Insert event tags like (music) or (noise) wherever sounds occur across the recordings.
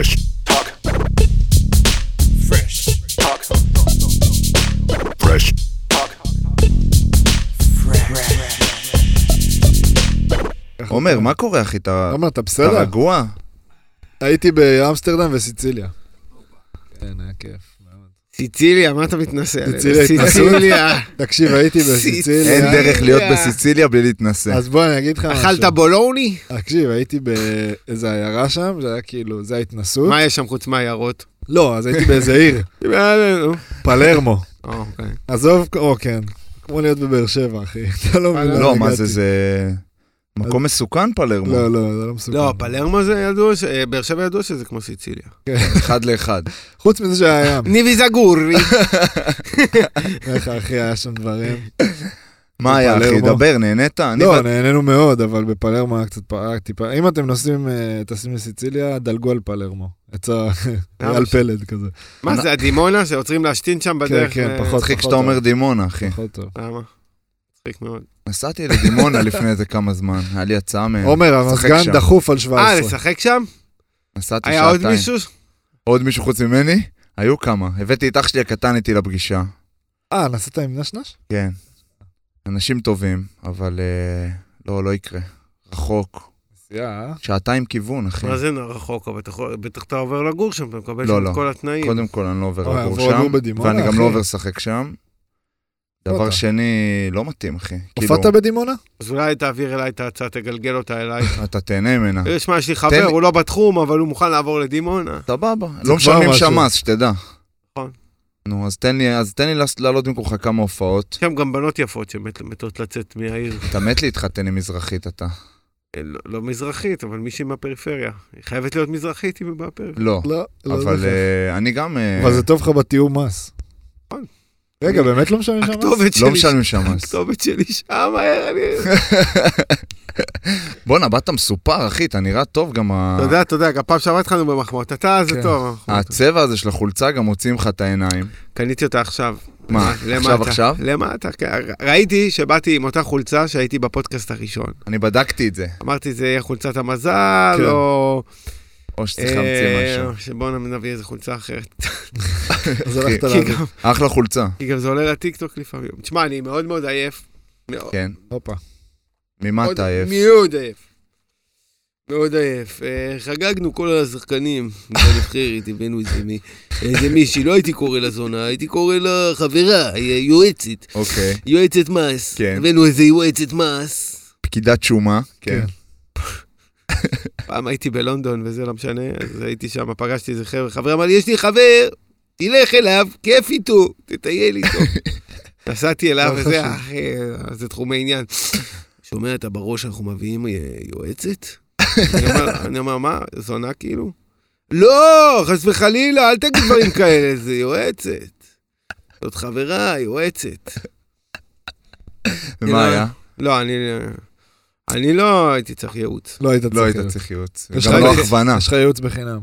Fresh talk. Fresh talk. Fresh talk. עומר, מה קורה, אחי? אתה עומר, אתה אתה בסדר? רגוע? הייתי באמסטרדם וסיציליה. כן, היה כיף. סיציליה, מה אתה מתנשא? סיציליה? סיציליה. תקשיב, הייתי בסיציליה. אין דרך להיות. בסיציליה בלי להתנסה. אז בוא, אני אגיד לך משהו. אכלת בולוני? תקשיב, הייתי באיזה עיירה שם, זה היה כאילו, זה ההתנסות. מה יש שם חוץ מהעיירות? לא, אז הייתי באיזה עיר. פלרמו. אה, אוקיי. עזוב, או כן, כמו להיות בבאר שבע, אחי. אתה לא מבין לא, מה זה. זה... מקום מסוכן פלרמו. לא, לא, זה לא מסוכן. לא, פלרמו זה ידוע, אה, באר שבע ידוע שזה כמו סיציליה. אחד לאחד. חוץ מזה שהיה ים. (laughs) ניבי זגורי. (laughs) איך אחי, היה שם דברים. מה היה, אחי? דבר, נהנית? לא, נהנינו מאוד, אבל בפלרמו היה קצת פער, טיפה. אם אתם נוסעים, אה, טסים לסיציליה, דלגו על פלרמו. עצה, (laughs) למה על פלד כזה. מה זה, הדימונה שעוצרים להשתין שם כן, בדרך? כן, אה, פחות. מצחיק שאתה אומר דימונה, אחי. פחות טוב. למה? מצחיק מאוד. נסעתי לדימונה לפני איזה כמה זמן, היה לי הצעה מהם. עומר, המזגן שם. דחוף על אה, 17. לשחק שם? נסעתי היה עוד שעתיים. מישהו? עוד מישהו חוץ ממני? היו כמה. הבאתי את אח שלי הקטן איתי לפגישה. אה, נסעת עם נשנש? כן. אנשים טובים, אבל אה, לא, לא יקרה. רחוק. נסיעה, שעתיים כיוון, אחי. מה זה רחוק? אבל אתה יכול- בטח אתה עובר לגור שם, אתה מקבל לא, שם לא. את כל התנאים. קודם כל, אני לא עובר אוי, לגור שם, ואני גם. לא עובר לשחק שם. דבר אתה? שני, לא מתאים, אחי. הופעת כאילו, בדימונה? אז אולי תעביר אליי את ההצעה, תגלגל אותה אליי. (laughs) אתה תהנה ממנה. שמע, יש לי חבר, הוא לא בתחום, אבל הוא מוכן לעבור לדימונה. סבבה. לא משלמים שם. מס, שתדע. נכון. נו, אז תן לי, אז תן לי לעלות במקומך כמה הופעות. יש שם גם בנות יפות שמתות לצאת מהעיר. אתה מת להתחתן עם מזרחית, אתה. אה, לא- לא מזרחית, אבל מישהי מהפריפריה. היא חייבת להיות מזרחית אם היא מהפריפריה. לא. לא, לא אבל זוכר. אה, אני גם... אה, אבל זה טוב לך בתיאום מס. נכון. רגע, באמת לא משלמים שם מס? לא משלמים שם מס. הכתובת שלי שם, אני... (laughs) בואנה, באת מסופר, אחי, אתה נראה טוב גם ה... אתה יודע, אתה יודע, גם פעם שעברה התחלנו במחמאות. אתה, זה כן. טוב. הצבע הזה של החולצה גם מוציא ממך את העיניים. קניתי אותה עכשיו. מה. (laughs) עכשיו עכשיו? למטה, כן. ראיתי שבאתי עם אותה חולצה שהייתי בפודקאסט הראשון. אני בדקתי את זה. אמרתי, זה יהיה חולצת המזל, כן. או... או שצריך להמציא אה, משהו. שבואו נביא איזה חולצה אחרת. אז הלכת להביא. גם- אחלה חולצה. כי גם זה עולה לטיקטוק לפעמים. תשמע, אני מאוד מאוד עייף. כן. הופה. ממה אתה עייף? מאוד עייף. מאוד עייף. אה, חגגנו כל השחקנים בנבחרת, הבאנו איזה מי- איזה מישהי, לא הייתי קורא לה זונה, הייתי קורא לה חברה, היא יועצת. אוקיי. יועצת מס. כן. הבאנו איזה יועצת מס. פקידת שומה. כן. פעם הייתי בלונדון וזה לא משנה, אז הייתי שם, פגשתי איזה חבר'ה, חבר אמר לי, יש לי חבר, תלך אליו, כיף איתו, תטייל איתו. (laughs) נסעתי אליו לא וזה. אחי, זה תחומי עניין. שומע, אתה בראש אנחנו מביאים אה, יועצת? אני אומר- מה, זונה כאילו? לא, חס וחלילה, אל תגיד דברים כאלה, זה יועצת. זאת חברה, יועצת. ומה. היה? לא, אני... אני לא הייתי צריך ייעוץ. לא היית צריך. לא היית. צריך ייעוץ. יש גם לך- לא הכוונה. יש לך ייעוץ בחינם.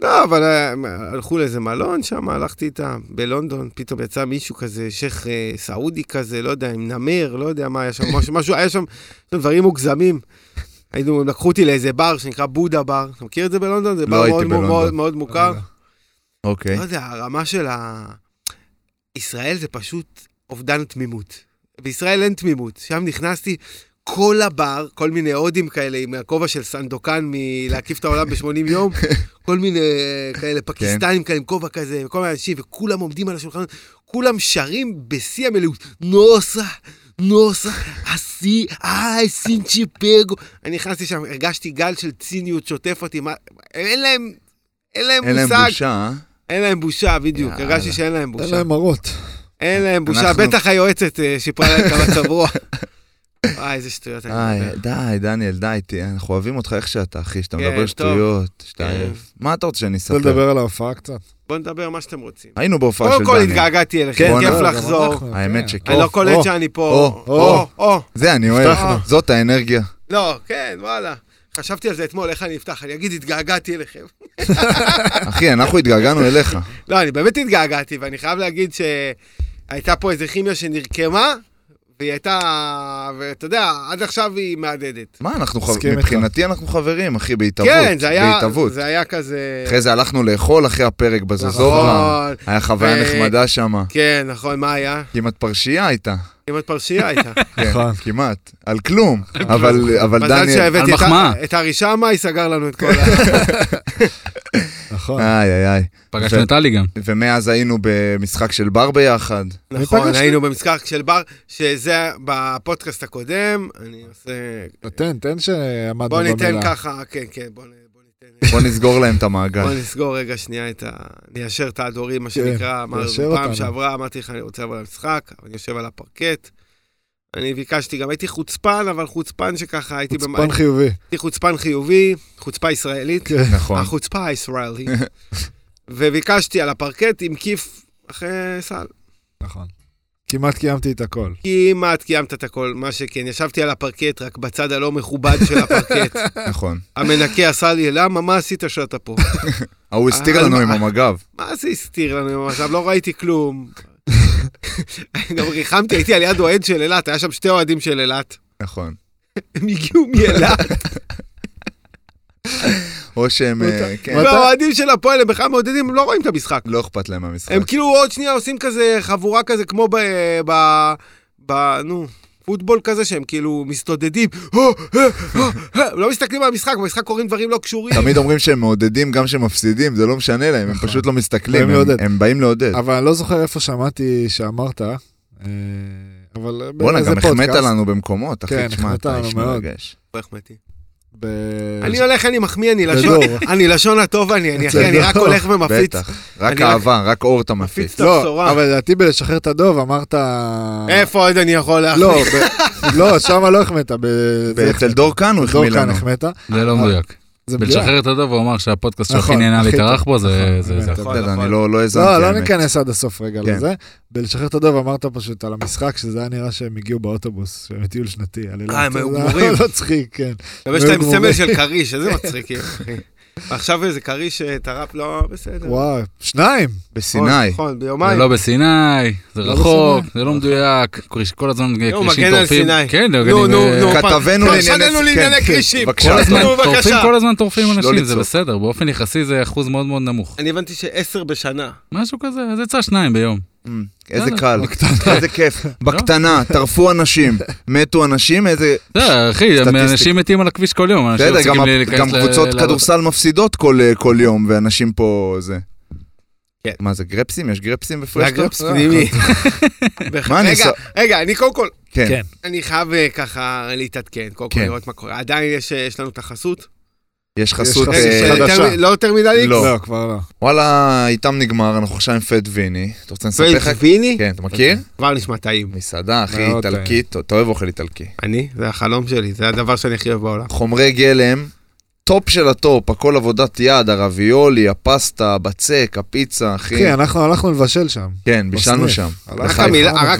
לא, אבל אה, הלכו לאיזה מלון שם, הלכתי איתם בלונדון, פתאום יצא מישהו כזה, שייח' אה, סעודי כזה, לא יודע, עם נמר, לא יודע מה היה שם, משהו, משהו היה שם, דברים מוגזמים. היינו, לקחו אותי לאיזה בר שנקרא בודה בר, אתה מכיר את זה בלונדון? זה לא בר מאוד, מאוד, בלונדון. מאוד, מאוד מוכר. אוקיי. לא יודע, הרמה של ה... ישראל זה פשוט אובדן תמימות. בישראל אין תמימות. שם נכנסתי, כל הבר, כל מיני הודים כאלה עם הכובע של סנדוקן מלהקיף את העולם ב-80 יום, (laughs) כל מיני כן. כאלה פקיסטנים כאלה עם כובע כזה, וכל מיני אנשים, וכולם עומדים על השולחן, כולם שרים בשיא המלאות, נוסה, נוסה, אסי, איי, סינצ'י פגו. אני נכנסתי שם, הרגשתי גל של ציניות שוטף אותי, מה, אין להם, אין להם אין להם מושג. בושה, אה? אין להם בושה, בדיוק. יאללה. הרגשתי שאין להם אין בושה. להם מראות. אין להם בושה. אנחנו- בטח היועצת אה, שיפרה להם את המצב רוח. (laughs) וואי, איזה שטויות אני איי, מדבר. די, דניאל, די, תהיה, אנחנו אוהבים אותך איך שאתה, אחי, שאתה כן, מדבר. שטויות, שאתה כן. עייף. מה אתה רוצה שאני אספר? לדבר על ההופעה קצת? בואו נדבר מה שאתם רוצים. היינו בהופעה של קודם כל דניאל. התגעגעתי אליכם, כן, כיף לא, לחזור. האמת כן. שכיף. אני לא קולט. שאני פה. או, או, או. זה אני אוהב. זאת האנרגיה. לא, כן, וואלה. חשבתי על זה אתמול, איך אני אפתח? אני אגיד, התגעגעתי אליכם. (laughs) אחי, אנחנו התגעגענו אליך. לא, אני באמת התגעגעתי, ואני חייב להגיד שהייתה פה איזה כימיה שנרקמה, והיא הייתה, ואתה יודע, עד עכשיו היא מהדהדת. מה, אנחנו חב... מסכים איתך. מבחינתי אנחנו חברים, אחי, בהתהוות. כן, זה היה, בהתהוות. זה היה כזה... אחרי זה הלכנו לאכול אחרי הפרק בזוזוברה. נכון, היה חוויה ו- נחמדה שם. כן, נכון, מה היה? כמעט פרשייה הייתה. כמעט פרשייה (laughs) הייתה. כן, נכון. כמעט. על כלום. אבל אבל מזל דניאל... שהבאתי על את ה- מחמאה. את ארי שמאי, סגר לנו את כל ה... (laughs) נכון. איי איי איי. פגשנו את טלי גם. ומאז היינו במשחק של בר ביחד. נכון? היינו במשחק של בר, שזה בפודקאסט הקודם, אני עושה... תן, תן שעמדנו בוא במילה. ניתן ככה, כן, כן, בוא בוא ניתן... בוא נסגור להם את המעגל. בוא נסגור רגע שנייה את ה... ניישר את ההדורים, מה כן, שנקרא. פעם. שעברה אמרתי לך, אני רוצה לבוא למשחק, אני יושב על הפרקט. אני ביקשתי, גם הייתי חוצפן, אבל חוצפן שככה, הייתי... במ- חוצפן חיובי. הייתי חוצפן חיובי, חוצפה ישראלית. כן. נכון. החוצפה הישראלית. (laughs) וביקשתי על הפרקט עם כיף אחרי סל. נכון. כמעט קיימתי את הכל. כמעט קיימת את הכל, מה שכן, ישבתי על הפרקט, רק בצד הלא מכובד של הפרקט. (laughs) נכון. המנקה עשה לי, למה, מה עשית שאתה פה? (laughs) ההוא הסתיר לנו עם המג"ב. מה זה הסתיר לנו עכשיו? לא ראיתי כלום. גם ריחמתי, הייתי על יד אוהד של אילת, היה שם שתי אוהדים של אילת. נכון. הם הגיעו מאילת, או שהם... אה, כן, ואתה- והאוהדים של הפועל הם בכלל מעודדים, הם לא רואים את המשחק. לא אכפת להם מהמשחק. הם כאילו עוד שנייה עושים כזה חבורה כזה כמו ב... ב... ב... נו... פוטבול כזה שהם כאילו מסתודדים, "אה, אה, אה, אה", הם לא מסתכלים על המשחק, במשחק קורים דברים לא קשורים. תמיד אומרים שהם מעודדים גם כשהם מפסידים, זה לא משנה להם, הם. פשוט לא מסתכלים, הם- באים לעודד. אבל אני לא זוכר איפה שמעתי שאמרת, אבל בואנה, גם החמאת. לנו במקומות, אחי, כן, תשמע, אתה איש מאוד. מרגש. איך מתי? ב... אני הולך, אני מחמיא, אני לשון. אני לשון הטוב אני, אני אחי, אני רק. הולך ומפיץ, בטח, רק אהבה, רק אור אתה מפיץ מפיץ. את לא. אבל לדעתי בלשחרר את הדוב אמרת... איפה עוד אני יכול להחמיא? לא, ב- לא, שם לא החמאת. ב- אצל דור כאן הוא דור החמיא כאן לנו. החמאת. זה לא מדויק. בלשחרר את הדוב הוא אמר שהפודקאסט שהכי נכון, נהנה להתארח. בו זה נכון, זה- באמת, זה. נכון. אני לא לא האזנתי, לא, לא. ניכנס עד הסוף רגע כן. לזה. בלשחרר את הדוב אמרת פשוט על המשחק, שזה היה נראה שהם הגיעו באוטובוס, שהם טיול שנתי. אילת. אה, הם היו זה היה גמורים. (laughs) לא צחיק, כן. גם יש להם. סמל של כריש, איזה מצחיקים, אחי. ועכשיו איזה כריש טרף, לא, בסדר. וואו, שניים. בסיני. נכון, נכון, זה ביומיים. לא בסיני, זה לא רחוק. זה לא מדויק, כל הזמן נו, כרישים מגן על טורפים. סיני. כן, נו, נו, נו. כתבנו לענייני... כן, כן, כרישים. בבקשה. טורפים, כל הזמן טורפים אנשים, זה. בסדר, באופן יחסי זה אחוז מאוד מאוד נמוך. אני הבנתי שעשר בשנה. משהו כזה, אז יצא שניים ביום. איזה בסדר. קל, איזה כיף. (laughs) בקטנה, טרפו אנשים, מתו אנשים, איזה... בסדר, אחי. אנשים מתים על הכביש כל יום. אנשים גם ה- להיכנס גם ל- קבוצות לעבוד. כדורסל מפסידות כל אה, כל יום, ואנשים פה זה. כן. מה זה, גרפסים? יש גרפסים בפרשטוק? הגרפס פנימי. רגע, אני קודם כל, כן. אני חייב אה, ככה להתעדכן, קודם כל כן. לראות מה קורה. עדיין יש אה, יש לנו את החסות. יש חסות... חדשה. לא יותר מדי ליקס? לא. לא, כבר לא. וואלה, איתם נגמר, אנחנו עכשיו עם פט ויני. אתה רוצה לספר לך? ויני? כן, אתה מכיר? כבר נשמע טעים. מסעדה, אחי, איטלקית, אתה אוהב אוכל איטלקי. אני? זה החלום שלי, זה הדבר שאני הכי אוהב בעולם. חומרי גלם, top של ה top, הכל עבודת יד, הרביולי, הפסטה, הבצק, הפיצה, אחי. אחי, אנחנו הלכנו לבשל שם. כן, בישלנו. שם. רק.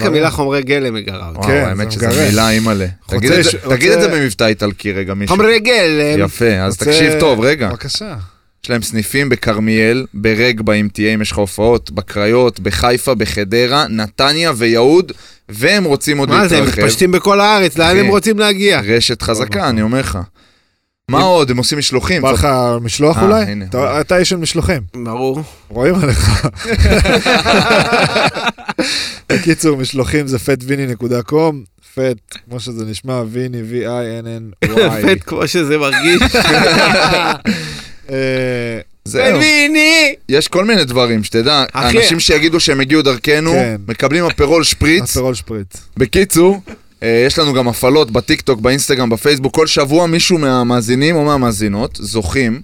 המילה- חומרי גלם מגרעה. וואו, כן, האמת שזו. מילה אימא'לה. תגיד את זה- במבטא איטלקי רגע, מישהו. חומרי גלם. יפה, אז תקשיב טוב, רגע. בבקשה. יש להם סניפים בכרמיאל, ברגבה אם תהיה, אם יש לך הופעות, בקריות, בחיפה, בחדרה, נתניה ויהוד, והם רוצים עוד מה זה, הם להתרחב. מתפשטים בכל הארץ, לאן. הם רוצים להגיע? רשת חזקה, אני אומר לך. מה עוד? הם עושים משלוחים. בא לך משלוח אה, אולי? אתה- איש של משלוחים. ברור. רואים עליך. (laughs) בקיצור, משלוחים זה fatviני.com, פט, כמו שזה נשמע, ויני, V-I-N-N-Y. (laughs) פט כמו שזה מרגיש. (laughs) אה, זהו. ויני! יש כל מיני דברים, שתדע. אנשים שיגידו שהם הגיעו דרכנו, כן. מקבלים אפרול שפריץ. אפרול שפריץ. בקיצור, יש לנו גם הפעלות בטיקטוק, באינסטגרם, בפייסבוק, כל שבוע מישהו מהמאזינים או מהמאזינות זוכים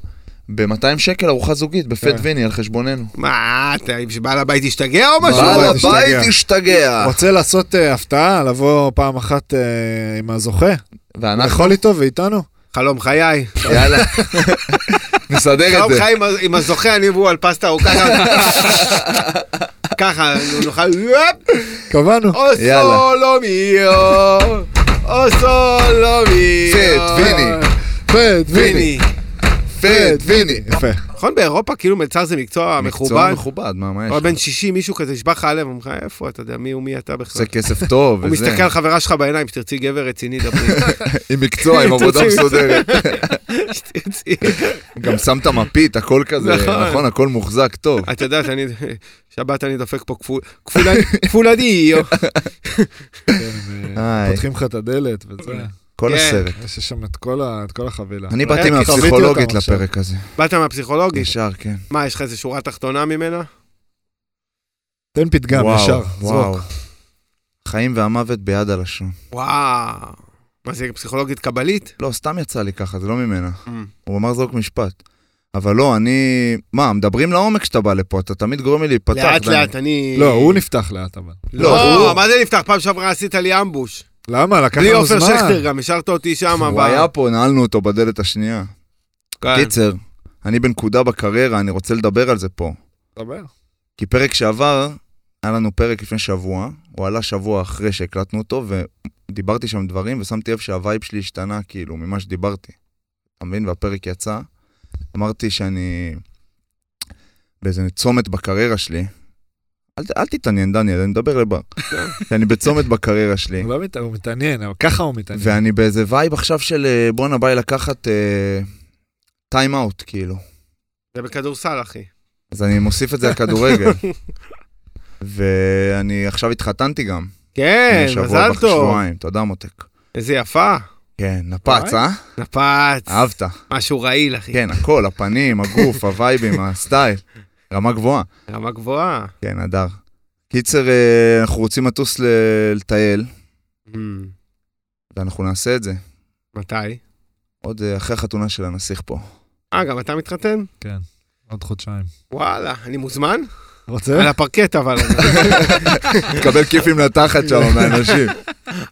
ב-200 שקל ארוחה זוגית בפט כן. ויני על חשבוננו. מה, אתה שבעל הבית השתגע או משהו? בעל בעל הבית השתגע. רוצה לעשות אה, הפתעה, לבוא פעם אחת אה, עם הזוכה? ואנחנו, לאכול איתו ואיתנו? חלום חיי. יאללה, (laughs) נסדר את חלום זה. חיי עם ה- עם הזוכה, אני והוא על פסטה ארוכה. (laughs) ככה, נוכל... קבענו. יאללה. סולומיו, או סולומיו. פט ויני, פט. ויני. פט ויני. יפה. נכון, באירופה כאילו מלצר זה מקצוע מקצוע מכובד. מכובד, מה, מה יש אבל לך? בן 60 מישהו כזה נשבע לך הלב, אומר לך, איפה, אתה יודע, מי הוא מי אתה בכלל? עושה כסף טוב הוא. מסתכל על חברה שלך בעיניים, שתרצי גבר רציני, דברי. (laughs) עם מקצוע, עם עבודה (laughs) מסודרת. (laughs) שתרצי. גם שם את המפית, הכל כזה, נכון. נכון, הכל מוחזק טוב. את יודעת, אני, שבת אני דופק פה כפול- כפולני- הם, אה, איי. פותחים לך את הדלת וזה. כל כן. הסרט. יש שם את כל ה- את כל החבילה. אני אה, באתי מהפסיכולוגית עכשיו. לפרק הזה. באת מהפסיכולוגית? ישר, כן. מה, יש לך איזה שורה תחתונה ממנה? תן פתגם, וואו, ישר, וואו. זרוק. חיים והמוות ביד הלשון. וואו. מה זה, פסיכולוגית קבלית? לא, סתם יצא לי ככה, זה לא ממנה. Mm. הוא אמר זרוק משפט. אבל לא, אני... מה, מדברים לעומק כשאתה בא לפה, אתה תמיד גורם לי להיפתח. לאט ואני- לאט, אני... לא, הוא נפתח לאט אבל. לא, לא, הוא- מה זה נפתח? פעם שעברה עשית לי אמבוש. למה? לקח בלי לנו עופר זמן. שכטר גם, השארת אותי שם. הוא היה פה, נעלנו אותו בדלת השנייה. כן. קיצר, אני בנקודה בקריירה, אני רוצה לדבר על זה פה. דבר. כי פרק שעבר, היה לנו פרק לפני שבוע, הוא עלה שבוע אחרי שהקלטנו אותו, ודיברתי שם דברים, ושמתי לב שה vibe שלי השתנה, כאילו, ממה שדיברתי. אתה מבין? והפרק יצא. אמרתי שאני באיזה צומת בקריירה שלי. אל, אל תתעניין, דניאל, אני מדבר לבר. שאני בצומת בקריירה שלי, הוא לא מת- הוא מתעניין, אבל ככה הוא מתעניין. ואני באיזה vibe עכשיו של אה, בואנה, בא לי לקחת time out, כאילו. זה בכדורסל, אחי. אז אני מוסיף את זה לכדורגל. (laughs) ואני עכשיו התחתנתי גם. כן, שבוע מזל טוב. שבועיים, תודה מותק. איזה יפה. כן, נפץ, אה? נפץ. אהבת. משהו רעיל, אחי. כן, הכל, הפנים, הגוף, הווייבים, (laughs) הסטייל. רמה גבוהה. רמה גבוהה. כן, הדר. קיצר, אה, אנחנו רוצים לטוס ל- לטייל, Hmm, ואנחנו נעשה את זה. מתי? עוד אה, אחרי החתונה של הנסיך פה. אה, גם אתה מתחתן? כן, עוד חודשיים. וואלה, אני מוזמן? רוצה? על הפרקט אבל. (laughs) תקבל כיפים לתחת שם מהאנשים.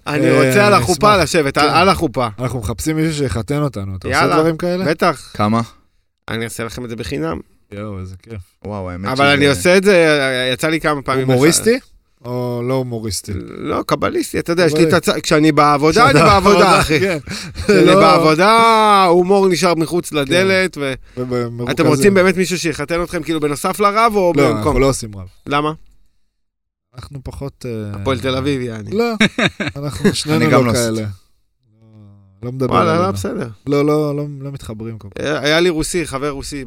אני אה, רוצה על אני החופה. לשבת, על- כן. על החופה. אנחנו מחפשים מישהו שיחתן אותנו. אתה עושה. דברים כאלה? בטח. כמה? אני אעשה לכם את זה בחינם. יואו, איזה כיף. וואו, האמת אבל אני עושה את זה, יצא לי כמה פעמים. הומוריסטי? או לא הומוריסטי? לא, קבליסטי, אתה יודע, יש לי את. הצ... כשאני בעבודה, אני בעבודה, אחי. כן. כשאני לא- בעבודה, ההומור נשאר מחוץ לדלת, ובמרוכזים. ואתם רוצים באמת מישהו שיחתן אתכם כאילו בנוסף לרב או לא, אנחנו במקום? לא עושים רב. למה? אנחנו פחות... אה, הפועל תל אביב, יעני. לא, אנחנו שנינו לא לא כאלה. לא מדבר וואלה, לא. בסדר. לא, לא, לא, לא מתחברים כל כך. היה לי רוסי, חבר רוסי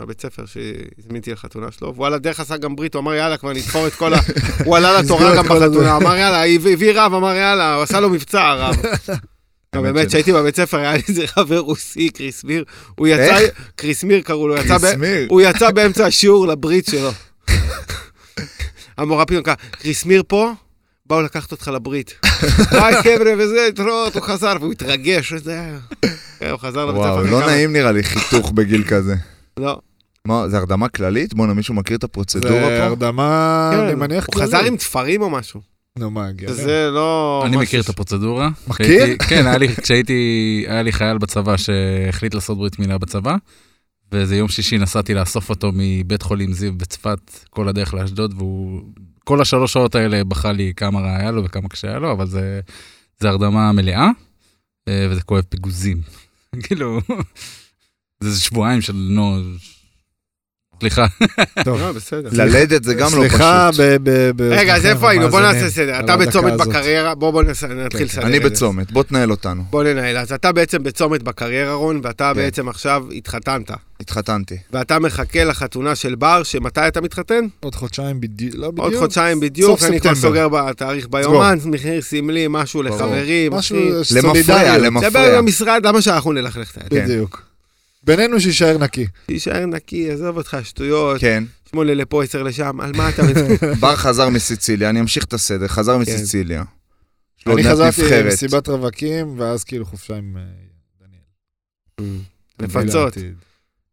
בבית ספר שהזמינתי לחתונה שלו, והוא על הדרך עשה גם ברית, הוא אמר יאללה, כבר נתפור את כל ה... (laughs) הוא עלה לתורה גם. בחתונה, אמר יאללה, הביא רב, אמר יאללה, הוא עשה לו מבצע, הרב. (laughs) באמת. כשהייתי בבית ספר, היה לי איזה חבר רוסי, קריסמיר, הוא יצא, איך? קריסמיר קראו לו. הוא יצא באמצע השיעור לברית שלו. (laughs) המורה פתאום קרא, קריסמיר פה? באו לקחת אותך לברית. (laughs) היי חבר'ה וזה, התראות, הוא חזר, והוא התרגש, וזה היה... כן, הוא חזר לבית ספר. וואו, לא נעים נראה לי חיתוך (laughs) בגיל כזה. לא. מה, זה הרדמה כללית? בואנה, מישהו מכיר את הפרוצדורה זה פה? הרדמה, כן, אני מניח הוא חזר עם תפרים או משהו. נו, מה, הגיוני. וזה לא... אני מכיר את הפרוצדורה. מכיר? כן, היה לי- כשהייתי, היה לי חייל בצבא שהחליט לעשות ברית מילה בצבא, ואיזה יום שישי נסעתי לאסוף אותו מבית חולים זיו בצפת, כל הדרך לאשדוד, והוא... כל השלוש שעות האלה בכה לי כמה רע היה לו וכמה קשה היה לו, אבל זה, זה הרדמה מלאה, אה, וזה כואב פיגוזים. (laughs) כאילו, זה שבועיים של נו... סליחה, לא, בסדר. ללדת זה גם לא סליחה, פשוט. ב... ב- ב- רגע, אז איפה היינו? בוא נעשה סדר. אתה בצומת. בקריירה, בוא בוא נס- נתחיל כן, לסדר. אני את זה. בצומת, בוא תנהל אותנו. בוא ננהל. אז אתה בעצם בצומת בקריירה, רון, ואתה כן. בעצם עכשיו התחתנת. התחתנתי. ואתה מחכה לחתונה של בר, שמתי אתה מתחתן? עוד חודשיים בדיוק, לא בדיוק. עוד חודשיים בדיוק, אני כבר. סוגר בתאריך ביומן, מחיר סמלי, משהו. לחברים, משהו אחי. למפרע, סולידריות. זה למפרע. במשרד, למה שאנחנו נלכלך את היד? כן. בדיוק. בינינו שיישאר נקי. תישאר נקי, עזוב אותך, שטויות, כן. שמונה לפה, עשר לשם, על מה אתה? (laughs) בר חזר מסיציליה, אני אמשיך את הסדר, חזר מסיציליה. לו עוד אני חזרתי. למסיבת רווקים, ואז כאילו חופשה עם אה, דניאל. לפצות.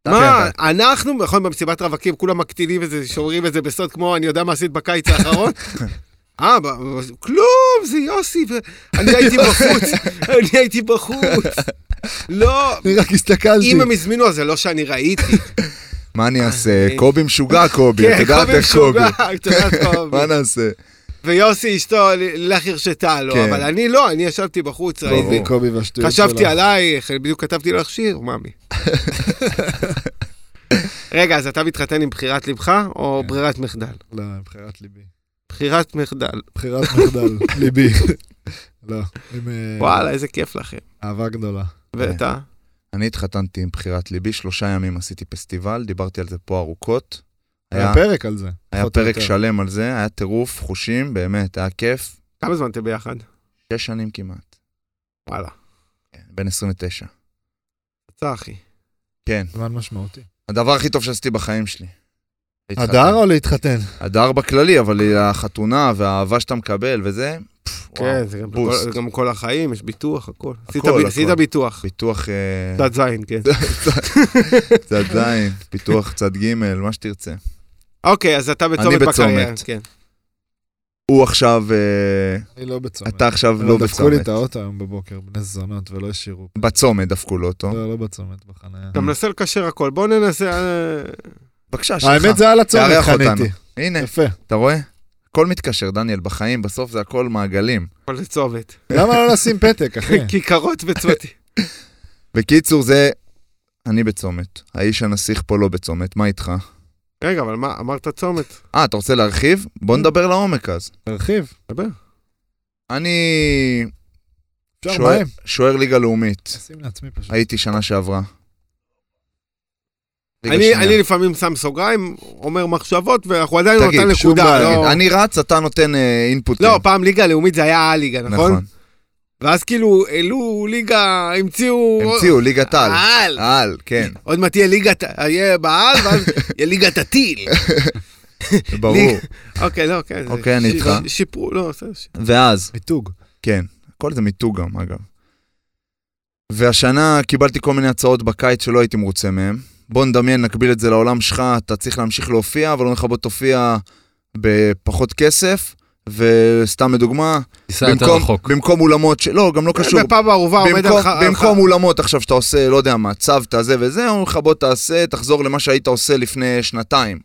מה, אנחנו, נכון, במסיבת רווקים, כולם מקטינים את זה, שומרים את זה בסוד, כמו אני יודע מה עשית בקיץ האחרון? (laughs) אה, כלום, זה יוסי, אני הייתי בחוץ, (laughs) אני הייתי בחוץ. לא, אני רק הסתכלתי. אם הם הזמינו, אז זה לא שאני ראיתי. מה אני אעשה? אה, קובי משוגע קובי, את כן, יודעת איך את יודעת קובי. (laughs) מה נעשה? ויוסי אשתו, לך הרשתה לו, כן. אבל אני לא, אני ישבתי בחוץ. ראיתי. חשבתי. עלייך, בדיוק כתבתי לך שיר, מאמי. (laughs) רגע, אז אתה מתחתן עם בחירת לבך או כן. ברירת מחדל? לא, בחירת ליבי. בחירת מחדל. בחירת מחדל, (laughs) ליבי. לא, עם אה, וואלה, איזה כיף לכם. אהבה גדולה. ואתה? אני התחתנתי עם בחירת ליבי, שלושה ימים עשיתי פסטיבל, דיברתי על זה פה ארוכות. היה פרק על זה. היה פרק יותר. שלם על זה, היה טירוף, חושים, באמת, היה כיף. כמה זמן אתם ביחד? שש שנים כמעט. וואלה. כן, בן 29. יצא, אחי. כן, זמן משמעותי. הדבר הכי טוב שעשיתי בחיים שלי. להתחתן. הדר או להתחתן? הדר בכללי, אבל החתונה והאהבה שאתה מקבל וזה, כן, וואו, זה גם בוסט. כל- זה גם כל החיים, יש ביטוח, הכל. עשית. ביטוח. ביטוח אה, צד זין, כן. (laughs) צד זין, (laughs) פיתוח צד ג', מה שתרצה. אוקיי, אז אתה בצומת אני בקריירה. בצומת. כן. הוא עכשיו, אה, אני לא בצומת. אתה עכשיו לא דפקו לי את בצומת. האוטו היום בבוקר, בני זונות, ולא השאירו. בצומת דפקו לו אותו. לא, לא בצומת, בחניה. אתה מנסה לקשר הכל, בוא ננסה... אה, בבקשה, שלך. האמת זה על הצומת. חניתי. הנה, יפה. אתה רואה? הכל מתקשר, דניאל, בחיים, בסוף זה הכל מעגלים. הכל זה צומת. למה לא לשים פתק, אחי? (laughs) כיכרות וצמתים. בקיצור, זה... אני בצומת. האיש הנסיך פה לא בצומת, מה איתך? רגע, אבל מה, אמרת צומת. אה, אתה רוצה להרחיב? בוא נדבר לעומק אז. תרחיב. דבר. אני אפשר שוער- ליגה לאומית. שים לעצמי פשוט. הייתי שנה שעברה. ליגה אני, שנייה. אני לפעמים שם סוגריים, אומר מחשבות, ואנחנו עדיין תגיד, נותן שום נקודה. בעיה. לא, אני רץ, אתה נותן אה, אינפוטים. לא, פעם ליגה לאומית זה היה הליגה, נכון? נכון. ואז כאילו העלו ליגה, המציאו... המציאו ליגת על. העל. על, כן, עוד מעט תהיה ליגת, יהיה בעל, ואז יהיה ליגת הטיל. (laughs) ברור. אוקיי, לא, כן. אוקיי, אני איתך. שיפרו, לא, בסדר. ואז, מיתוג. כן, הכל זה מיתוג גם, אגב. והשנה קיבלתי כל מיני הצעות בקיץ שלא הייתי מרוצה מהן. בוא נדמיין, נקביל את זה לעולם שלך, אתה צריך להמשיך להופיע, אבל אומרים לך בוא תופיע בפחות כסף, וסתם לדוגמה, במקום. במקום אולמות, ש... לא, גם לא קשור. בפאב הערובה עומד במקום, על ח... על במקום ח- אולמות עכשיו שאתה עושה, לא יודע מה, צוותא זה וזה, אומרים לך בוא תעשה, תחזור למה שהיית עושה לפני שנתיים.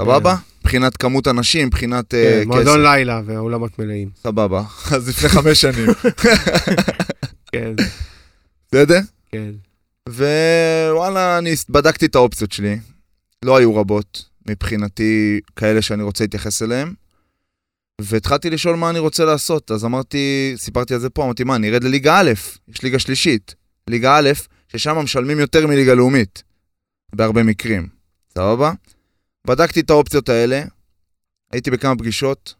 סבבה? מבחינת כמות אנשים, מבחינת אה, כן, כסף. מועדון לילה והאולמות מלאים. סבבה. (laughs) אז לפני חמש שנים. (laughs) כן, בסדר? כן. ווואלה, אני בדקתי את האופציות שלי. לא היו רבות, מבחינתי, כאלה שאני רוצה להתייחס אליהן. והתחלתי לשאול מה אני רוצה לעשות. אז אמרתי, סיפרתי על זה פה, אמרתי, מה, אני ארד לליגה א', יש ליגה שלישית. ליגה א', ששם משלמים יותר מליגה לאומית, בהרבה מקרים. סבבה? בדקתי את האופציות האלה, הייתי בכמה פגישות,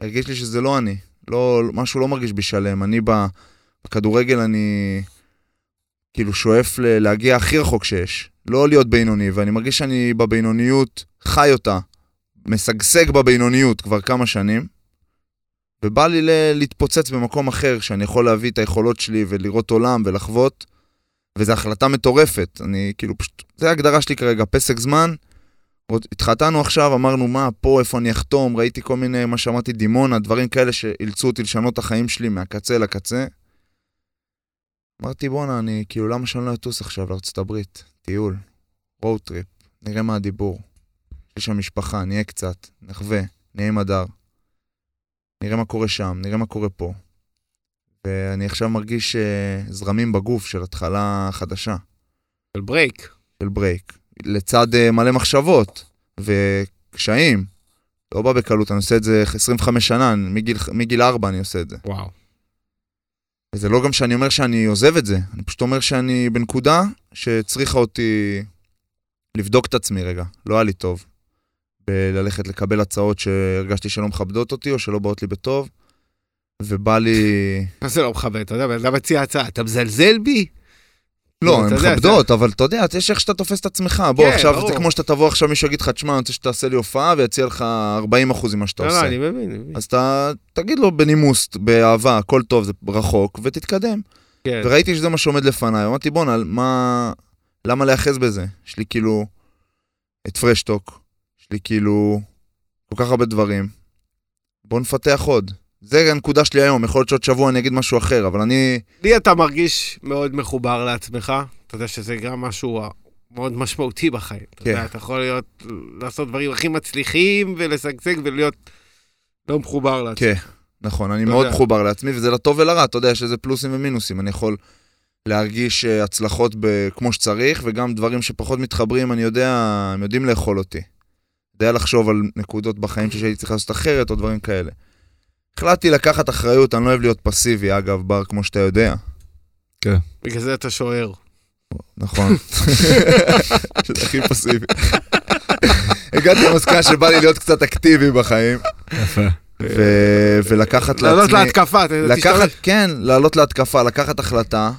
הרגיש לי שזה לא אני. לא, משהו לא מרגיש בי שלם. אני בכדורגל, אני כאילו שואף להגיע הכי רחוק שיש. לא להיות בינוני, ואני מרגיש שאני בבינוניות חי אותה, משגשג בבינוניות כבר כמה שנים, ובא לי ל- להתפוצץ במקום אחר, שאני יכול להביא את היכולות שלי ולראות עולם ולחוות, וזו החלטה מטורפת. אני כאילו פשוט, זה ההגדרה שלי כרגע, פסק זמן. עוד- התחתנו עכשיו, אמרנו מה, פה, איפה אני אחתום, ראיתי כל מיני, מה שאמרתי, דימונה, דברים כאלה שאילצו אותי לשנות את החיים שלי מהקצה לקצה. אמרתי, בואנה, אני, כאילו, למה שאני לא אטוס עכשיו לארצות הברית? טיול, road trip, נראה מה הדיבור. יש שם משפחה, נהיה קצת, נחווה, נהיה עם הדר. נראה מה קורה שם, נראה מה קורה פה. ואני עכשיו מרגיש אה, זרמים בגוף של התחלה חדשה, של ברייק. של ברייק. לצד אה, מלא מחשבות וקשיים. לא בא בקלות, אני עושה את זה 25 שנה, מגיל, מגיל 4 אני עושה את זה. וואו. וזה לא גם שאני אומר שאני עוזב את זה, אני פשוט אומר שאני בנקודה שצריכה אותי לבדוק את עצמי רגע, לא היה לי טוב. בללכת לקבל הצעות שהרגשתי שלא מכבדות אותי או שלא באות לי בטוב, ובא לי... מה זה לא מכבד? אתה יודע, בן אדם מציע הצעה, אתה מזלזל בי? לא, הן מכבדות, אבל אתה יודע, יש איך שאתה תופס את עצמך. בוא, כן, עכשיו. זה כמו שאתה תבוא עכשיו, מישהו יגיד לך, תשמע, אני רוצה שתעשה לי הופעה ויציע לך 40% ממה שאתה לא, לא, עושה. אני מבין. אני מבין. אז אתה תגיד לו בנימוס, באהבה, הכל טוב, זה רחוק, ותתקדם. כן. וראיתי שזה מה שעומד לפניי, אמרתי בואנה, מה... למה להיאחז בזה? יש לי כאילו את פרשטוק, יש לי כאילו כל כך הרבה דברים. בוא נפתח עוד. זה הנקודה שלי היום, יכול להיות שעוד שבוע אני אגיד משהו אחר, אבל אני... לי אתה מרגיש מאוד מחובר לעצמך, אתה יודע שזה גם משהו מאוד משמעותי בחיים. אתה כן. יודע, אתה יכול להיות, לעשות דברים הכי מצליחים ולשגשג ולהיות לא מחובר לעצמך. כן, נכון, אני מאוד יודע. מחובר לעצמי, וזה לטוב ולרע, אתה יודע, יש לזה פלוסים ומינוסים. אני יכול להרגיש אה, הצלחות ב- כמו שצריך, וגם דברים שפחות מתחברים, אני יודע, הם יודעים לאכול אותי. יודע לחשוב על נקודות בחיים שהייתי צריך לעשות אחרת, או דברים כאלה. החלטתי לקחת אחריות, אני לא אוהב להיות פסיבי, אגב, בר, כמו שאתה יודע. בגלל זה אתה שוער. נכון. שזה הכי פסיבי. הגעתי למסקנה שבא לי להיות קצת אקטיבי בחיים, יפה. ו- ולקחת לעצמי... לעלות להתקפה, תשתמש. כן, לעלות להתקפה, לקחת החלטה,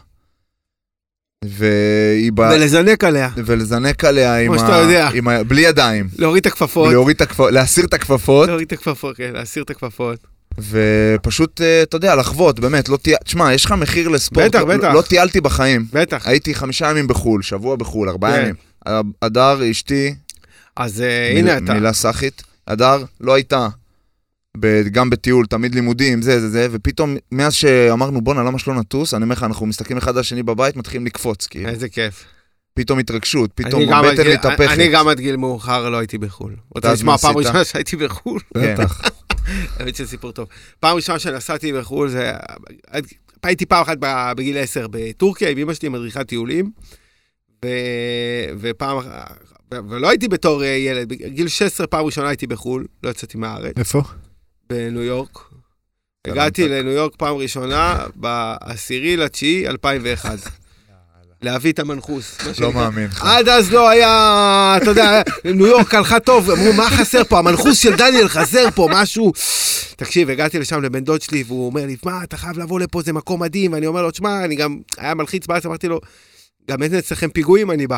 והיא באה... ולזנק עליה, ולזנק עליה עם כמו ה... שאתה יודע. ה... בלי ידיים. להוריד את הכפפות. להוריד את הכפפות, להסיר את הכפפות, להוריד את הכפפות, כן, להסיר את הכפפות. ופשוט, אה, אתה יודע, לחוות, באמת, לא תהיה... תשמע, יש לך מחיר לספורט. בטח, בטח. לא טיילתי בחיים. בטח. הייתי חמישה ימים בחו"ל, שבוע בחו"ל, ארבעה כן. ימים. הדר, אשתי, אז אה, מיל- הנה אתה. מילה סאחית, הדר לא הייתה. גם בטיול, תמיד לימודים, זה, זה, זה, ופתאום, מאז שאמרנו, בואנה, למה שלא נטוס? אני אומר לך, אנחנו מסתכלים אחד על השני בבית, מתחילים לקפוץ, כאילו. איזה כיף. פתאום התרגשות, פתאום הבטן מתהפכת. אני גם עד גיל מאוחר לא הייתי בחו"ל. רוצה לשמוע פעם? ראשונה שהייתי בחו"ל? בטח. (laughs) האמת שזה סיפור טוב. פעם ראשונה שנסעתי בחו"ל זה... הייתי פעם אחת בגיל 10 בטורקיה עם אמא שלי, מדריכת טיולים. ו... ופעם... ו- ולא הייתי בתור אה, ילד, בגיל 16 פעם ראשונה הייתי בחו"ל, לא יצאתי מהארץ, איפה? בניו יורק. הגעתי לניו יורק פעם ראשונה בעשירי לתשיעי 2001. (laughs) להביא את המנחוס. לא. מאמין. עד אז לא היה, אתה יודע, ניו יורק הלכה טוב, אמרו, מה חסר פה? המנחוס של דניאל חסר פה, משהו. תקשיב, הגעתי לשם לבן דוד שלי, והוא אומר לי, מה, אתה חייב לבוא לפה, זה מקום מדהים. ואני אומר לו, תשמע, אני גם, היה מלחיץ בארץ, אמרתי לו, גם אין אצלכם פיגועים, אני בא.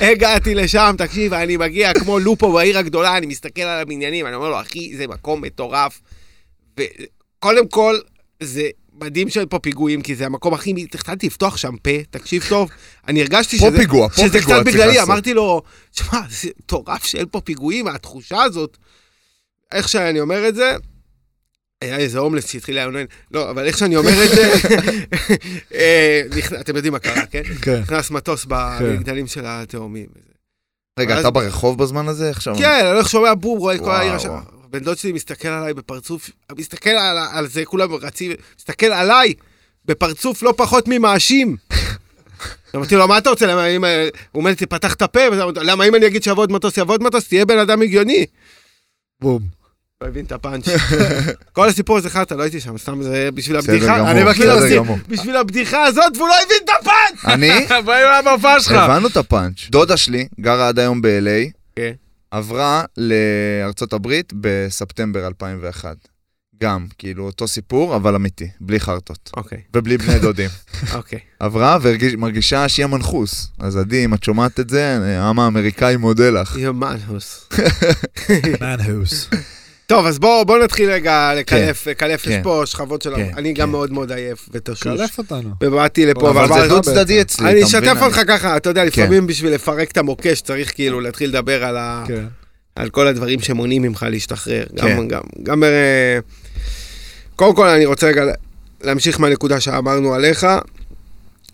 הגעתי לשם, תקשיב, אני מגיע כמו לופו בעיר הגדולה, אני מסתכל על הבניינים, אני אומר לו, אחי, זה מקום מטורף. וקודם כל, זה מדהים שאין פה פיגועים, כי זה המקום הכי... התחלתי לפתוח שם פה, תקשיב טוב, אני הרגשתי פה שזה... פיגוע, פה שזה פיגוע קצת צריך בגללי. אמרתי לו, תשמע, זה מטורף שאין פה פיגועים, התחושה הזאת, איך שאני אומר את זה, היה איזה הומלס שהתחיל לעונן, לא, אבל איך שאני אומר את זה, (laughs) אה, אתם יודעים מה קרה, כן? כן. נכנס מטוס במגדלים של התאומים. רגע, אתה ברחוב בזמן הזה עכשיו? כן, אני הולך שומע בום, רואה את כל העיר השם. בן דוד שלי מסתכל עליי בפרצוף, מסתכל על, זה, כולם רצים, מסתכל עליי בפרצוף לא פחות ממאשים. (laughs) אמרתי לו, מה אתה רוצה? אם... הוא אומר לי, תפתח את הפה, למה אם אני אגיד שיבוא עוד מטוס, יבוא עוד מטוס, תהיה בן אדם הגיוני. בום. לא הבין את הפאנץ'. (laughs) כל הסיפור הזה חרטא, לא הייתי שם, סתם זה בשביל בסדר הבדיחה. גמור, אני מכיר בסדר אותי. בשביל הבדיחה הזאת, והוא לא הבין את הפאנץ'! אני? (laughs) בואי מהמופע שלך. הבנו את הפאנץ'. דודה שלי גרה עד היום ב-LA, כן. עברה לארצות הברית בספטמבר 2001. גם, כאילו, אותו סיפור, אבל אמיתי, בלי חרטות. אוקיי, ובלי בני דודים. (laughs) אוקיי. עברה ומרגישה שהיא המנחוס. אז עדי, אם את שומעת את זה, העם האמריקאי מודה לך. יומנוס. מנהוס. טוב, אז בואו בוא נתחיל רגע לקלף, לקלף, יש כן. פה שכבות של... כן, אני גם כן. מאוד מאוד עייף ותשוש. קלף אותנו. ובאתי לפה, אבל זה דו צדדי אצלי, אני? אשתף אותך ככה, אתה יודע, כן. לפעמים בשביל לפרק את המוקש צריך כאילו להתחיל לדבר על ה... כן. על כל הדברים שמונעים ממך להשתחרר. גם, כן. גם, גם... אה, קודם כל, אני רוצה רגע להמשיך מהנקודה שאמרנו עליך,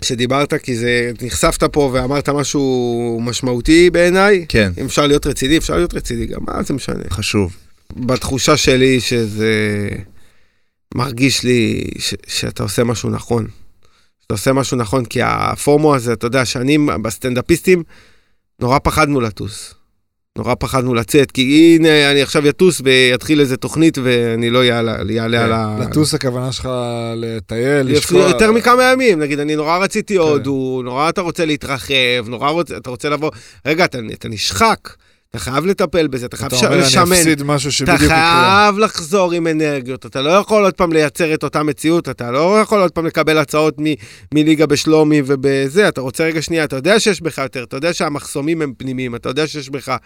שדיברת, כי זה, נחשפת פה ואמרת משהו משמעותי בעיניי. כן, אם אפשר להיות רציני, אפשר להיות רציני גם, מה זה משנה? חשוב. בתחושה שלי שזה מרגיש לי ש, שאתה עושה משהו נכון. שאתה עושה משהו נכון, כי הפורמו הזה, אתה יודע, שנים בסטנדאפיסטים, נורא פחדנו לטוס. נורא פחדנו לצאת, כי הנה, אני עכשיו אטוס ויתחיל איזה תוכנית ואני לא יעלה, יעלה על ה... לטוס הכוונה שלך לטייל, לשקוע. יותר מכמה ימים, נגיד, אני נורא כן. רציתי הודו, נורא אתה רוצה להתרחב, נורא אתה רוצה לבוא, רגע, אתה נשחק, אתה חייב לטפל בזה, אתה חייב אתה ש- אומר, אני לשמן. אפסיד משהו אתה שבדיוק יקרה. חייב לחזור עם אנרגיות, אתה לא יכול עוד פעם לייצר את אותה מציאות, אתה לא יכול עוד פעם לקבל הצעות מ- מליגה בשלומי ובזה, אתה רוצה רגע שנייה, אתה יודע שיש בך יותר, אתה יודע שהמחסומים הם פנימיים, אתה יודע שיש בך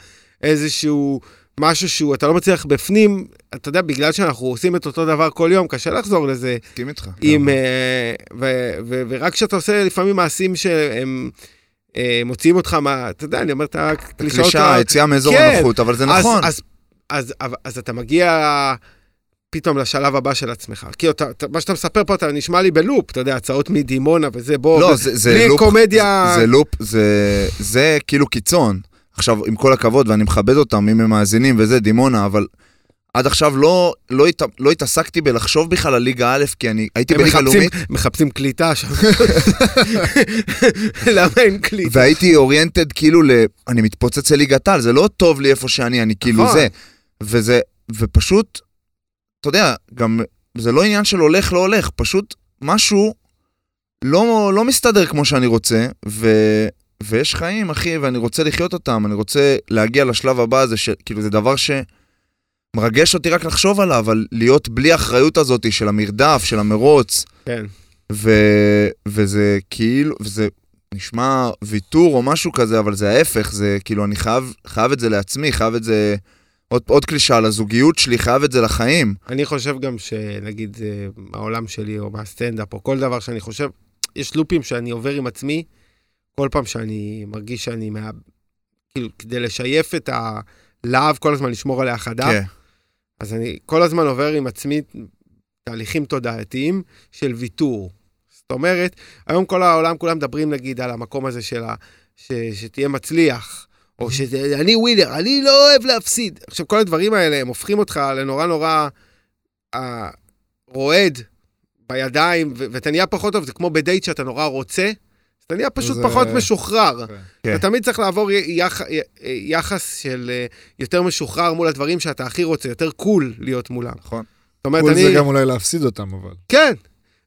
איזשהו משהו שהוא, אתה לא מצליח בפנים, אתה יודע, בגלל שאנחנו עושים את אותו דבר כל יום, קשה לחזור לזה מסכים איתך. עם, אה, ו- ו- ורק כשאתה עושה לפעמים מעשים שהם מוציאים אותך מה, אתה יודע, אני אומר את הקלישאות. קלישאה, ה- יציאה מאזור כן. הנוחות, אבל זה אז- נכון. אז, אז, אז, אז אתה מגיע פתאום לשלב הבא של עצמך. כי אתה, אתה, מה שאתה מספר פה, אתה נשמע לי בלופ, אתה יודע, הצעות מדימונה וזה, בוא, לא, זה, זה בלי לופ, קומדיה... זה, זה לופ, זה, זה כאילו קיצון. עכשיו, עם כל הכבוד, ואני מכבד אותם, אם הם מאזינים וזה, דימונה, אבל עד עכשיו לא, לא, הת, לא התעסקתי בלחשוב בכלל על ליגה א', כי אני הייתי בליגה לאומית, מחפשים קליטה שם. (laughs) למה אין קליטה? והייתי אוריינטד כאילו ל... אני מתפוצץ לליגת על, זה לא טוב לי איפה שאני, אני כאילו נכון. זה. וזה, ופשוט, אתה יודע, גם, זה לא עניין של הולך, לא הולך, פשוט משהו לא, לא מסתדר כמו שאני רוצה, ו... ויש חיים, אחי, ואני רוצה לחיות אותם, אני רוצה להגיע לשלב הבא הזה, שכאילו זה דבר שמרגש אותי רק לחשוב עליו, אבל להיות בלי האחריות הזאת של המרדף, של המרוץ, כן. ו... וזה כאילו, וזה נשמע ויתור או משהו כזה, אבל זה ההפך, זה כאילו, אני חייב, חייב את זה לעצמי, חייב את זה, עוד, עוד קלישה על הזוגיות שלי, חייב את זה לחיים. אני חושב גם שנגיד אה, מהעולם שלי או מהסטנדאפ או כל דבר שאני חושב, יש לופים שאני עובר עם עצמי, כל פעם שאני מרגיש שאני, מה... כאילו, כדי לשייף את הלהב, כל הזמן לשמור עליה חדה, כן. אז אני כל הזמן עובר עם עצמי תהליכים תודעתיים של ויתור. זאת אומרת, היום כל העולם, כולם מדברים נגיד על המקום הזה של ה... ש... שתהיה מצליח, או שאני ווינר, אני לא אוהב להפסיד. עכשיו, כל הדברים האלה, הם הופכים אותך לנורא נורא אה, רועד בידיים, ו- ואתה נהיה פחות טוב, זה כמו בדייט שאתה נורא רוצה, אתה נהיה פשוט זה- פחות משוחרר. כן. אתה תמיד צריך לעבור יח... יחס של אה, יותר משוחרר מול הדברים שאתה הכי רוצה, יותר קול להיות מולם. נכון. זאת אומרת, כל אני... זה גם אולי להפסיד אותם, אבל. כן,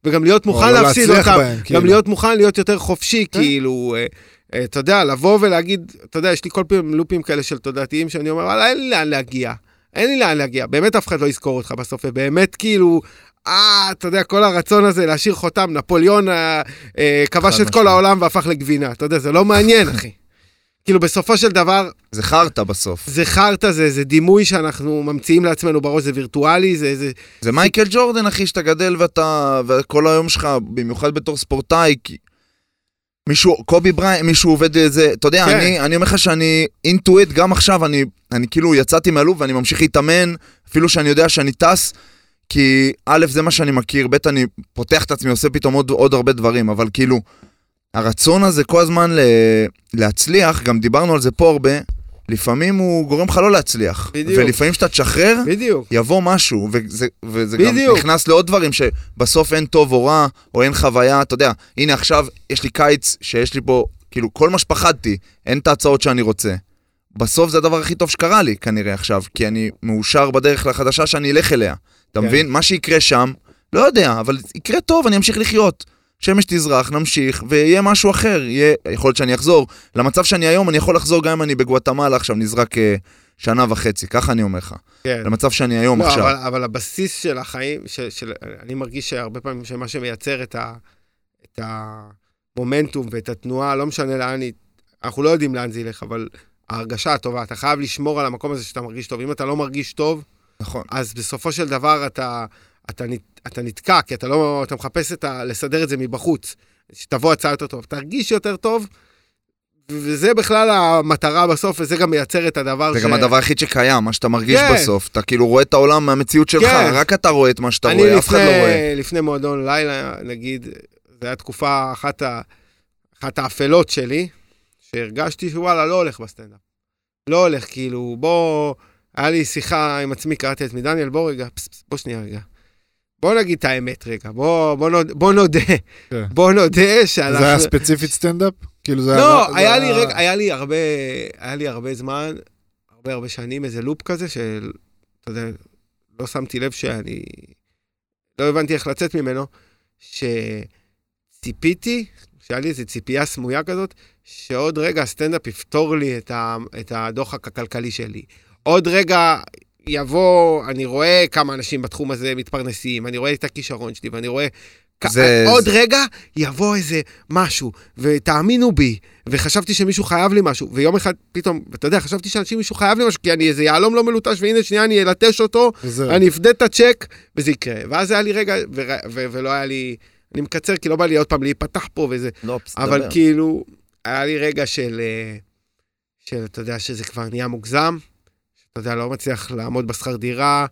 וגם להיות או מוכן לא להפסיד אותם. בהם, כאילו. גם להיות מוכן להיות יותר חופשי, כן. כאילו, אה, אה, אתה יודע, לבוא ולהגיד, אתה יודע, יש לי כל פעם לופים כאלה של תודעתיים שאני אומר, וואלה, אין לי לאן להגיע. אין לי לאן להגיע. באמת אף אחד לא יזכור אותך בסוף, ובאמת כאילו, אה, אתה יודע, כל הרצון הזה להשאיר חותם, נפוליאון אה, אה, כבש את כל. העולם והפך לגבינה, אתה יודע, זה לא מעניין, אחי. כאילו, בסופו של דבר, זה חרטא בסוף. זה חרטא, זה, זה דימוי שאנחנו ממציאים לעצמנו בראש, זה וירטואלי, זה, זה, זה מייקל ג'ורדן, אחי, שאתה גדל ואתה, וכל היום שלך, במיוחד בתור ספורטאי, כי... מישהו, קובי בריין, מישהו עובד איזה, אתה יודע, כן. אני, אני אומר לך שאני אינטואיט, גם עכשיו, אני, אני כאילו יצאתי מהלופ ואני ממשיך להתאמן, אפילו שאני יודע שאני טס, כי א', זה מה שאני מכיר, ב', אני פותח את עצמי, עושה פתאום עוד, עוד הרבה דברים, אבל כאילו, הרצון הזה כל הזמן ל, להצליח, גם דיברנו על זה פה הרבה, לפעמים הוא גורם לך לא להצליח. בדיוק. ולפעמים שאתה תשחרר, בדיוק. יבוא משהו, וזה, וזה גם בדיוק. נכנס לעוד דברים שבסוף אין טוב או רע, או אין חוויה, אתה יודע, הנה עכשיו יש לי קיץ שיש לי פה, כאילו, כל מה שפחדתי, אין את ההצעות שאני רוצה. בסוף זה הדבר הכי טוב שקרה לי, כנראה עכשיו, כי אני מאושר בדרך לחדשה שאני אלך אליה. אתה כן. מבין? מה שיקרה שם, לא יודע, אבל יקרה טוב, אני אמשיך לחיות. שמש תזרח, נמשיך, ויהיה משהו אחר, יהיה, יכול להיות שאני אחזור. למצב שאני היום, אני יכול לחזור גם אם אני בגואטמלה עכשיו, נזרק אה, שנה וחצי, ככה אני אומר לך. כן. למצב שאני היום לא, עכשיו. אבל, אבל הבסיס של החיים, של, של, אני מרגיש שהרבה פעמים שמה שמייצר את, ה, את המומנטום ואת התנועה, לא משנה לאן היא, אנחנו לא יודעים לאן זה ילך, אבל ההרגשה הטובה, אתה חייב לשמור על המקום הזה שאתה מרגיש טוב. אם אתה לא מרגיש טוב, נכון. אז בסופו של דבר אתה, אתה, אתה נתקע, כי אתה לא, אתה מחפש את ה, לסדר את זה מבחוץ. שתבוא הצעה יותר טוב, תרגיש יותר טוב, וזה בכלל המטרה בסוף, וזה גם מייצר את הדבר זה ש... גם הדבר היחיד שקיים, מה שאתה מרגיש כן. בסוף. אתה כאילו רואה את העולם מהמציאות שלך, כן. רק אתה רואה את מה שאתה אני רואה, אף אחד לא רואה. לפני, לפני מועדון לילה, נגיד, זו הייתה תקופה, אחת, ה, אחת האפלות שלי, שהרגשתי שוואלה, לא הולך בסטנדאפ. לא הולך, כאילו, בוא... היה לי שיחה עם עצמי, קראתי לעצמי, דניאל, בוא רגע, פס, פס, בוא שנייה רגע. בוא נגיד את האמת רגע, בוא, בוא, נוד, בוא נודה, כן. בוא נודה זה שאנחנו... היה ספציפית סטנדאפ? כאילו זה לא, זה היה לי רגע, היה לי הרבה, היה לי הרבה זמן, הרבה הרבה שנים, איזה לופ כזה של, אתה יודע, לא שמתי לב שאני, לא הבנתי איך לצאת ממנו, שציפיתי, שהיה לי איזו ציפייה סמויה כזאת, שעוד רגע הסטנדאפ יפתור לי את, ה, את הדוחק הכלכלי שלי. עוד רגע יבוא, אני רואה כמה אנשים בתחום הזה מתפרנסים, אני רואה את הכישרון שלי, ואני רואה... זה- עוד זה- רגע יבוא איזה משהו, ותאמינו בי, וחשבתי שמישהו חייב לי משהו, ויום אחד פתאום, ואתה יודע, חשבתי שאנשים מישהו חייב לי משהו, כי אני איזה יהלום לא מלוטש, והנה שנייה אני אלטש אותו, וזהו. אני אפדה את הצ'ק, וזה יקרה. ואז היה לי רגע, ו- ו- ולא היה לי, אני מקצר, כי לא בא לי עוד פעם להיפתח פה וזה, לא, פס, אבל דבר. כאילו, היה לי רגע של, אה, של, אתה יודע, שזה כבר נהיה מוגזם, שאתה יודע, לא מצליח לעמוד בשכר דירה,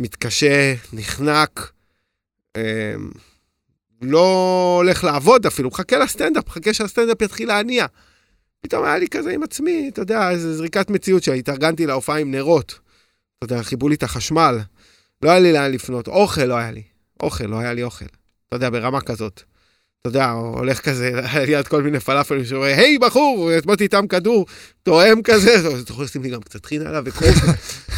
מתקשה, נחנק, אה, לא הולך לעבוד אפילו, מחכה לסטנדאפ, מחכה שהסטנדאפ יתחיל להניע. פתאום היה לי כזה עם עצמי, אתה יודע, איזו זריקת מציאות שהתארגנתי להופעה עם נרות. אתה יודע, חיברו לי את החשמל, לא היה לי לאן לפנות, אוכל לא היה לי, אוכל, לא היה לי אוכל. אתה יודע, ברמה כזאת. אתה יודע, הולך כזה (laughs) ליד כל מיני פלאפלים שאומר, היי בחור, אתמול איתם כדור, תואם כזה, אז אתה יכול לשים לי גם קצת טחינה עליו וקרוב.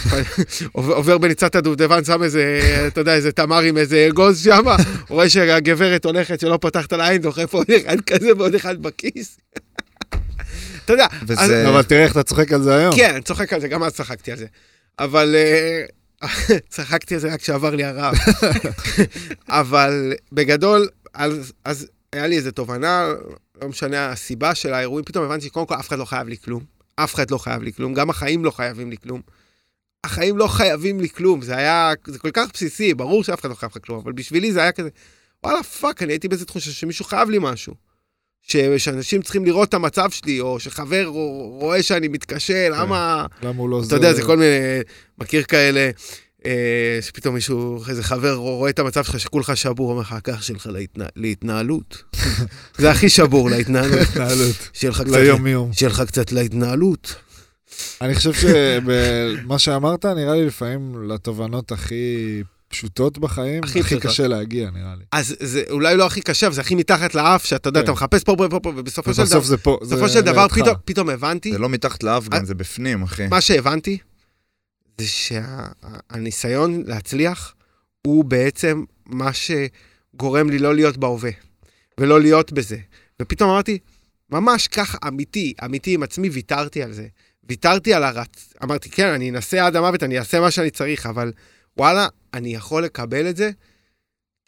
(laughs) עובר עובר בניצת הדובדבן, שם איזה, אתה יודע, איזה תמר עם איזה אגוז שם, רואה שהגברת הולכת שלא פתחת לה עין, דוחף עוד אחד כזה ועוד אחד בכיס. (laughs) אתה יודע, וזה... אבל תראה איך אתה צוחק על זה היום. כן, אני צוחק על זה, גם אז צחקתי על זה. אבל אה, צחקתי על זה רק כשעבר לי הרעב. אבל בגדול, אז, אז היה לי איזו תובנה, לא משנה הסיבה של האירועים, פתאום הבנתי שקודם כל אף אחד לא חייב לי כלום. אף אחד לא חייב לי כלום, גם החיים לא חייבים לי כלום. החיים לא חייבים לי כלום, זה היה, זה כל כך בסיסי, ברור שאף אחד לא חייב לך כלום, אבל בשבילי זה היה כזה, וואלה, fuck, אני הייתי באיזה תחושה שמישהו חייב לי משהו. ש, שאנשים צריכים לראות את המצב שלי, או שחבר רואה שאני מתקשה, למה... למה הוא לא אתה יודע, זה כל מיני, מכיר כאלה, שפתאום מישהו, איזה חבר רואה את המצב שלך, שכולך שבור, אומר לך, הכח שלך להתנה, להתנהלות. (laughs) זה הכי שבור להתנהלות. התנהלות. שיהיה לך קצת, ליום יום. שיהיה לך קצת להתנהלות. אני חושב שמה (laughs) שאמרת, נראה לי לפעמים לתובנות הכי פשוטות בחיים, הכי הכי. קשה להגיע, נראה לי. אז זה אולי לא הכי קשה, אבל זה הכי מתחת לאף, שאתה יודע, כן. אתה מחפש פה, פה, פה, פה, ובסופו של דבר, בסופו של דבר. פתאום, פתאום הבנתי, זה לא מתחת לאף גם, זה בפנים, אחי. מה שהבנתי, זה שהניסיון להצליח הוא בעצם מה שגורם לי לא להיות בהווה, ולא להיות בזה. ופתאום אמרתי, ממש ככה, אמיתי, אמיתי עם עצמי, ויתרתי על זה. ויתרתי על הרץ. אמרתי, כן, אני אנסה עד המוות, אני אעשה מה שאני צריך, אבל וואלה, אני יכול לקבל את זה.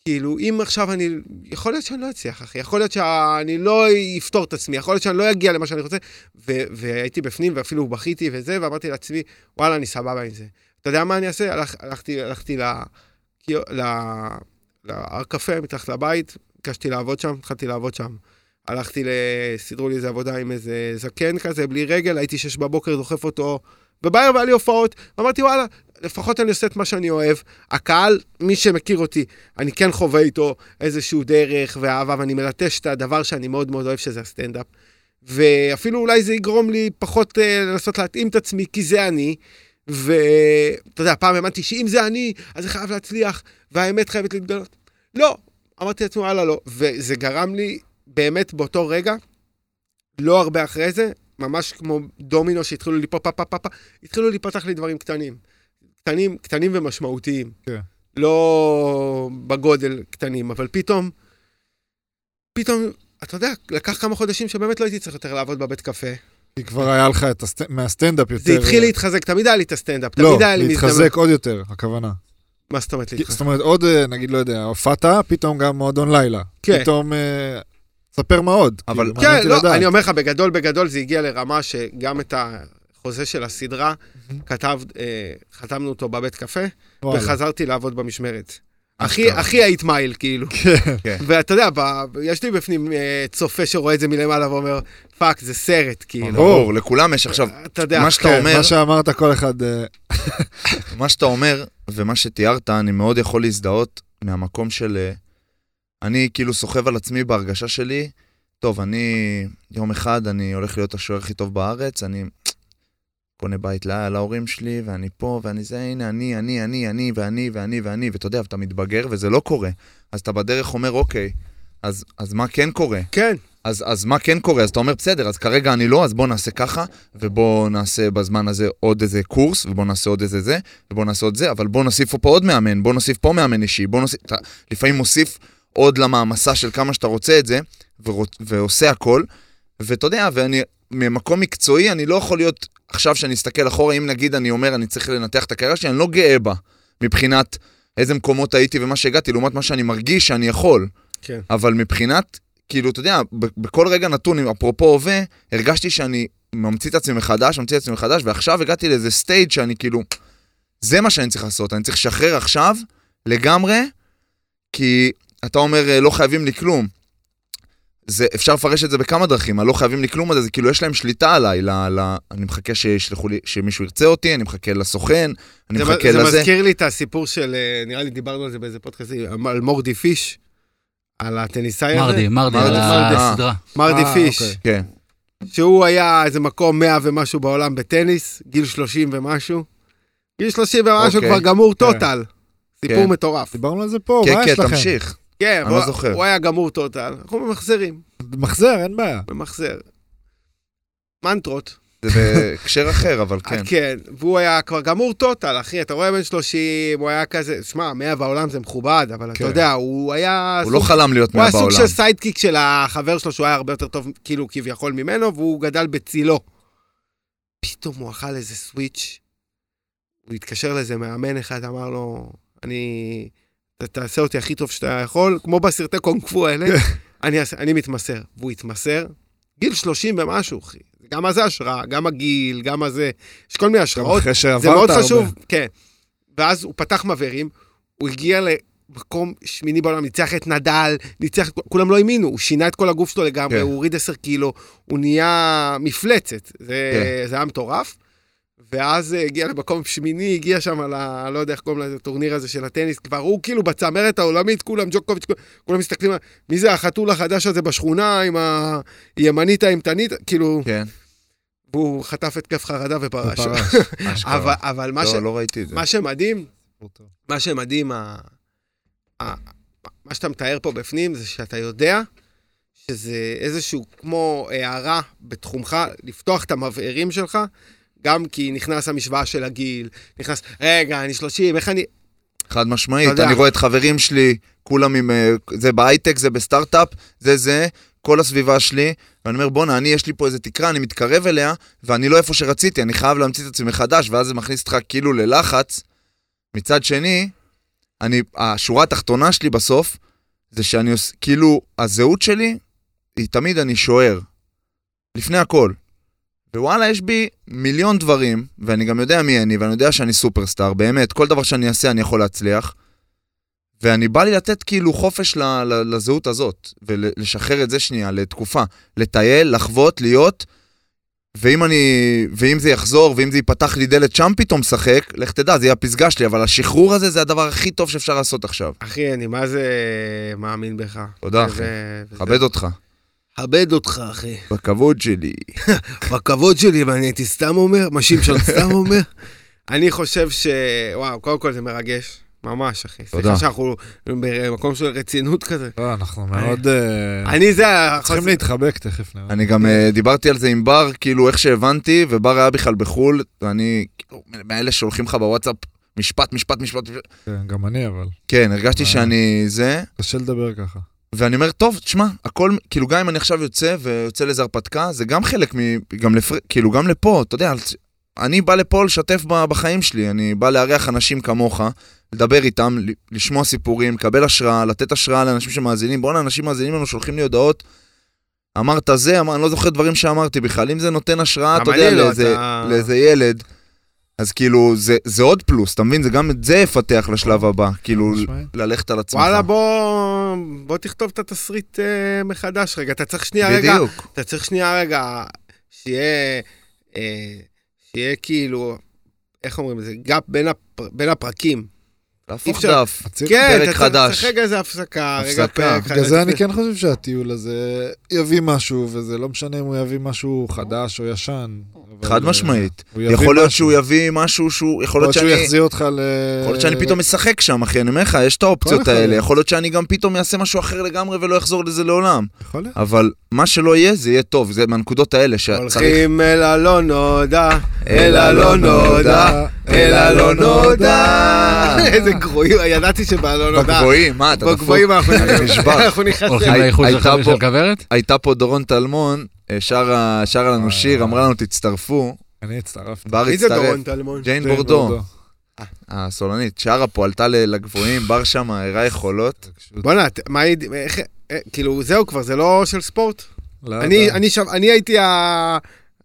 כאילו, אם עכשיו אני... יכול להיות שאני לא אצליח, אחי. יכול להיות שאני לא אפתור את עצמי, יכול להיות שאני לא אגיע למה שאני רוצה. ו- והייתי בפנים, ואפילו בכיתי וזה, ואמרתי לעצמי, וואלה, אני סבבה עם זה. אתה יודע מה אני אעשה? הלך, הלכתי, הלכתי ל... ל... להר קפה מתחת לבית, ביקשתי לעבוד שם, התחלתי לעבוד שם. הלכתי. סידרו לי איזה עבודה עם איזה זקן כזה, בלי רגל, הייתי שש בבוקר, דוחף אותו, ובערב היה לי הופעות, ואמרתי, וואלה, לפחות אני עושה את מה שאני אוהב. הקהל, מי שמכיר אותי, אני כן חווה איתו איזשהו דרך ואהבה, ואני מלטש את הדבר שאני מאוד מאוד אוהב, שזה הסטנדאפ. ואפילו אולי זה יגרום לי פחות אה, לנסות להתאים את עצמי, כי זה אני. ואתה יודע, פעם האמנתי שאם זה אני, אז זה חייב להצליח, והאמת חייבת להתגלות. לא, אמרתי לעצמי, וואלה, לא. וזה גרם לי, באמת באותו רגע, לא הרבה אחרי זה, ממש כמו דומינו שהתחילו ליפול פה פה פה פה, התחילו להיפתח לי דברים קטנים. קטנים, קטנים ומשמעותיים. כן. לא בגודל קטנים, אבל פתאום, פתאום, אתה יודע, לקח כמה חודשים שבאמת לא הייתי צריך יותר לעבוד בבית קפה. כי כבר היה לך את הסט... מהסטנדאפ יותר... זה התחיל להתחזק, תמיד היה לי את הסטנדאפ, לא, תמיד היה לי להתחזק עוד יותר, הכוונה. מה זאת אומרת להתחזק? זאת אומרת, עוד, אה, נגיד, לא יודע, הופעת, פתאום גם מועדון לילה. כן. פתאום, אה, ספר מה עוד. אבל- כאילו, כן, לא, לדעת. אני אומר לך, בגדול, בגדול זה הגיע לרמה שגם את החוזה של הסדרה, כתב, אה, חתמנו אותו בבית קפה, וואלה. וחזרתי לעבוד במשמרת. הכי. הכי היית מייל, כאילו. כן. ואתה יודע, ב- יש לי בפנים אה, צופה שרואה את זה מלמעלה ואומר, fuck, זה סרט, כאילו. ברור, לכולם יש עכשיו, אתה יודע, מה שאתה כן, אומר, מה שאמרת, כל אחד... אה, (laughs) מה שאתה אומר ומה שתיארת, אני מאוד יכול להזדהות מהמקום של... אה, אני כאילו סוחב על עצמי בהרגשה שלי, טוב, אני יום אחד, אני הולך להיות השוער הכי טוב בארץ, אני קונה בית לה, להורים שלי, ואני פה, ואני זה, הנה, אני, אני, אני, אני, ואני, ואני, ואני, ואתה יודע, ואתה מתבגר, וזה לא קורה. אז אתה בדרך אומר, אוקיי, אז, אז מה כן קורה? כן, אז, אז מה כן קורה? אז אתה אומר, בסדר, אז כרגע אני לא, אז בוא נעשה ככה, ובוא נעשה בזמן הזה עוד איזה קורס, ובוא נעשה עוד איזה זה, ובוא נעשה עוד זה, אבל בוא נוסיף פה עוד מאמן, בוא נוסיף פה מאמן אישי, בוא נוסיף... אתה לפעמים מוסיף עוד למעמסה של כמה שאתה רוצה את זה, ורוצ, ועושה הכל, ואתה יודע, ואני, ממקום מקצועי, אני לא יכול להיות, עכשיו שאני אסתכל אחורה, אם נגיד אני אומר, אני צריך לנתח את הקריירה שלי, אני לא גאה בה, מבחינת איזה מקומות הייתי ומה שהגעתי, לעומת מה שאני מרגיש שאני יכול. כן. אבל מבחינת, כאילו, אתה יודע, בכל רגע נתון, אפרופו הווה, הרגשתי שאני ממציא את עצמי מחדש, ממציא את עצמי מחדש, ועכשיו הגעתי לאיזה סטייג' שאני כאילו, זה מה שאני צריך לעשות, אני צריך לשחרר עכשיו, לגמרי, כי אתה אומר, לא חייבים לי כלום. זה, אפשר לפרש את זה בכמה דרכים, הלא חייבים לי כלום הזה, זה כאילו יש להם שליטה עליי, ל, ל, אני מחכה שישלחו לי, שמישהו ירצה אותי, אני מחכה לסוכן, אני זה, מחכה זה לזה. מזכיר לי את הסיפור של, אה, נראה לי דיברנו על זה באיזה פודקאסט, על מורדי פיש, על הטניסאי הזה. מרדי, מרדי, מרדי, על מרדי. הסדרה. מרדי אה, פיש. אוקיי. כן, שהוא היה איזה מקום 100 ומשהו בעולם בטניס, גיל 30 ומשהו, גיל 30 ומשהו אוקיי. כבר גמור טוטל. סיפור כן. מטורף. דיברנו על זה פה, כן, מה כן, יש לכם? תמשיך. כן, אני לא זוכר. הוא היה גמור טוטל. אנחנו ממחזרים, מחזר, אין בעיה. ממחזר. מנטרות. זה בהקשר אחר, אבל (laughs) כן. כן, והוא היה כבר גמור total, אחי, אתה רואה בן 30, הוא היה כזה, שמע, 100 בעולם זה מכובד, אבל אתה כן. יודע, הוא היה... הוא לא חלם להיות הוא היה סוג בעולם. של sidekick של החבר שלו, שהוא היה הרבה יותר טוב, כאילו, כביכול ממנו, והוא גדל בצילו. פתאום הוא אכל איזה switch, הוא התקשר לאיזה מאמן אחד, אמר לו, אני... אתה תעשה אותי הכי טוב שאתה יכול, כמו בסרטי קונג פו האלה, אני, אעשה- אני מתמסר. והוא התמסר, גיל 30 ומשהו, אחי. גם מה זה השראה, גם הגיל, גם מה זה... יש כל מיני השראות. אחרי שעברת זה מאוד הרבה. חשוב, כן. ואז הוא פתח מבערים, הוא הגיע למקום שמיני בעולם, ניצח את נדל, ניצח. כולם לא האמינו, הוא שינה את כל הגוף שלו לגמרי, כן. הוא הוריד 10 קילו, הוא נהיה מפלצת, זה, כן. זה היה מטורף. ואז אה, הגיע למקום שמיני, הגיע שם ל... לא יודע איך קוראים לזה, הטורניר הזה של הטניס, כבר הוא כאילו בצמרת העולמית, כולם ג'וקוביץ', כולם מסתכלים, על- מי זה החתול החדש הזה בשכונה עם הימנית האימתנית, כאילו, כן, והוא חטף התקף חרדה ופרש. פרש. (laughs) אשכרה. אבל, אבל מה, ש... לא, לא ראיתי את זה. מה שמדהים, מה שמדהים, ה... ה... מה שאתה מתאר פה בפנים, זה שאתה יודע שזה איזשהו כמו הערה בתחומך, לפתוח את המבערים שלך, גם כי נכנס המשוואה של הגיל, נכנס, רגע, אני 30, איך אני... חד משמעית. אני רואה את חברים שלי, כולם עם... אה, זה בהייטק, זה בסטארט-אפ, זה זה, כל הסביבה שלי, ואני אומר, בואנה, אני, יש לי פה איזה תקרה, אני מתקרב אליה, ואני לא איפה שרציתי, אני חייב להמציא את עצמי מחדש, ואז זה מכניס אותך כאילו ללחץ. מצד שני, אני, השורה התחתונה שלי בסוף, זה שאני עוש... כאילו, הזהות שלי, היא תמיד אני שוער. לפני הכל. ווואלה, יש בי מיליון דברים, ואני גם יודע מי אני, ואני יודע שאני סופרסטאר, באמת, כל דבר שאני אעשה אני יכול להצליח. ואני בא לי לתת כאילו חופש לזהות הזאת, ולשחרר את זה שנייה לתקופה. לטייל, לחוות, להיות, ואם אני, ואם זה יחזור, ואם זה ייפתח לי דלת שם פתאום משחק, לך תדע, זה יהיה הפסגה שלי, אבל השחרור הזה זה הדבר הכי טוב שאפשר לעשות עכשיו. אחי, אני מה זה מאמין בך. תודה, אחי. וזה- כבד אותך. כבד אותך, אחי. בכבוד שלי. (laughs) בכבוד שלי, ואני הייתי סתם אומר, מה שמשון סתם אומר. אני חושב ש... וואו, קודם כל זה מרגש. ממש, אחי. תודה. סליחה שאנחנו במקום של רצינות כזה. לא, אנחנו מאוד... אה, אני זה... צריכים להתחבק תכף. אני גם אה, דיברתי על זה עם בר, כאילו איך שהבנתי, ובר היה בכלל בחו"ל, ואני, כאילו, מאלה שהולכים לך בוואטסאפ, משפט, משפט, משפט, כן, גם אני, אבל כן, הרגשתי אה. שאני זה, קשה לדבר ככה. ואני אומר, טוב, תשמע, הכל, כאילו גם אם אני עכשיו יוצא ויוצא לאיזה הרפתקה, זה גם חלק מ... גם לפר... כאילו גם לפה, אתה יודע, אני בא לפה לשתף בחיים שלי, אני בא לארח אנשים כמוך, לדבר איתם, לשמוע סיפורים, לקבל השראה, לתת השראה לאנשים שמאזינים. בואנה, אנשים מאזינים לנו, שולחים לי הודעות. אמרת זה, אמר, אני לא זוכר דברים שאמרתי בכלל. אם זה נותן השראה, אתה יודע, לא, לאיזה, אתה- לאיזה ילד, אז כאילו, זה, זה עוד פלוס, אתה מבין? זה גם את זה יפתח לשלב הבא. כאילו. ללכת על עצמך. וואלה, בוא... בוא תכתוב את התסריט אה, מחדש רגע. אתה צריך שנייה רגע... בדיוק. אתה צריך שנייה רגע, שיהיה... אה, שיהיה כאילו... איך אומרים את זה? gap בין, הפ... בין הפרקים. להפוך דף. מציל- כן, פרק אתה צריך- חדש. צריך רגע איזה הפסקה, רגע. פרק בגלל זה אני חדש. כן חושב שהטיול הזה יביא משהו, וזה לא משנה אם הוא יביא משהו חדש או ישן. חד משמעית. יכול להיות משהו. שהוא יביא משהו שהוא... יכול יכול להיות להיות שהוא שאני... יחזיר אותך ל... יכול להיות שאני פתאום משחק שם, אחי, אני אומר לך, יש את האופציות האלה. יכול להיות שאני גם פתאום אעשה משהו אחר לגמרי ולא אחזור לזה לעולם. יכול להיות. אבל מה שלא יהיה, זה יהיה טוב. זה מהנקודות האלה שצריך... הולכים אל הלא נודע, אל הלא נודע, אל הלא נודע. (laughs) איזה גרועים, ידעתי שבלא נודע. בגבוהים, מה, אתה דפוק? בגבוהים אנחנו נכנסים. (laughs) הולכים לאיחוד של הייתה חבר פה- של כוורת? הייתה פה דורון טלמון, אה, שרה לנו שיר, אמרה לנו תצטרפו. אני הצטרפתי. בר מי זה הצטרף. דורון טלמון? ג'יין בורדו, הסולנית. שרה פה, עלתה לגבוהים, בר שם הראה יכולות. בואנה, מה היא... איך... אה, כאילו, זהו כבר, זה לא של ספורט? לא אני הייתי. ה-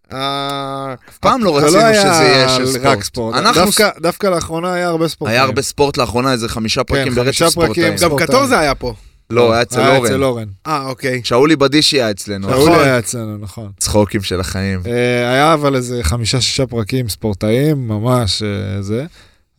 אף פעם לא רצינו שזה יהיה של רק ספורט. ספורט. אנחנו... דווקא- דווקא לאחרונה היה הרבה ספורט. היה הרבה ספורט לאחרונה, איזה חמישה פרקים חמישה ברצף פרקים. ספורטאים. גם. קטור זה היה פה. לא, היה אצל היה אצל אורן. אורן. אה, אוקיי. שאולי בדישי היה אצלנו. שאולי נכון. היה אצלנו, נכון. צחוקים של החיים. אה, היה אבל איזה חמישה-שישה פרקים ספורטאים, ממש אה, זה.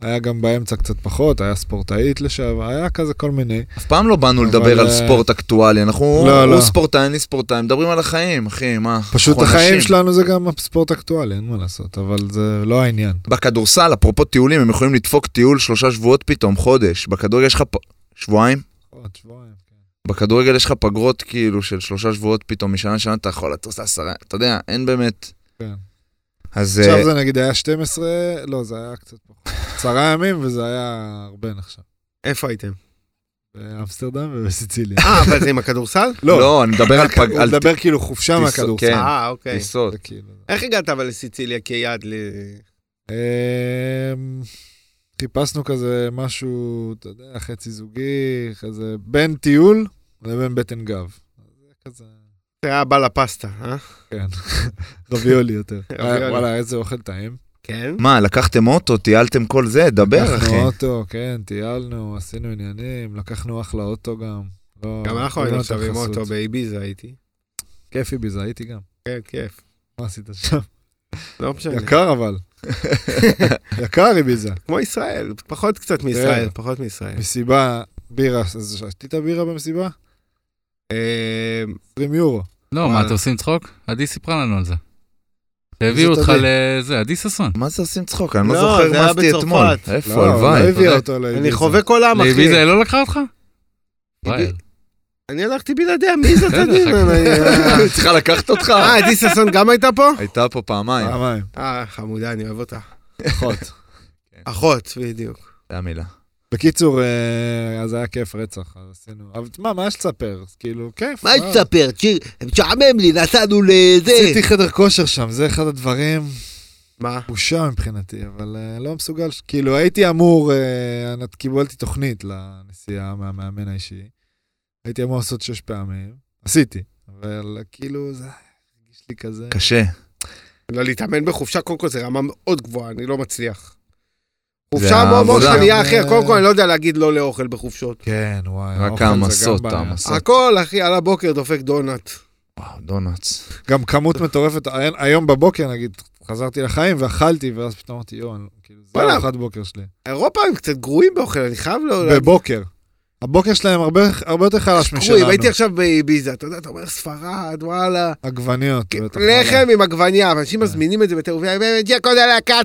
היה גם באמצע קצת פחות, היה ספורטאית לשעבר, היה כזה כל מיני. אף פעם לא באנו אבל, לדבר על אה, ספורט אקטואלי, אנחנו, לא, הוא לא. ספורטאי, אני ספורטאי, מדברים על החיים, אחי, מה? פשוט החיים אנשים. שלנו זה גם ספורט אקטואלי, אין מה לעשות, אבל זה לא העניין. בכדורסל, אפרופו טיולים, הם יכולים לדפוק טיול שלושה שבועות פתאום, חודש. בכדורגל יש לך פ... שבועיים? עוד שבועיים, כן. בכדורגל יש לך פגרות כאילו של שלושה שבועות פתאום, משנה לשנה אתה יכול לטוס לעשרה, אתה יודע, אין באמת. כן. אז עכשיו אה, זה נגיד היה 12, לא, זה היה קצת פחות. (laughs) עשרה ימים וזה היה הרבה נחשב. איפה הייתם? באמסטרדם ובסיציליה. אה, אבל זה עם הכדורסל? לא, אני מדבר על (laughs) פג... הוא מדבר כאילו חופשה מהכדורסל. כן. אה, אוקיי. טיסות. כאילו... איך הגעת אבל לסיציליה כיעד ל... אמ, חיפשנו כזה משהו, אתה יודע, חצי זוגי, כזה בין טיול לבין בטן גב. זה כזה, זה היה בא לפסטה, אה? כן, (laughs) רביולי יותר. (laughs) רביולי. וואלה, איזה אוכל טעים. כן. מה, לקחתם אוטו, טיילתם כל זה? דבר, אחי. לקחנו אוטו, כן, טיילנו, עשינו עניינים, לקחנו אחלה אוטו גם. לא- גם אנחנו לא היינו עכשיו עם. אוטו באביזה הייתי. כיפי בזה, הייתי גם. כן, כיף. מה עשית שם? (laughs) לא משנה. יקר אבל. יקר איביזה. כמו ישראל, פחות קצת מישראל, כן. פחות מישראל. מסיבה, בירה, אז שתית בירה במסיבה? אה, 20 יורו. לא. מה, אתם עושים צחוק? עדי סיפרה לנו על זה. שהביאו זאת אותך? לזה, עדי ששון. מה זה עושים צחוק? אני לא לא, זוכר זה מה עשיתי. אתמול. לא, איפה, לא הלוואי. אני חובק עולם, אחי. לאביזה לא לקחה אותך? אני הלכתי בלעדיה, מי בסדר, הדין? (laughs) היא צריכה לקחת אותך. אה, עדי ששון גם הייתה פה? הייתה פה פעמיים, פעמיים, אה, חמודה, אני אוהב אותה. אחות. אחות, בדיוק. זה המילה. בקיצור, אה, אז היה כיף רצח, אז עשינו. אבל מה, מה יש לספר? כאילו, כיף. מה יש אה. לספר? משעמם לי, נסענו לזה. עשיתי חדר כושר שם, זה אחד הדברים, מה? בושה מבחינתי, אבל אה, לא מסוגל, כאילו הייתי אמור, קיבלתי תוכנית לנסיעה מהמאמן האישי, הייתי אמור לעשות שש פעמים, עשיתי, אבל כאילו זה הרגיש לי כזה, קשה. לא, להתאמן בחופשה, קודם כל זה רמה מאוד גבוהה, אני לא מצליח. חופשה מאוד מאוד. חניה, אחי, אה. קודם כל אני לא יודע להגיד לא לאוכל בחופשות. כן, וואי, רק העמסות. העמסות. הכל, אחי, על הבוקר דופק דונלד. וואו, דונלדס. גם כמות מטורפת, היום- בבוקר נגיד, חזרתי לחיים ואכלתי, ואז פתאום אמרתי, יואו, כאילו, זה. ארוחת בוקר שלי. אירופה הם קצת גרועים באוכל, אני חייב לא... בבוקר. הבוקר שלהם הרבה הרבה יותר חלש משלנו. גרועים, הייתי עכשיו באביזה, אתה יודע, אתה אומר ספרד, וואלה. עגבניות. בטח. לחם עם עגבניה, ואנשים מזמינים את זה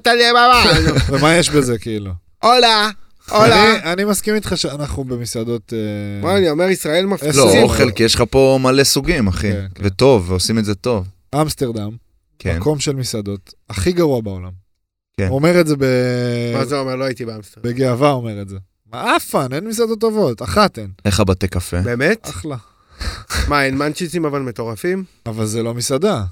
לממה. (laughs) ומה יש בזה, כאילו? הולה, הולה. אני- אני מסכים איתך שאנחנו במסעדות... אה, מה אני אומר, ישראל לא, מפציצים. אוכל, כי יש לך פה מלא סוגים, אחי. כן, כן. וטוב, ועושים את זה טוב. אמסטרדם, כן. מקום של מסעדות, הכי גרוע בעולם. כן. הוא אומר את זה ב... מה זה אומר? לא הייתי באמסטרדם. בגאווה, אומר את זה. מה אף אין מסעדות טובות, אחת אין. איך הבתי קפה? באמת? אחלה. מה, אין מנצ'יצים אבל מטורפים? אבל זה לא מסעדה.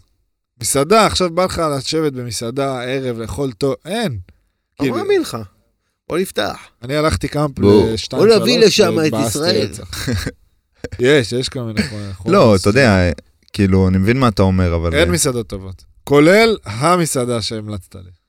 מסעדה, עכשיו בא לך לשבת במסעדה, ערב, לאכול טוב, אין. לא כאילו, מאמין לך. בוא נפתח. אני הלכתי כמה בוא. פעמים, שתיים, בוא שלוש, נביא לשם את ישראל. יש, יש כל מיני... לא, אתה יודע, כאילו, אני מבין מה אתה אומר, אבל... אין מסעדות טובות. כולל המסעדה שהמלצת לי.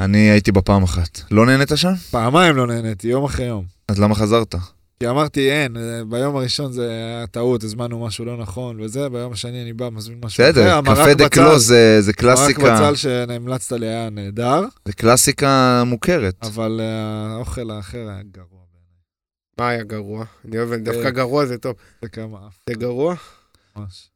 אני הייתי בפעם אחת. לא נהנית שם? פעמיים לא נהניתי, יום אחרי יום. אז למה חזרת? כי אמרתי, אין, אה, ביום הראשון זה היה טעות, הזמנו משהו לא נכון, וזה, ביום השני אני בא, מזמין משהו בסדר, המרק קפה דה בצל- קלו זה זה המרק קלאסיקה, בצל שהמלצת לי היה נהדר, זה קלאסיקה מוכרת. אבל אה, האוכל האחר היה גרוע בעיניי. מה היה גרוע? אני אוהב, אה. דווקא גרוע זה טוב. זה כמה אף, זה גרוע? ממש.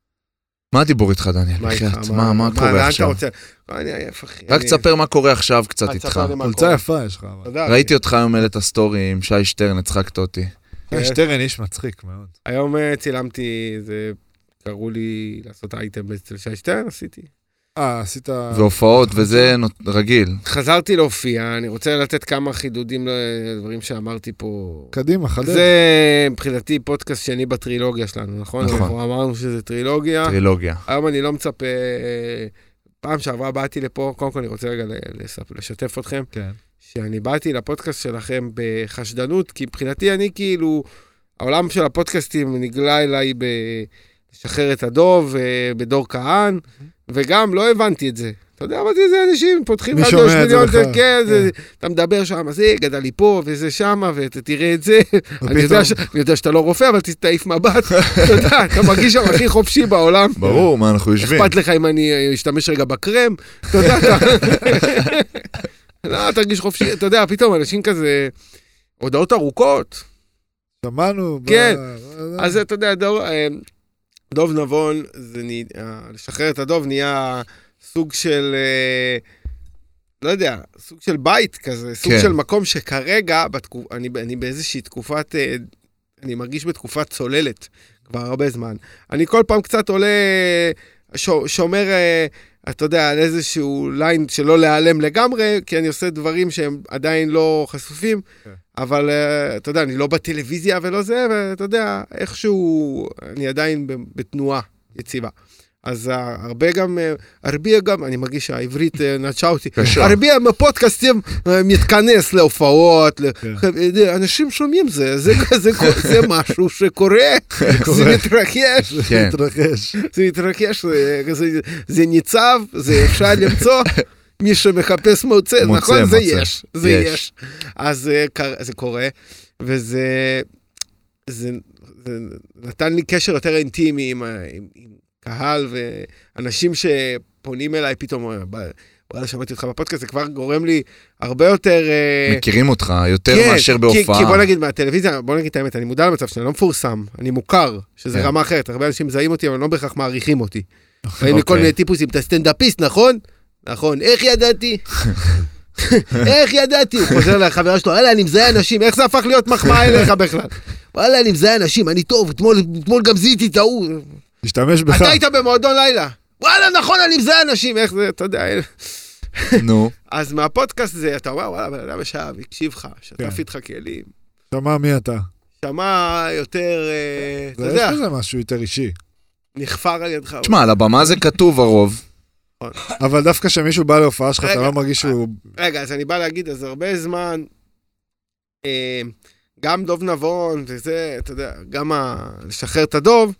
מה הדיבור איתך, דניאל? מה איתך? בחייאת, מה מה לאן קורה אתה עכשיו? רוצה? אני עייף, אחי. רק אני- תספר מה קורה עכשיו קצת איתך. מה חולצה. יפה יש לך, אבל. תודה, אחי. ראיתי אותך היום העלית סטורי עם שי שטרן, הצחקת אותי. אה, שטרן איש מצחיק מאוד. היום אה, צילמתי, זה... קראו לי לעשות אייטם אצל שי שטרן, עשיתי. אה, עשית... והופעות וזה רגיל. חזרתי להופיע, אני רוצה לתת כמה חידודים לדברים שאמרתי פה. קדימה, חדד. זה מבחינתי פודקאסט שני בטרילוגיה שלנו, נכון? נכון. אנחנו אמרנו שזה טרילוגיה. טרילוגיה. היום אני לא מצפה... פעם שעברה באתי לפה, קודם כל אני רוצה רגע לשתף אתכם, כן. שאני באתי לפודקאסט שלכם בחשדנות, כי מבחינתי אני כאילו, העולם של הפודקאסטים נגלה אליי ב... לשחרר את הדוב, אה, בדור כהן, וגם לא הבנתי את זה. אתה יודע, אמרתי, זה אנשים פותחים את זה מיליון, בכלל? כן, זה-. אתה מדבר שם, זה גדל לי פה, וזה שמה, ואתה תראה את זה. (laughs) אני יודע ש- אני יודע שאתה לא רופא, אבל תעיף מבט. (laughs) אתה יודע, אתה מרגיש שם הכי חופשי בעולם. ברור, מה אנחנו יושבים. אכפת לך אם אני אה, אשתמש רגע בקרם, אתה יודע, אתה... (laughs) לא, תרגיש חופשי, אתה יודע, פתאום אנשים כזה, הודעות ארוכות. שמענו. כן. אז אתה יודע, דוב, נבון, זה נה- אה, לשחרר את הדוב נהיה סוג של, אה, לא יודע, סוג של בית כזה, סוג כן. של מקום שכרגע, בתקופ... אני, אני באיזושהי תקופת, אה, אני מרגיש בתקופת צוללת כבר הרבה זמן. אני כל פעם קצת עולה, ש... שומר, אתה יודע, על איזשהו ליין שלא להיעלם לגמרי, כי אני עושה דברים שהם עדיין לא חשופים, כן. אבל אה, אתה יודע, אני לא בטלוויזיה ולא זה, ואתה יודע, איכשהו אני עדיין בתנועה יציבה. אז אה, הרבה גם, אה, הרבה גם, אני מרגיש שהעברית נטשה אותי. הרבה מהפודקאסטים מתכנס להופעות, כן. אנשים שומעים זה, (laughs) משהו שקורה, זה מתרחש, כן. מתרחש. זה מתרחש, זה, זה, זה ניצב, זה אפשר למצוא. (laughs) מי שמחפש מוצא, מוצא, נכון? זה מוצא. יש, זה יש. יש. אז אה, קר- זה קורה, וזה זה, זה נתן לי קשר יותר אינטימי עם, עם, עם קהל ואנשים שפונים אליי פתאום, אה, וואלה, שמעתי אותך בפודקאסט, זה כבר גורם לי הרבה יותר... אה, מכירים אותך יותר כן, מאשר כי, בהופעה. כי בוא נגיד מהטלוויזיה, בוא נגיד את האמת, אני מודע למצב שאני לא מפורסם, אני מוכר, שזה כן. רמה אחרת, הרבה אנשים מזהים אותי, אבל לא בהכרח מעריכים אותי. (laughs) אוקיי. מיני טיפוסים, אתה סטנדאפיסט, נכון? נכון, איך ידעתי? (laughs) איך ידעתי? הוא חוזר לחברה שלו, וואלה, אני מזהה אנשים, איך זה הפך להיות מחמאה אליך בכלל? וואלה, אני מזהה אנשים, אני טוב, אתמול אתמול גם זיהיתי את ההוא. משתמש בך. אתה היית במועדון לילה. וואלה, נכון, אני מזהה אנשים, איך זה, אתה יודע. נו, (laughs) אז מהפודקאסט הזה, אתה אומר, וואלה, בן אדם ישב, הקשיב לך, שטף כן. איתך כלים, שמע מי אתה. שמע יותר, אה, אתה זה- יודע, יש בזה משהו יותר אישי. נחפר על ידך. תשמע, על הבמה זה כתוב הרוב. אבל דווקא כשמישהו בא להופעה שלך, אתה לא מרגיש שהוא... רגע, אז אני בא להגיד, אז הרבה זמן, אה, גם דוב נבון וזה, אתה יודע, גם ה... לשחרר את הדוב,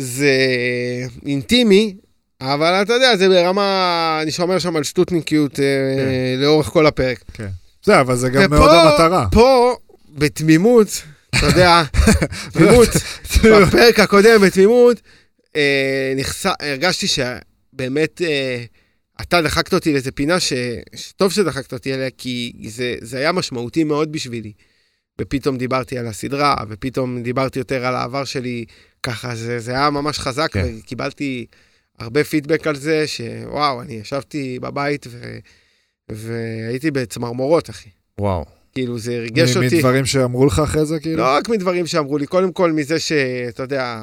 זה אינטימי, אבל אתה יודע, זה ברמה, אני שומר שם על שטותניקיות אה, לאורך כל הפרק. זה, אבל זה גם ופה- מאוד המטרה. פה, בתמימות, אתה יודע, (laughs) תמימות, בפרק הקודם בתמימות, אה, הרגשתי שבאמת אה, אתה דחקת אותי לאיזה פינה ש... שטוב שדחקת אותי אליה, כי זה, זה היה משמעותי מאוד בשבילי. ופתאום דיברתי על הסדרה, ופתאום דיברתי יותר על העבר שלי, ככה זה, זה היה ממש חזק, כן. וקיבלתי הרבה פידבק על זה, שוואו, אני ישבתי בבית ו... והייתי בצמרמורות, אחי. וואו. כאילו, זה הרגש מ- אותי. מדברים שאמרו לך אחרי זה, כאילו? לא רק מדברים שאמרו לי, קודם כל מזה שאתה יודע,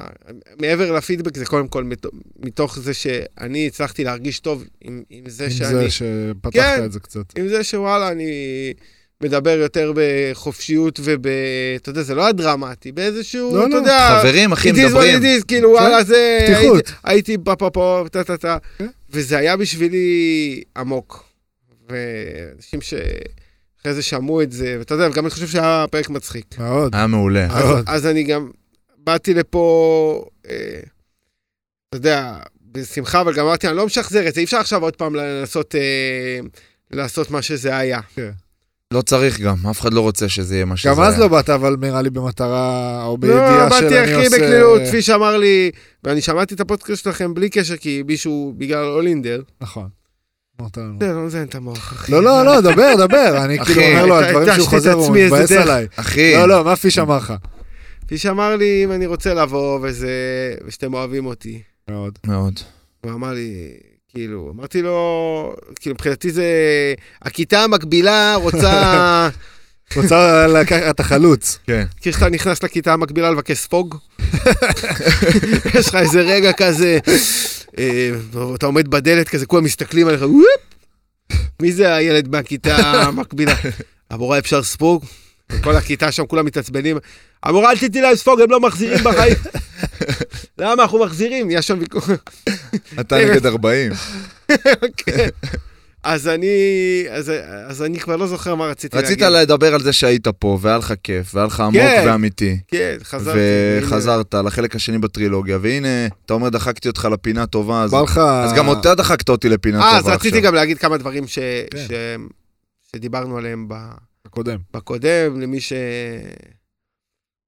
מעבר לפידבק זה קודם כל מת- מתוך זה שאני הצלחתי להרגיש טוב עם, עם זה עם שאני, זה שפתחת כן. את זה קצת. עם זה שוואלה, אני מדבר יותר בחופשיות וב... אתה יודע, זה לא היה דרמטי, באיזשהו, לא, אתה לא. יודע, חברים, אחי, it is what מדברים. it is, כאילו, וואלה, זה... פתיחות. הייתי- פה פה פה, טה טה טה, כן. וזה היה בשבילי עמוק. ואנשים שאחרי זה שמעו את זה, ואתה יודע, גם אני חושב שהיה פרק מצחיק. מאוד. היה מעולה. אז, מאוד. אז אני גם באתי לפה, אה, אתה יודע, בשמחה, אבל גם אמרתי, אני לא משחזר את זה, אי אפשר עכשיו עוד פעם לנסות אה, לעשות מה שזה היה. לא צריך גם, אף אחד לא רוצה שזה יהיה מה שזה גם אז היה. לא באת, אבל נראה לי במטרה, או לא, בידיעה של באתי אני הכי עושה... בקלילות, כפי שאמר לי, ואני שמעתי את הפודקאסט שלכם בלי קשר, כי מישהו, בגלל אולינדר, נכון. אמרת לנו. זה לא מזיין את המוח, אחי. לא, לא, לא, דבר, דבר. אני כאילו אומר לו על דברים שהוא חוזר, הוא מתבאס. עליי. אחי, לא, לא, מה פיש אמר לך? כפי שאמר לי, אם אני רוצה לבוא וזה, ושאתם אוהבים אותי. מאוד. מאוד. הוא אמר לי, כאילו, אמרתי לו, כאילו, מבחינתי זה, הכיתה המקבילה רוצה, (laughs) רוצה לקחת את החלוץ. כן. כי כשאתה נכנס לכיתה המקבילה לבקש ספוג, יש לך איזה רגע כזה, אה, אתה עומד בדלת כזה, כולם מסתכלים עליך, מי זה הילד מהכיתה המקבילה? המורה אפשר ספוג? וכל הכיתה שם כולם מתעצבנים, המורה אל תתני להם ספוג, הם לא מחזירים בחיים. למה אנחנו מחזירים? יש שם ויכוח. אתה נגד 40. (laughs) כן. אז אני, אז, אז אני כבר לא זוכר מה רציתי רצית להגיד. לדבר על זה שהיית פה, והיה לך כיף, והיה לך עמוק כן. ואמיתי. כן, חזרתי. וחזרת לחלק השני בטרילוגיה, והנה, אתה אומר, דחקתי אותך לפינה טובה, אז לך... אז גם אותה דחקת אותי לפינה אה, טובה אז עכשיו. רציתי גם להגיד כמה דברים ש... כן. ש... שדיברנו עליהם ב... הקודם. בקודם, למי ש...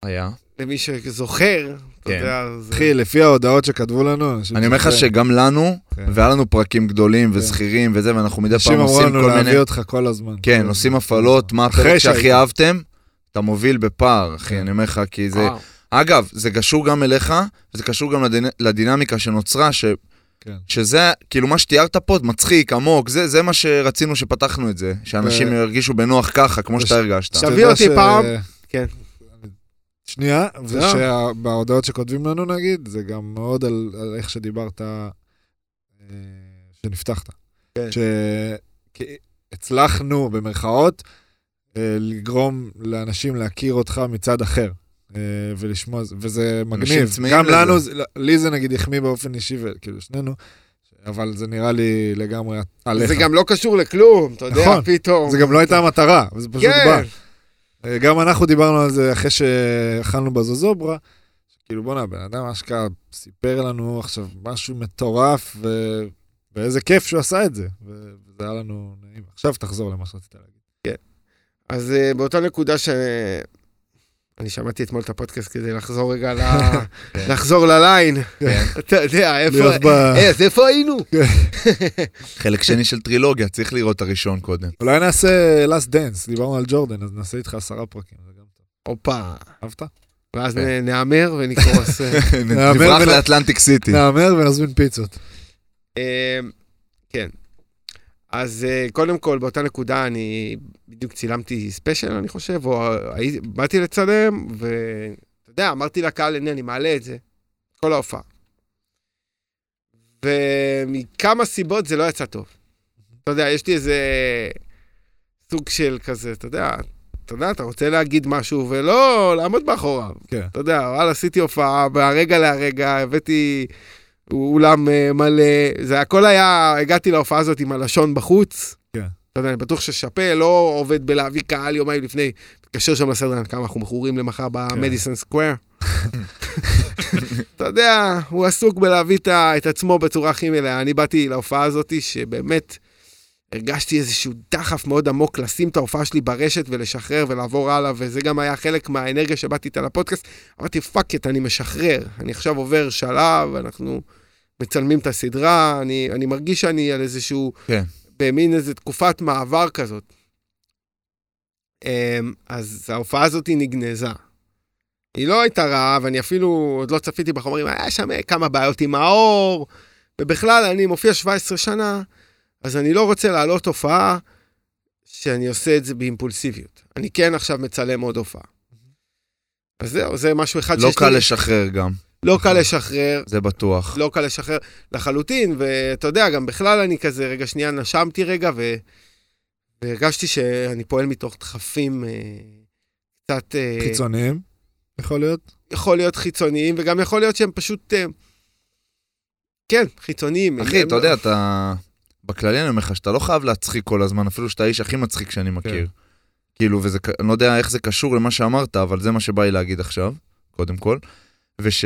היה. למי שזוכר, אתה כן. יודע, זה... אחי, לפי ההודעות שכתבו לנו, אנשים אני אומר לך. שגם לנו, כן. והיה לנו פרקים גדולים כן. ושכירים וזה, ואנחנו מדי אנשים פעם אמרו עושים לנו כל מיני... להביא אותך כל הזמן. כן, כל עושים הפעלות. מה הפרק. שהכי אהבתם? אתה מוביל בפער, אחי, כן. אני אומר לך, כי זה... אגב, זה קשור גם אליך, וזה קשור גם לדינ... לדינמיקה שנוצרה, ש... כן. שזה, כאילו, מה שתיארת פה, מצחיק, עמוק, זה, זה מה שרצינו שפתחנו את זה, שאנשים ו- ירגישו בנוח ככה, כמו וש- שאתה הרגשת. אתה תביא אותי פעם. כן. שנייה, לא. ושבהודעות שכותבים לנו נגיד, זה גם מאוד על, על איך שדיברת, אה, שנפתחת. כן. שהצלחנו, במרכאות, אה, לגרום לאנשים להכיר אותך מצד אחר. אה, ולשמוע, וזה מגניב. גם לזה. לנו, זה- לי זה נגיד החמיא באופן אישי, וכאילו שנינו, אבל זה נראה לי לגמרי עליך. זה גם לא קשור לכלום, אתה יודע, נכון. פתאום. זה גם לא הייתה המטרה, זה פשוט בא. כן, אה, גם אנחנו דיברנו על זה אחרי שאכלנו בזוזוברה, כאילו בואנה, בן אדם אשכרה סיפר לנו עכשיו משהו מטורף, ו... ואיזה כיף שהוא עשה את זה. וזה היה לנו נעים. עכשיו תחזור למה שרצית להגיד. אז אה, באותה נקודה ש... אני שמעתי אתמול את הפודקאסט כדי לחזור רגע ל... (laughs) לחזור לליין. כן. (laughs) אתה יודע, איפה... אה, אז איפה היינו? (laughs) חלק שני של טרילוגיה, צריך לראות את הראשון קודם. אולי נעשה last dance, דיברנו על ג'ורדן, אז נעשה איתך עשרה פרקים. הופה. אהבת? ואז כן. נהמר ונקרוס. נברח לאטלנטיק סיטי. נהמר ונזמין פיצות. אה, כן. אז אה, קודם כל, באותה נקודה אני בדיוק צילמתי ספיישל, אני חושב, או הי- באתי לצלם, ואתה יודע, אמרתי לקהל, הנה, אני מעלה את זה, כל ההופעה. ומכמה סיבות זה לא יצא טוב. אתה יודע, יש לי איזה סוג של כזה, אתה יודע, אתה יודע, אתה רוצה להגיד משהו ולא לעמוד מאחוריו. כן. אתה יודע, וואלה, עשיתי הופעה, מהרגע להרגע, הבאתי אולם אה, מלא, זה הכל היה, הגעתי להופעה הזאת עם הלשון בחוץ. כן. אתה יודע, אני בטוח ששאפה לא עובד בלהביא קהל יומיים לפני, מתקשר שם לסדרן, כמה אנחנו מכורים למחר במדיסון סקוואר. אתה יודע, הוא עסוק בלהביא את עצמו בצורה הכי מלאה. אני באתי להופעה הזאת שבאמת הרגשתי איזשהו דחף מאוד עמוק לשים את ההופעה שלי ברשת ולשחרר ולעבור הלאה, וזה גם היה חלק מהאנרגיה שבאתי איתה לפודקאסט. אמרתי, fuck it, אני משחרר. אני עכשיו עובר שלב, אנחנו מצלמים את הסדרה, אני, אני מרגיש שאני על איזשהו... כן. במין איזו תקופת מעבר כזאת. אמ, אז ההופעה הזאת היא נגנזה. היא לא הייתה רעה, ואני אפילו עוד לא צפיתי בחומרים, היה שם כמה בעיות עם האור, ובכלל, אני מופיע 17 שנה, אז אני לא רוצה להעלות הופעה שאני עושה את זה באימפולסיביות. אני כן עכשיו מצלם עוד הופעה. אז זהו, זה משהו אחד לא שיש קל לי. לשחרר גם, לא קל לשחרר, זה בטוח. לא קל לשחרר לחלוטין, ואתה יודע, גם בכלל אני כזה, רגע שנייה, נשמתי רגע, ו... והרגשתי שאני פועל מתוך דחפים אה, קצת... אה, חיצוניים, יכול להיות? יכול להיות חיצוניים, וגם יכול להיות שהם פשוט... אה, כן, חיצוניים. אחי, הם- אתה יודע, אתה... בכללי אני אומר לך שאתה לא חייב להצחיק כל הזמן, אפילו שאתה האיש הכי מצחיק שאני מכיר. כאילו, וזה, אני לא יודע איך זה קשור למה שאמרת, אבל זה מה שבא לי להגיד עכשיו, קודם כל. וש...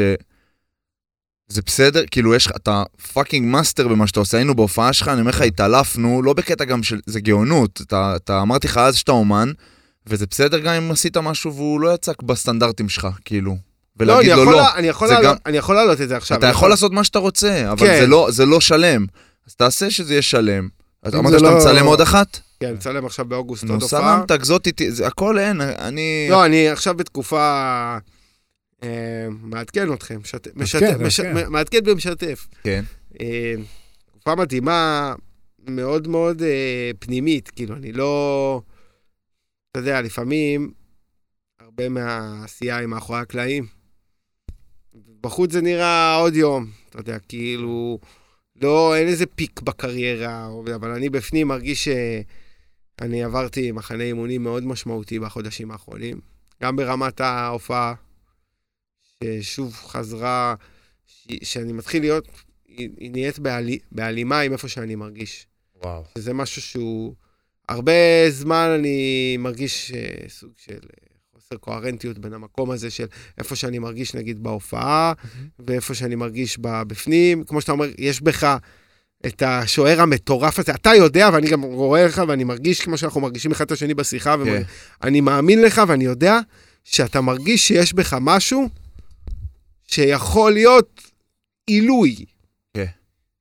זה בסדר, כאילו יש לך, אתה fucking master במה שאתה עושה, היינו בהופעה שלך, אני אומר לך, התעלפנו, לא בקטע גם של, זה גאונות, אתה, אתה אמרתי לך אז שאתה אמן, וזה בסדר גם אם עשית משהו והוא לא יצק בסטנדרטים שלך, כאילו. לא, ולהגיד אני לו לא. אני יכול להעלות- גם- אני יכול להעלות את זה עכשיו. אתה יכול לעשות מה שאתה רוצה, אבל כן. זה לא, זה לא שלם. אז תעשה שזה יהיה שלם. אתה אמרת שאתה לא- מצלם עוד אחת? כן, מצלם עכשיו באוגוסט עוד נו, הופעה. סלמת, גזות איתי, זה הכל אין, אני... לא, אני עכשיו בתקופה... אה, מעדכן אתכם, מש- מעדכן. מעדכן ומשתף. כן. אה, תקופה מדהימה, מאוד מאוד אה, פנימית, כאילו, אני לא... אתה יודע, לפעמים הרבה מהעשייה היא מאחורי הקלעים. בחוץ זה נראה עוד יום, אתה יודע, כאילו, לא, אין איזה פיק בקריירה, אבל אני בפנים מרגיש שאני עברתי מחנה אימונים מאוד משמעותי בחודשים האחרונים, גם ברמת ההופעה, ששוב חזרה, ש- שאני מתחיל להיות, היא, היא נהיית בהלי, בהלימה עם איפה שאני מרגיש. וואו. שזה משהו שהוא... הרבה זמן אני מרגיש אה, סוג של אה, חוסר קוהרנטיות בין המקום הזה של איפה שאני מרגיש נגיד בהופעה, ואיפה שאני מרגיש בפנים. כמו שאתה אומר, יש בך את השוער המטורף הזה. אתה יודע, ואני גם רואה לך, ואני מרגיש כמו שאנחנו מרגישים אחד את השני בשיחה, כן. ואני מאמין לך, ואני יודע שאתה מרגיש שיש בך משהו שיכול להיות עילוי. כן.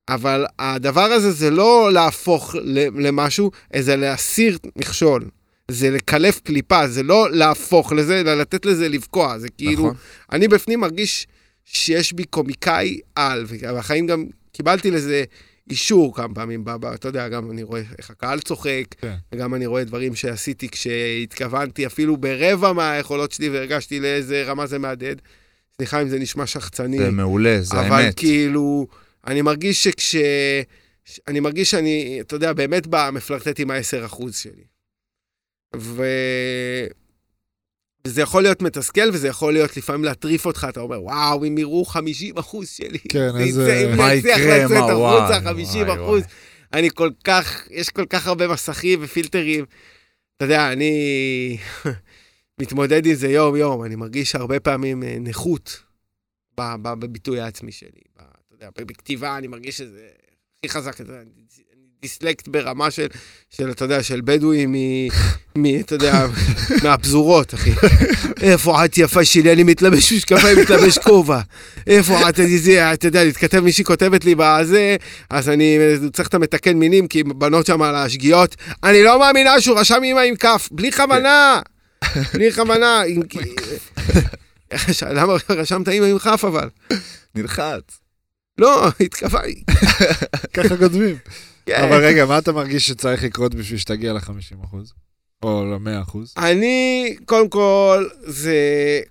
אבל הדבר הזה זה לא להפוך למשהו, זה להסיר מכשול. זה לקלף קליפה, זה לא להפוך לזה, אלא לתת לזה לבקוע. זה כאילו, נכון. אני בפנים מרגיש שיש בי קומיקאי על, ובחיים גם קיבלתי לזה אישור כמה פעמים, ב- ב- אתה יודע, גם אני רואה איך הקהל צוחק, כן. וגם אני רואה דברים שעשיתי כשהתכוונתי אפילו ברבע מהיכולות שלי והרגשתי לאיזה רמה זה מהדהד. סליחה אם זה נשמע שחצני. זה מעולה, זה אבל האמת. כאילו, אני מרגיש שכש... אני מרגיש שאני, אתה יודע, באמת במפלרטט עם ה-10% שלי. ו... וזה יכול להיות מתסכל, וזה יכול להיות לפעמים להטריף אותך, אתה אומר, וואו, אם יראו 50 אחוז שלי. כן, זה איזה- יצא- אם מה יקרה, מה, החוצה, וואי, 50 וואי, אחוז. אני כל כך, יש כל כך הרבה מסכים ופילטרים. אתה יודע, אני מתמודד עם זה יום-יום, אני מרגיש הרבה פעמים אה, נכות בביטוי העצמי שלי. אתה יודע, בכתיבה אני מרגיש שזה הכי חזק, אני דיסלקט ברמה של, של, אתה יודע, של בדואי מ... מ... אתה יודע, (laughs) מהפזורות, אחי. איפה את יפה שלי, אני מתלבש משקפיים, מתלבש כובע. איפה את, זה, אתה יודע, להתכתב, מישהי כותבת לי בזה, אז אני צריך את המתקן מינים, כי בנות שם על השגיאות. אני לא מאמינה שהוא רשם אימא עם כף, בלי כוונה. בלי כוונה. עם- למה רשמת אימא עם כף אבל? נלחץ. לא, התכוונתי. ככה כותבים. כן. אבל רגע, מה אתה מרגיש שצריך לקרות בשביל שתגיע ל-50 אחוז? או ל-100 אחוז? אני, קודם כל, זה...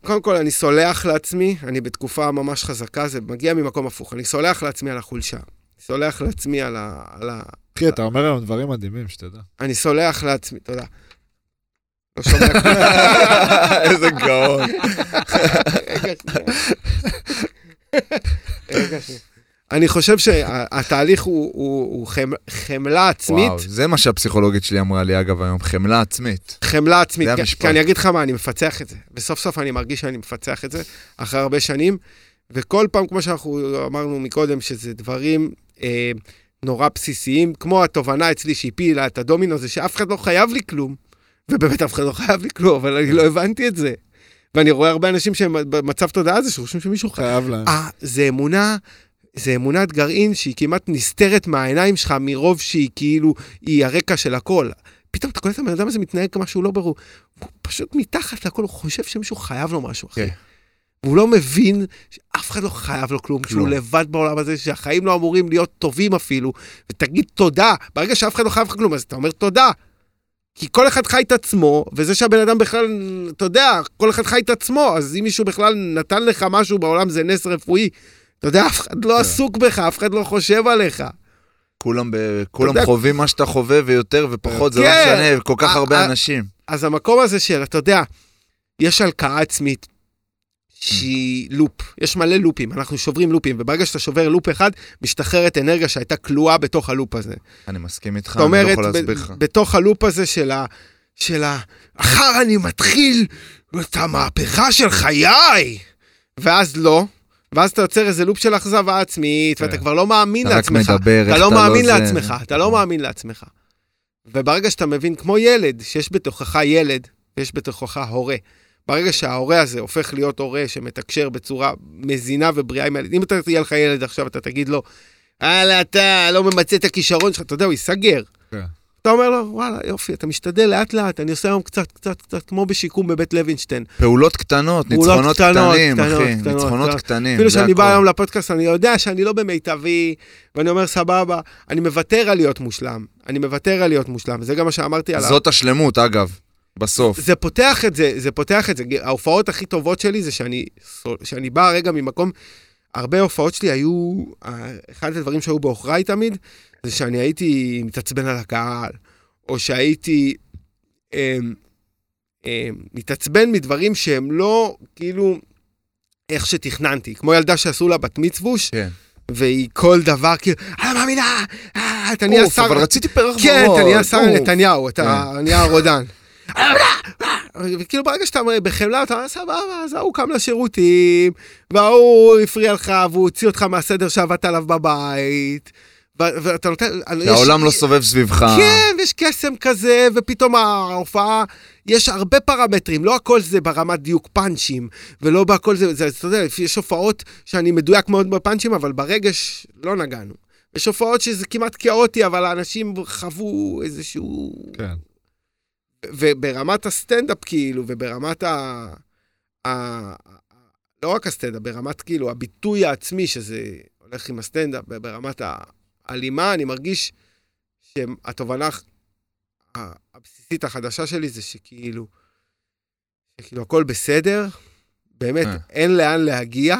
קודם כל, אני סולח לעצמי, אני בתקופה ממש חזקה, זה מגיע ממקום הפוך. אני סולח לעצמי על החולשה. סולח לעצמי. על ה... אחי, אתה אומר היום דברים מדהימים, שתדע. אני סולח לעצמי, תודה. לא שומע כלום. איזה גאון. רגע, שנייה. אני חושב שהתהליך הוא, הוא, הוא חמ, חמלה עצמית, וואו, זה מה שהפסיכולוגית שלי אמרה לי, אגב, היום, חמלה עצמית. חמלה עצמית. זה כי- המשפט. כי אני אגיד לך מה, אני מפצח את זה. וסוף סוף אני מרגיש שאני מפצח את זה, אחרי הרבה שנים, וכל פעם, כמו שאנחנו אמרנו מקודם, שזה דברים אה, נורא בסיסיים, כמו התובנה אצלי שהפילה את הדומינו, זה שאף אחד לא חייב לי כלום, ובאמת אף אחד לא חייב לי כלום, אבל אני לא הבנתי את זה. ואני רואה הרבה אנשים שהם במצב תודעה הזה, שחושבים שמישהו חייב. להם. אה, זה אמונה, זה אמונת גרעין שהיא כמעט נסתרת מהעיניים שלך מרוב שהיא כאילו, היא הרקע של הכל. פתאום אתה קולט את הבן אדם הזה מתנהג כמשהו לא ברור. הוא פשוט מתחת לכל, הוא חושב שמישהו חייב לו משהו, אחי. כן. והוא לא מבין שאף אחד לא חייב לו כלום, שהוא כלום. לבד בעולם הזה, שהחיים לא אמורים להיות טובים אפילו, ותגיד תודה. ברגע שאף אחד לא חייב לך כלום, אז אתה אומר תודה. כי כל אחד חי את עצמו, וזה שהבן אדם בכלל, אתה יודע, כל אחד חי את עצמו, אז אם מישהו בכלל נתן לך משהו בעולם זה נס רפואי, אתה יודע, אף אחד לא כן. עסוק בך, אף אחד לא חושב עליך. כולם, ב... כולם יודע- חווים מה שאתה חווה ויותר ופחות, זה לא כן. משנה, כל כך הרבה אנשים. אז המקום הזה של, אתה יודע, יש הלקאה עצמית שהיא לופ, יש מלא לופים, אנחנו שוברים לופים, וברגע שאתה שובר לופ אחד, משתחררת אנרגיה שהייתה כלואה בתוך הלופ הזה. אני מסכים איתך, אני לא יכול להסביר לך. בתוך הלופ הזה של ה... של ה... אחר אני מתחיל את המהפכה של חיי! ואז לא. ואז אתה יוצר איזה לופ של אכזבה עצמית, ואתה כן. כבר לא מאמין אתה רק לעצמך. אתה לא מאמין. לעצמך, אתה לא מאמין לעצמך. וברגע שאתה מבין, כמו ילד, שיש בתוכך ילד, ויש בתוכך הורה. ברגע שההורה הזה הופך להיות הורה שמתקשר בצורה מזינה ובריאה עם הילד, אם אתה תהיה לך ילד עכשיו, אתה תגיד לו, הלאה, אתה לא ממצה את הכישרון שלך, אתה יודע, הוא ייסגר. כן. אתה אומר לו, וואלה, יופי, אתה משתדל לאט לאט, אני עושה היום קצת, קצת, קצת, כמו בשיקום בבית לוינשטיין. פעולות קטנות, פעולות ניצחונות קטנות, קטנים, קטנות, אחי. קטנות, ניצחונות קטנות. קטנים. אפילו זה שאני בא. היום לפודקאסט, אני יודע שאני לא במיטבי, ואני אומר, סבבה, אני מוותר על להיות מושלם. אני מוותר על להיות מושלם, וזה גם מה שאמרתי עליו. זאת השלמות, אגב, בסוף. זה פותח את זה, זה פותח את זה. ההופעות הכי טובות שלי זה שאני, שאני בא רגע ממקום, הרבה הופעות שלי היו, אחד הדברים שהיו בעוכריי תמיד, זה שאני הייתי מתעצבן על הקהל, או שהייתי אה, אה, מתעצבן מדברים שהם לא, כאילו, איך שתכננתי. כמו ילדה שעשו לה בת מצווש, כן. והיא כל דבר, כאילו, אני לא מאמינה, אה, אתה נהיה שר... אבל רציתי פרח כן, ורוד, אתה נהיה שר. נתניהו, אתה כן. נהיה הרודן. וכאילו ברגע שאתה בחמלה, אתה אומר, סבבה, אז ההוא קם לשירותים, וההוא הפריע לך, והוא הוציא אותך מהסדר שעבדת עליו בבית, ואתה נותן... יש- שהעולם לא סובב סביבך. כן, יש קסם כזה, ופתאום ההופעה, יש הרבה פרמטרים, לא הכל זה ברמת דיוק פאנצ'ים, ולא בהכל זה, זה, אתה יודע, יש הופעות שאני מדויק מאוד בפאנצ'ים, אבל ברגש לא נגענו. יש הופעות שזה כמעט כאוטי, אבל האנשים חוו איזשהו... כן. וברמת הסטנדאפ, כאילו, וברמת ה... ה... לא רק הסטנדאפ, ברמת כאילו הביטוי העצמי, שזה הולך עם הסטנדאפ, ברמת ההלימה, אני מרגיש שהתובנה הבסיסית החדשה שלי זה שכאילו, שכאילו הכל בסדר, באמת, אה. אין לאן להגיע,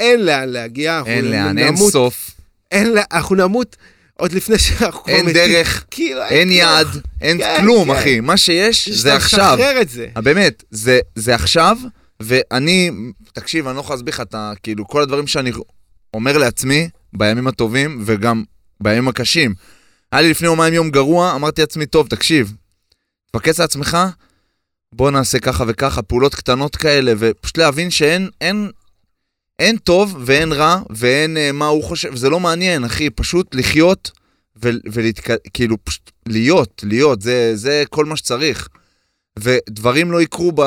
אין לאן להגיע, אין לאן, אין סוף, אין אנחנו נמות עוד לפני שאנחנו כבר אין מתים. דרך, כאילו, אין כלום. יעד, אין כן, כלום, כן. אחי. מה שיש יש זה שאתה עכשיו. משחרר את זה. אה, באמת, זה, זה עכשיו, ואני, תקשיב, אני לא יכול להסביר לך את ה... כאילו, כל הדברים שאני אומר לעצמי, בימים הטובים וגם בימים הקשים. היה לי לפני יומיים יום גרוע, אמרתי לעצמי, טוב, תקשיב, תפקס לעצמך, בוא נעשה ככה וככה, פעולות קטנות כאלה, ופשוט להבין שאין, אין, אין טוב ואין רע, ואין אה, מה הוא חושב, זה לא מעניין, אחי, פשוט לחיות וכאילו, פשוט להיות, להיות, זה, זה כל מה שצריך. ודברים לא יקרו ב,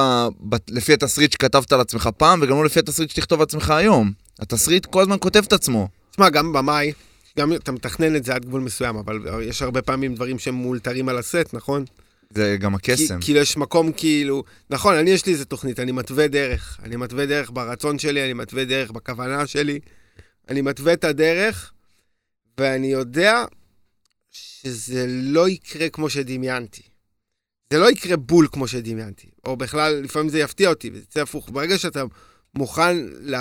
ב, לפי התסריט שכתבת על עצמך פעם, וגם לא לפי התסריט שתכתוב על עצמך היום. התסריט כל הזמן כותב את עצמו. תשמע, גם במאי, גם אתה מתכנן את זה עד גבול מסוים, אבל יש הרבה פעמים דברים שהם מאולתרים על הסט, נכון? זה גם הקסם. כי, כאילו יש מקום כאילו, נכון, אני יש לי איזה תוכנית, אני מתווה דרך. אני מתווה דרך ברצון שלי, אני מתווה דרך בכוונה שלי. אני מתווה את הדרך, ואני יודע שזה לא יקרה כמו שדמיינתי. זה לא יקרה בול כמו שדמיינתי. או בכלל, לפעמים זה יפתיע אותי, וזה יצא הפוך. ברגע שאתה מוכן ל...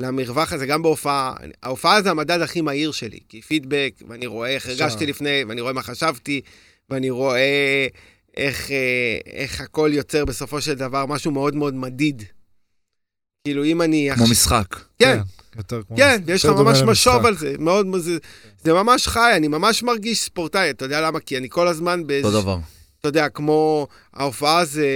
למרווח הזה, גם בהופעה, ההופעה זה המדד הכי מהיר שלי, כי פידבק, ואני רואה איך. הרגשתי לפני, ואני רואה מה חשבתי, ואני רואה איך, אה, איך הכל יוצר בסופו של דבר משהו מאוד מאוד מדיד. כאילו, אם אני... כמו עכשיו- משחק. כן, יותר כמו... כן, ויש לך ממש. משוב על זה, מאוד, זה, זה ממש חי, אני ממש מרגיש ספורטאי, אתה יודע למה? כי אני כל הזמן באיזה... אותו דבר. אתה יודע, כמו ההופעה זה,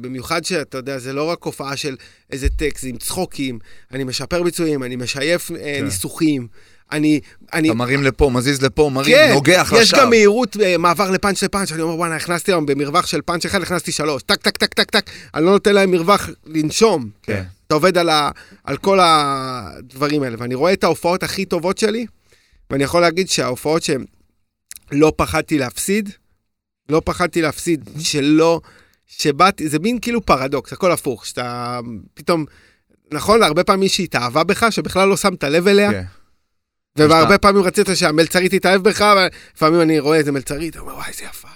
במיוחד שאתה יודע, זה לא רק הופעה של איזה טקסט, זה עם צחוקים, אני משפר ביצועים, אני משייף אה, כן. ניסוחים, אני... אני אתה מרים לפה, מזיז לפה, מרים, כן, נוגח יש לשער. גם מהירות, אה, מעבר לפאנץ' לפאנץ', אני אומר, וואלה, הכנסתי היום במרווח של פאנץ' אחד, הכנסתי שלוש, טק, טק, טק, טק, טק, אני לא נותן להם מרווח לנשום. כן. אתה עובד על, ה, על כל הדברים האלה, ואני רואה את ההופעות הכי טובות שלי, ואני יכול להגיד שההופעות שהן לא פחדתי להפסיד, לא פחדתי להפסיד, שלא, שבאתי, זה מין כאילו פרדוקס, הכל הפוך, שאתה פתאום, נכון, הרבה פעמים מישהי התאהבה בך, שבכלל לא שמת לב אליה, כן. והרבה פעמים רצית שהמלצרית תתאהב בך, ולפעמים אני רואה איזה מלצרית, אומר, וואי, איזה יפה.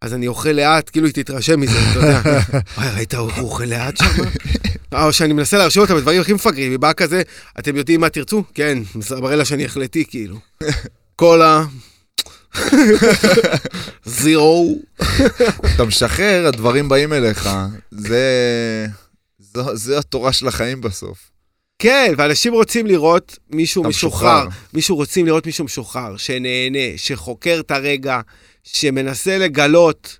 אז אני אוכל לאט, כאילו היא תתרשם מזה, אתה יודע. (laughs) וואי, ראית, הוא הוא אוכל לאט שם? או שאני מנסה להרשים אותה בדברים הכי מפגרים, היא באה כזה, אתם יודעים מה תרצו? כן, מראה לה שאני החלטי, כאילו. קולה, (laughs) זירו. אתה משחרר, הדברים באים אליך. זה... זו, זו התורה של החיים בסוף. כן, ואנשים רוצים לראות מישהו משוחרר. מישהו רוצים לראות מישהו משוחרר, שנהנה, שחוקר את הרגע, שמנסה לגלות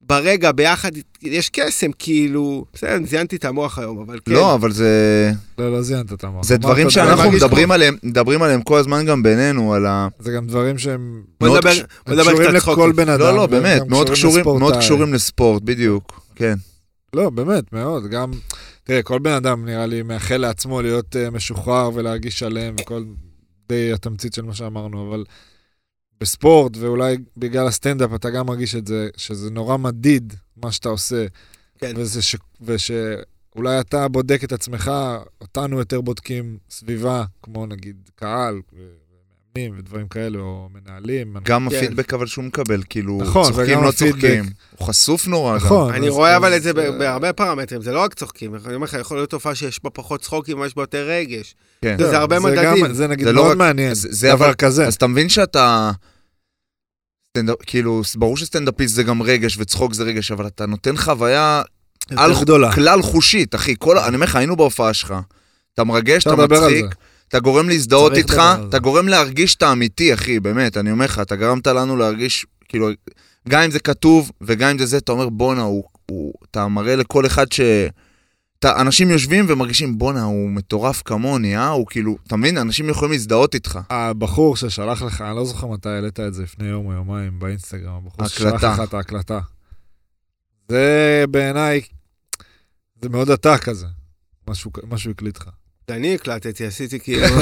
ברגע ביחד, יש קסם, כאילו, בסדר, זיינתי את המוח היום, אבל כן. לא, אבל זה... לא, לא זיינת את המוח. זה דברים שאנחנו מדברים עליהם, מדברים עליהם כל הזמן גם בינינו, על ה... זה גם דברים שהם בוא מאוד נדבר, בוא נדבר קשורים קצת לכל. בן אדם. לא, לא, באמת, מאוד. קשורים לספורט, בדיוק. כן. לא, באמת, מאוד. גם, תראה, כל בן אדם נראה לי מאחל לעצמו להיות uh, משוחרר ולהרגיש שלם וכל די התמצית של מה שאמרנו, אבל בספורט, ואולי בגלל הסטנדאפ אתה גם מרגיש את זה, שזה נורא מדיד מה שאתה עושה. כן. וזה ש... ושאולי אתה בודק את עצמך, אותנו יותר בודקים סביבה, כמו נגיד קהל, ומאמנים ודברים כאלה, או מנהלים. גם כן. הפידבק אבל שהוא מקבל, כאילו, נכון, צוחקים, לא הפידבק. צוחקים. הוא חשוף נורא גם. נכון. אני אז- רואה אבל את זה בהרבה פרמטרים, זה לא רק צוחקים, אני אומר לך, יכול להיות תופעה שיש בה פחות צחוקים, אבל יש בה יותר רגש. כן. זה הרבה מדדים. זה נגיד זה לא מאוד רק- מעניין, זה- זה דבר אבל- כזה. אז אתה מבין שאתה... סטנדאפ, כאילו, ברור שסטנדאפיסט זה גם רגש וצחוק זה רגש, אבל אתה נותן חוויה על יותר גדולה. כלל חושית, אחי. כל, אני אומר לך, היינו בהופעה שלך. אתה מרגש, אתה מצחיק. אתה גורם להזדהות איתך, אתה. גורם להרגיש את האמיתי, אחי, באמת, אני אומר לך, אתה גרמת לנו להרגיש, כאילו, גם אם זה כתוב וגם אם זה זה, אתה אומר, בואנה, הוא, הוא, אתה מראה לכל אחד ש... אתה, אנשים יושבים ומרגישים, בואנה, הוא מטורף כמוני, אה? הוא כאילו, אתה מבין? אנשים יכולים להזדהות איתך. הבחור ששלח לך, אני לא זוכר מתי העלית את זה, לפני יום או יומיים באינסטגרם, הבחור ששלח הקלטה. לך את ההקלטה. זה בעיניי, זה מאוד אתה כזה, משהו משהו הקליט לך. אני הקלטתי, עשיתי כאילו... (laughs)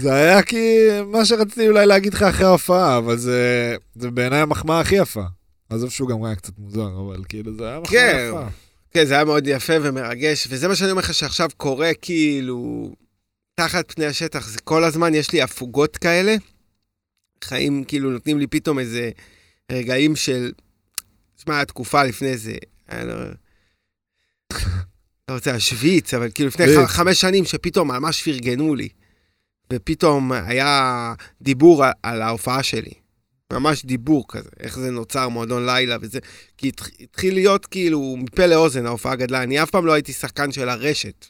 זה היה כי מה שרציתי אולי להגיד לך אחרי ההופעה, אבל זה, זה בעיניי המחמאה הכי יפה. עזוב שהוא גם היה קצת מוזר, אבל כאילו זה היה מחמאה כן. יפה. כן, זה היה מאוד יפה ומרגש, וזה מה שאני אומר לך שעכשיו קורה, כאילו, תחת פני השטח, זה כל הזמן, יש לי הפוגות כאלה. חיים כאילו נותנים לי פתאום איזה רגעים של... תשמע, התקופה לפני זה, אני לא... לא רוצה להשוויץ, אבל כאילו לפני. ח- חמש שנים שפתאום ממש פרגנו לי. ופתאום היה דיבור על, על ההופעה שלי. ממש דיבור כזה, איך זה נוצר מועדון לילה וזה. כי התח- התחיל להיות כאילו מפה לאוזן ההופעה גדלה. אני אף פעם לא הייתי שחקן של הרשת.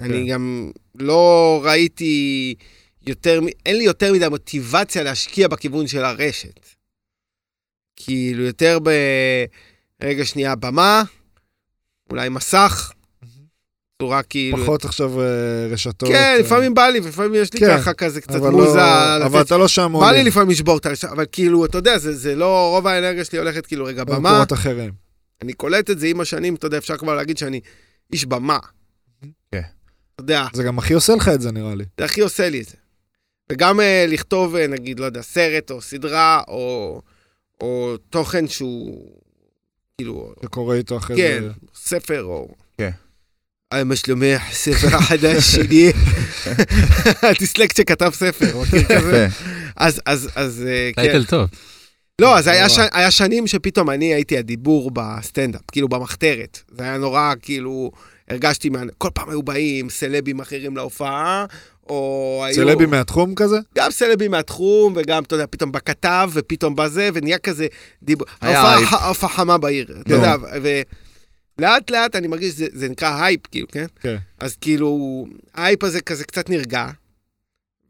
אני גם לא ראיתי יותר, אין לי יותר מדי מוטיבציה להשקיע בכיוון של הרשת. כאילו יותר ב... רגע שנייה, במה, אולי מסך, צורה כאילו... פחות עכשיו אה, רשתות. כן, אה, לפעמים בא לי, ולפעמים יש לי כן, ככה כזה קצת אבל מוזה. לא- אבל אתה לא שם בא לי לפעמים לשבור את הרשת, אבל כאילו, אתה יודע, זה זה לא, רוב האנרגיה שלי הולכת כאילו, רגע, במה, במקומות אחרים. אני קולט את זה עם השנים, אתה יודע, אפשר כבר להגיד שאני איש במה. כן. אתה יודע, זה גם הכי עושה לך את זה, נראה לי. זה הכי עושה לי את זה. וגם אה, לכתוב, נגיד, לא יודע, סרט או סדרה, או, או תוכן שהוא, כאילו, זה קורה איתו אחרי כן, זה. ספר או... כן. היי, מה שלומך? ספר החדש שלי. (laughs) הדיסלקט שכתב ספר, מכיר כזה? אז, אז, אז, אה, כן. טייטל טוב. לא, אז היה, נורא. ש... היה שנים שפתאום אני הייתי הדיבור בסטנדאפ, כאילו במחתרת. זה היה נורא, כאילו, הרגשתי, מה... כל פעם היו באים סלבים אחרים להופעה, או היו... סלבי מהתחום כזה? גם סלבים מהתחום, וגם, אתה יודע, פתאום בכתב, ופתאום בזה, ונהיה כזה דיבור... ההופעה הייפ. ההופעה חמה בעיר, אתה. יודע, ולאט לאט אני מרגיש שזה זה נקרא הייפ, כאילו, כן? כן. אז כאילו, ההייפ הזה כזה קצת נרגע,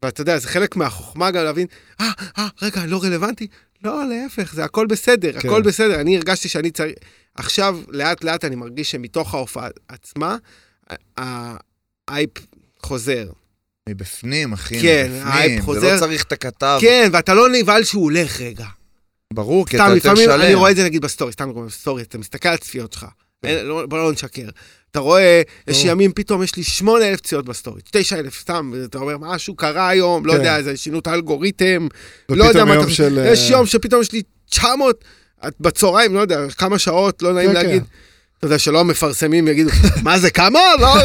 ואתה יודע, זה חלק מהחוכמה גם להבין, אה, אה, רגע, לא רלוונטי? לא, להפך, זה הכל בסדר, כן. הכל בסדר. אני הרגשתי שאני צריך... עכשיו, לאט לאט אני מרגיש שמתוך ההופעה עצמה, ה- ההייפ חוזר. מבפנים, אחי, כן, מבפנים. זה חוזר. לא צריך את הכתב. כן, ואתה לא נבהל שהוא הולך רגע. ברור, כי אתה יותר שלם. אני רואה את זה נגיד בסטורי, סתם בסטורי, אתה מסתכל על הצפיות שלך. אין- לא- בוא לא נשקר. אתה רואה, יש ברור. ימים פתאום יש לי 8,000 צפיות בסטורי, 9,000 סתם, אתה אומר, משהו קרה היום, לא כן. יודע, איזה שינו את האלגוריתם, לא יודע מה. של... יש אה, יום שפתאום יש לי 900, את בצהריים, לא יודע, כמה שעות, לא נעים כן, להגיד. אתה יודע, שלא המפרסמים יגידו, מה זה, כמה? (laughs) לא,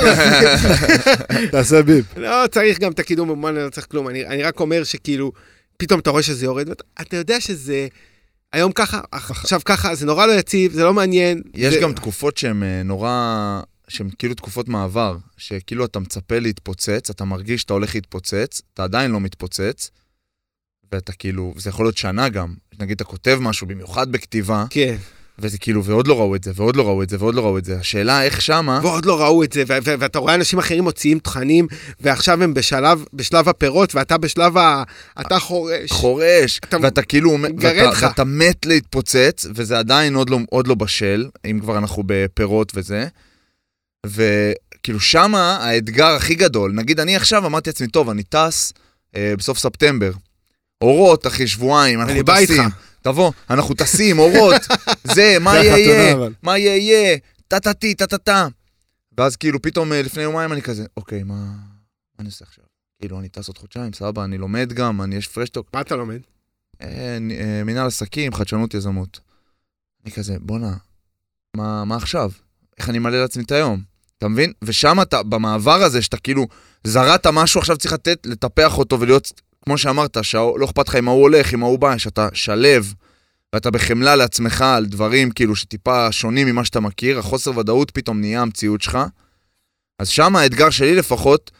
(laughs) תעשה ביפ. לא צריך גם את הקידום במובן, לא צריך כלום. אני, אני רק אומר שכאילו, פתאום אתה רואה שזה יורד, ואתה אתה יודע שזה... היום ככה, עכשיו ככה, זה נורא לא יציב, זה לא מעניין. יש זה... גם תקופות שהן אה, נורא, שהן כאילו תקופות מעבר, שכאילו אתה מצפה להתפוצץ, אתה מרגיש שאתה הולך להתפוצץ, אתה עדיין לא מתפוצץ, ואתה כאילו, זה יכול להיות שנה גם, נגיד אתה כותב משהו, במיוחד בכתיבה, כן, וזה כאילו, ועוד לא ראו את זה, ועוד לא ראו את זה, ועוד לא ראו את זה. השאלה איך שמה, ועוד לא ראו את זה, ו- ו- ואתה רואה אנשים אחרים מוציאים תכנים, ועכשיו הם בשלב, בשלב הפירות, ואתה בשלב ה... אתה חורש. חורש, אתה ואתה כאילו, מגרד ואתה, לך. ואתה מת להתפוצץ, וזה עדיין עוד לא, עוד לא בשל, אם כבר אנחנו בפירות וזה. וכאילו שמה האתגר הכי גדול, נגיד אני עכשיו אמרתי לעצמי, טוב, אני טס אה, בסוף ספטמבר. אורות, אחי, שבועיים, אנחנו טסים. תבוא, אנחנו טסים, אורות, (laughs) זה, מה יהיה יהיה. מה יהיה יהיה, טה-טה-טי, טה-טה-טה. ואז כאילו פתאום אה, לפני יומיים אני כזה, אוקיי, מה, אני עושה עכשיו? כאילו, אני טס עוד חודשיים, סבבה, אני לומד גם, אני יש פרשטוק. מה אתה לומד? אה, אה, מנהל עסקים, חדשנות, יזמות. אני כזה, בואנה, מה, מה עכשיו? איך אני מלא לעצמי את היום? אתה מבין? ושם אתה, במעבר הזה, שאתה כאילו זרעת משהו, עכשיו צריך לתת, לטפח אותו ולהיות, כמו שאמרת, שלא אכפת לך אם ההוא הולך, אם ההוא בא, שאתה שלב, ואתה בחמלה לעצמך על דברים כאילו שטיפה שונים ממה שאתה מכיר, החוסר ודאות פתאום נהיה המציאות שלך. אז שם האתגר שלי לפחות,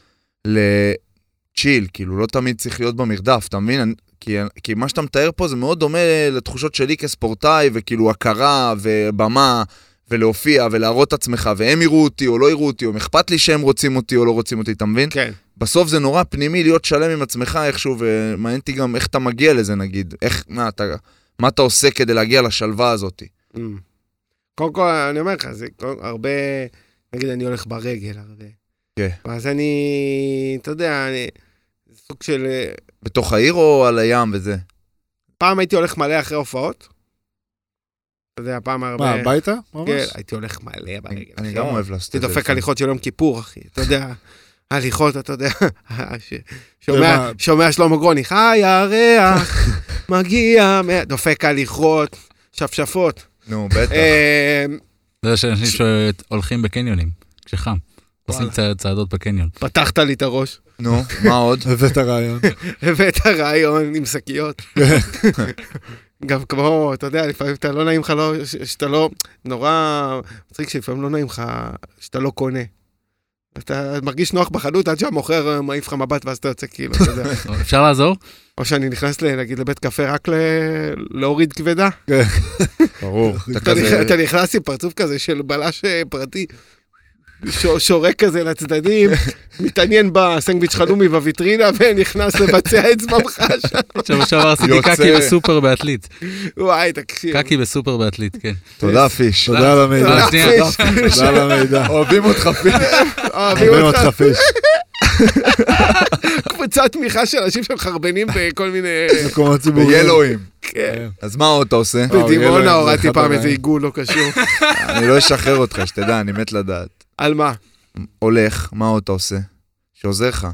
לצ'יל, כאילו לא תמיד צריך להיות במרדף, אתה מבין? כי, כי מה שאתה מתאר פה זה מאוד דומה לתחושות שלי כספורטאי, וכאילו הכרה ובמה, ולהופיע ולהראות את עצמך, והם יראו אותי או לא יראו אותי, או אכפת לי שהם רוצים אותי או לא רוצים אותי, אתה מבין? כן. בסוף זה נורא פנימי להיות שלם עם עצמך איכשהו, ומעניין אותי גם איך אתה מגיע לזה נגיד, איך, מה אתה, מה אתה עושה כדי להגיע לשלווה הזאת. Mm. קודם כל, אני אומר לך, זה כל- הרבה, נגיד אני הולך ברגל הרבה. כן. ואז אני, אתה יודע, אני, סוג של... בתוך העיר או על הים וזה? פעם הייתי הולך מלא אחרי הופעות. אתה יודע, פעם הרבה... מה, הביתה? ממש? כן, הייתי הולך מלא ברגל. אני. גם אוהב לעשות הייתי את זה. דופק לפעמים. הליכות של יום כיפור, אחי. אתה יודע, (laughs) הליכות, אתה יודע, (laughs) ש- שומע, שלמה גרוני, חי הירח, (laughs) מגיע, דופק הליכות, שפשפות. נו, בטח. אה, זה שאנשים שהולכים בקניונים, כשחם. עושים צע- צעדות בקניון. פתחת לי את הראש, נו, מה עוד? הבאת רעיון. הבאת רעיון עם שקיות. גם כמו, אתה יודע, לפעמים אתה לא נעים לך, לא, ש- שאתה לא, נורא מצחיק שלפעמים לא נעים לך שאתה לא קונה. אתה מרגיש נוח בחנות עד שהמוכר מעיף לך מבט ואז אתה יוצא כאילו, אתה יודע. (laughs) אפשר לעזור? או שאני נכנס, נגיד, לבית קפה רק ל... להוריד כבדה. ברור. (laughs) אתה נכנס עם פרצוף כזה של בלש אה, פרטי, שורק כזה לצדדים, מתעניין בסנדוויץ' חלומי בוויטרינה ונכנס לבצע את זממך שם. שבוע שעבר עשיתי קקי בסופר בעתלית. וואי, תקשיב. קקי בסופר בעתלית, כן. תודה, פיש. תודה על המידע. תודה על המידע. אוהבים אותך, פיש. אוהבים אותך. פיש. קבוצת תמיכה של אנשים שמחרבנים בכל מיני... מקומות ציבוריים. ילואים. כן. אז מה עוד אתה עושה? בדימונה הורדתי פעם. איזה עיגול לא קשור. אני לא אשחרר אותך, שתדע, אני מת לדעת. על מה? הולך, מה עוד אתה עושה? שעוזר לך.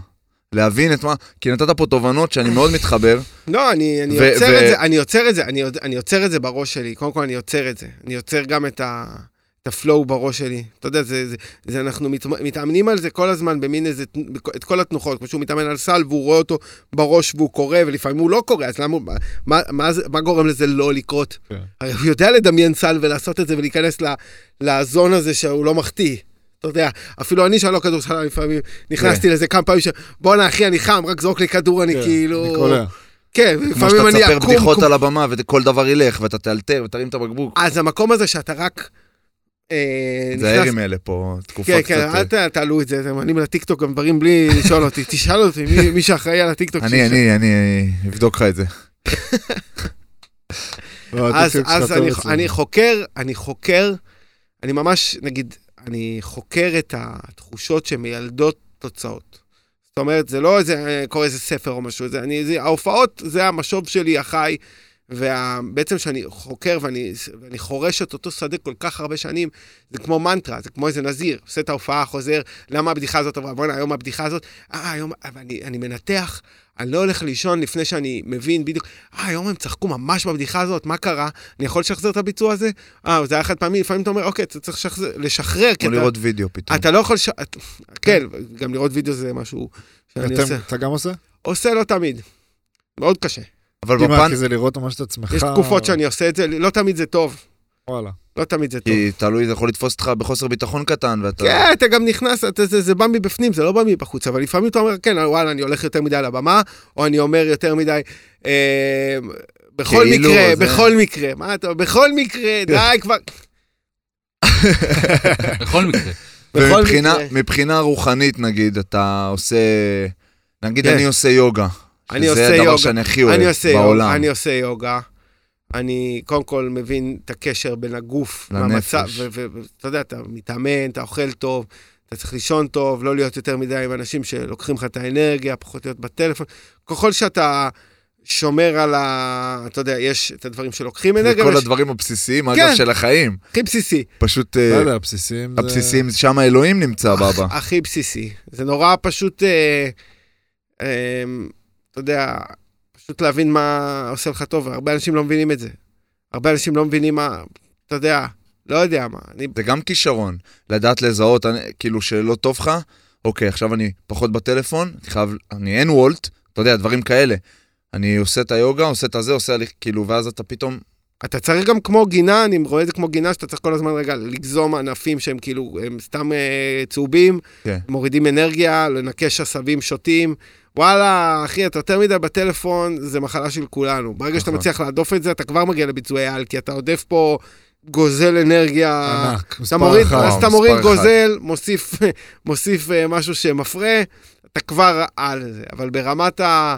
להבין את מה, כי נתת פה תובנות שאני מאוד מתחבר. לא, אני, אני ו- יוצר ו- את זה, אני יוצר את זה, אני, אני יוצר את זה בראש שלי. קודם כל, אני יוצר את זה. אני יוצר גם את ה... את הפלואו בראש שלי. אתה יודע, זה, זה, זה אנחנו מת, מתאמנים על זה כל הזמן במין איזה, את כל התנוחות, כמו שהוא מתאמן על סל והוא רואה אותו בראש והוא קורא, ולפעמים הוא לא קורא, אז למה, הוא- מה, מה, זה- מה גורם לזה לא לקרות? כן. הרי הוא יודע לדמיין סל ולעשות את זה ולהיכנס ל- לזון הזה שהוא לא מחטיא. אתה יודע, אפילו אני שאני לא כדורסל לפעמים, נכנסתי לזה כמה פעמים. בואנה אחי, אני חם, רק זרוק לי כדור, אני כן, כאילו... אני קולע. כן, כמו לפעמים שאתה אני תספר אקום... בדיחות על הבמה וכל דבר ילך, ואתה תאלתר ותרים את הבקבוק. אז המקום הזה שאתה רק... אה, תיזהר נכנס- עם אלה פה, תקופה כן, קצת... כן, אל ת- תעלו את זה, אתם מעלים לטיקטוק גם דברים בלי לשאול אותי. (laughs) תשאל אותי, מי- שאחראי על הטיקטוק. אני. אני, אני אבדוק לך את זה. (laughs) לא, אז, אני. אני חוקר, אני חוקר, אני ממש, נגיד, אני חוקר את התחושות שמיילדות תוצאות. זאת אומרת, זה לא איזה, אה, קורא איזה ספר או משהו, זה, אני, זה, ההופעות זה המשוב שלי, החי, ובעצם שאני חוקר ואני, ואני חורש את אותו שדה כל כך הרבה שנים, זה כמו מנטרה, זה כמו איזה נזיר, עושה את ההופעה, חוזר, למה הבדיחה הזאת עברה, בוא'נה, היום הבדיחה הזאת, אה, היום, אני, אני מנתח, אני לא הולך לישון לפני שאני מבין בדיוק, אה, היום הם צחקו ממש בבדיחה הזאת, מה קרה? אני יכול לשחזר את הביצוע הזה? אה, זה היה חד פעמי, לפעמים אתה אומר, אוקיי, אתה צריך לשחזר, לשחרר, כי או אתה, לראות וידאו פתאום. אתה לא יכול. את- כן, גם לראות וידאו זה משהו שאני אתם- עושה. אתה גם עושה? עושה לא תמיד, מאוד קשה. אבל בפן, כי זה לראות ממש את עצמך. יש תקופות שאני עושה את זה, לא תמיד זה טוב, וואלה. לא תמיד זה טוב. כי תלוי, זה יכול לתפוס אותך בחוסר ביטחון קטן, ואתה... כן, אתה גם נכנס, אתה, זה, זה בא מבפנים, זה לא בא מבחוץ, אבל לפעמים אתה אומר, כן, וואלה, אני הולך יותר מדי על הבמה, או אני אומר יותר מדי, אה, בכל כאילו, מקרה, זה- בכל מקרה, מה אתה, בכל מקרה, (laughs) די כבר, (laughs) בכל מקרה. ומבחינה. מבחינה רוחנית, נגיד, אתה עושה... נגיד כן. אני עושה יוגה. אני שזה עושה הדבר יוגה. שאני הכי אוהב בעולם. אני עושה יוגה. אני קודם כל מבין את הקשר בין הגוף לנפש. ואתה יודע, אתה מתאמן, אתה אוכל טוב, אתה צריך לישון טוב, לא להיות יותר מדי עם אנשים שלוקחים לך את האנרגיה, פחות להיות בטלפון. ככל שאתה שומר על ה... אתה יודע, יש את הדברים שלוקחים אנרגיה, וכל ויש הדברים הבסיסיים, כן. אגב, של החיים. הכי בסיסי. פשוט לא יודע, הבסיסים זה... הבסיסיים, שם האלוהים נמצא, בבא. הכי בסיסי. זה נורא פשוט, אה, אה, אתה יודע, פשוט להבין מה עושה לך טוב, והרבה אנשים לא מבינים את זה. הרבה אנשים לא מבינים מה, אתה יודע, לא יודע מה. אני, זה גם כישרון, לדעת לזהות, אני- כאילו שלא טוב לך, אוקיי, עכשיו אני פחות בטלפון, אני חייב, אני אין וולט, אתה יודע, דברים כאלה. אני עושה את היוגה, עושה את הזה, עושה הליך, כאילו, ואז אתה פתאום, אתה צריך גם כמו גינה, אני רואה את זה כמו גינה, שאתה צריך כל הזמן רגע לגזום ענפים שהם כאילו, הם סתם אה, צהובים, כן. מורידים אנרגיה, לנקש עשבים שוטים. וואלה, אחי, אתה יותר מדי בטלפון, זה מחלה של כולנו. ברגע שאתה נכון. מצליח להדוף את זה, אתה כבר מגיע לביצועי על, כי אתה עודף פה גוזל אנרגיה. ענק, אתה מספר מוריד, אחד. אז אתה מוריד אחד. גוזל, מוסיף, (laughs) מוסיף אה, משהו שמפרה, אתה כבר על זה. אבל ברמת ה...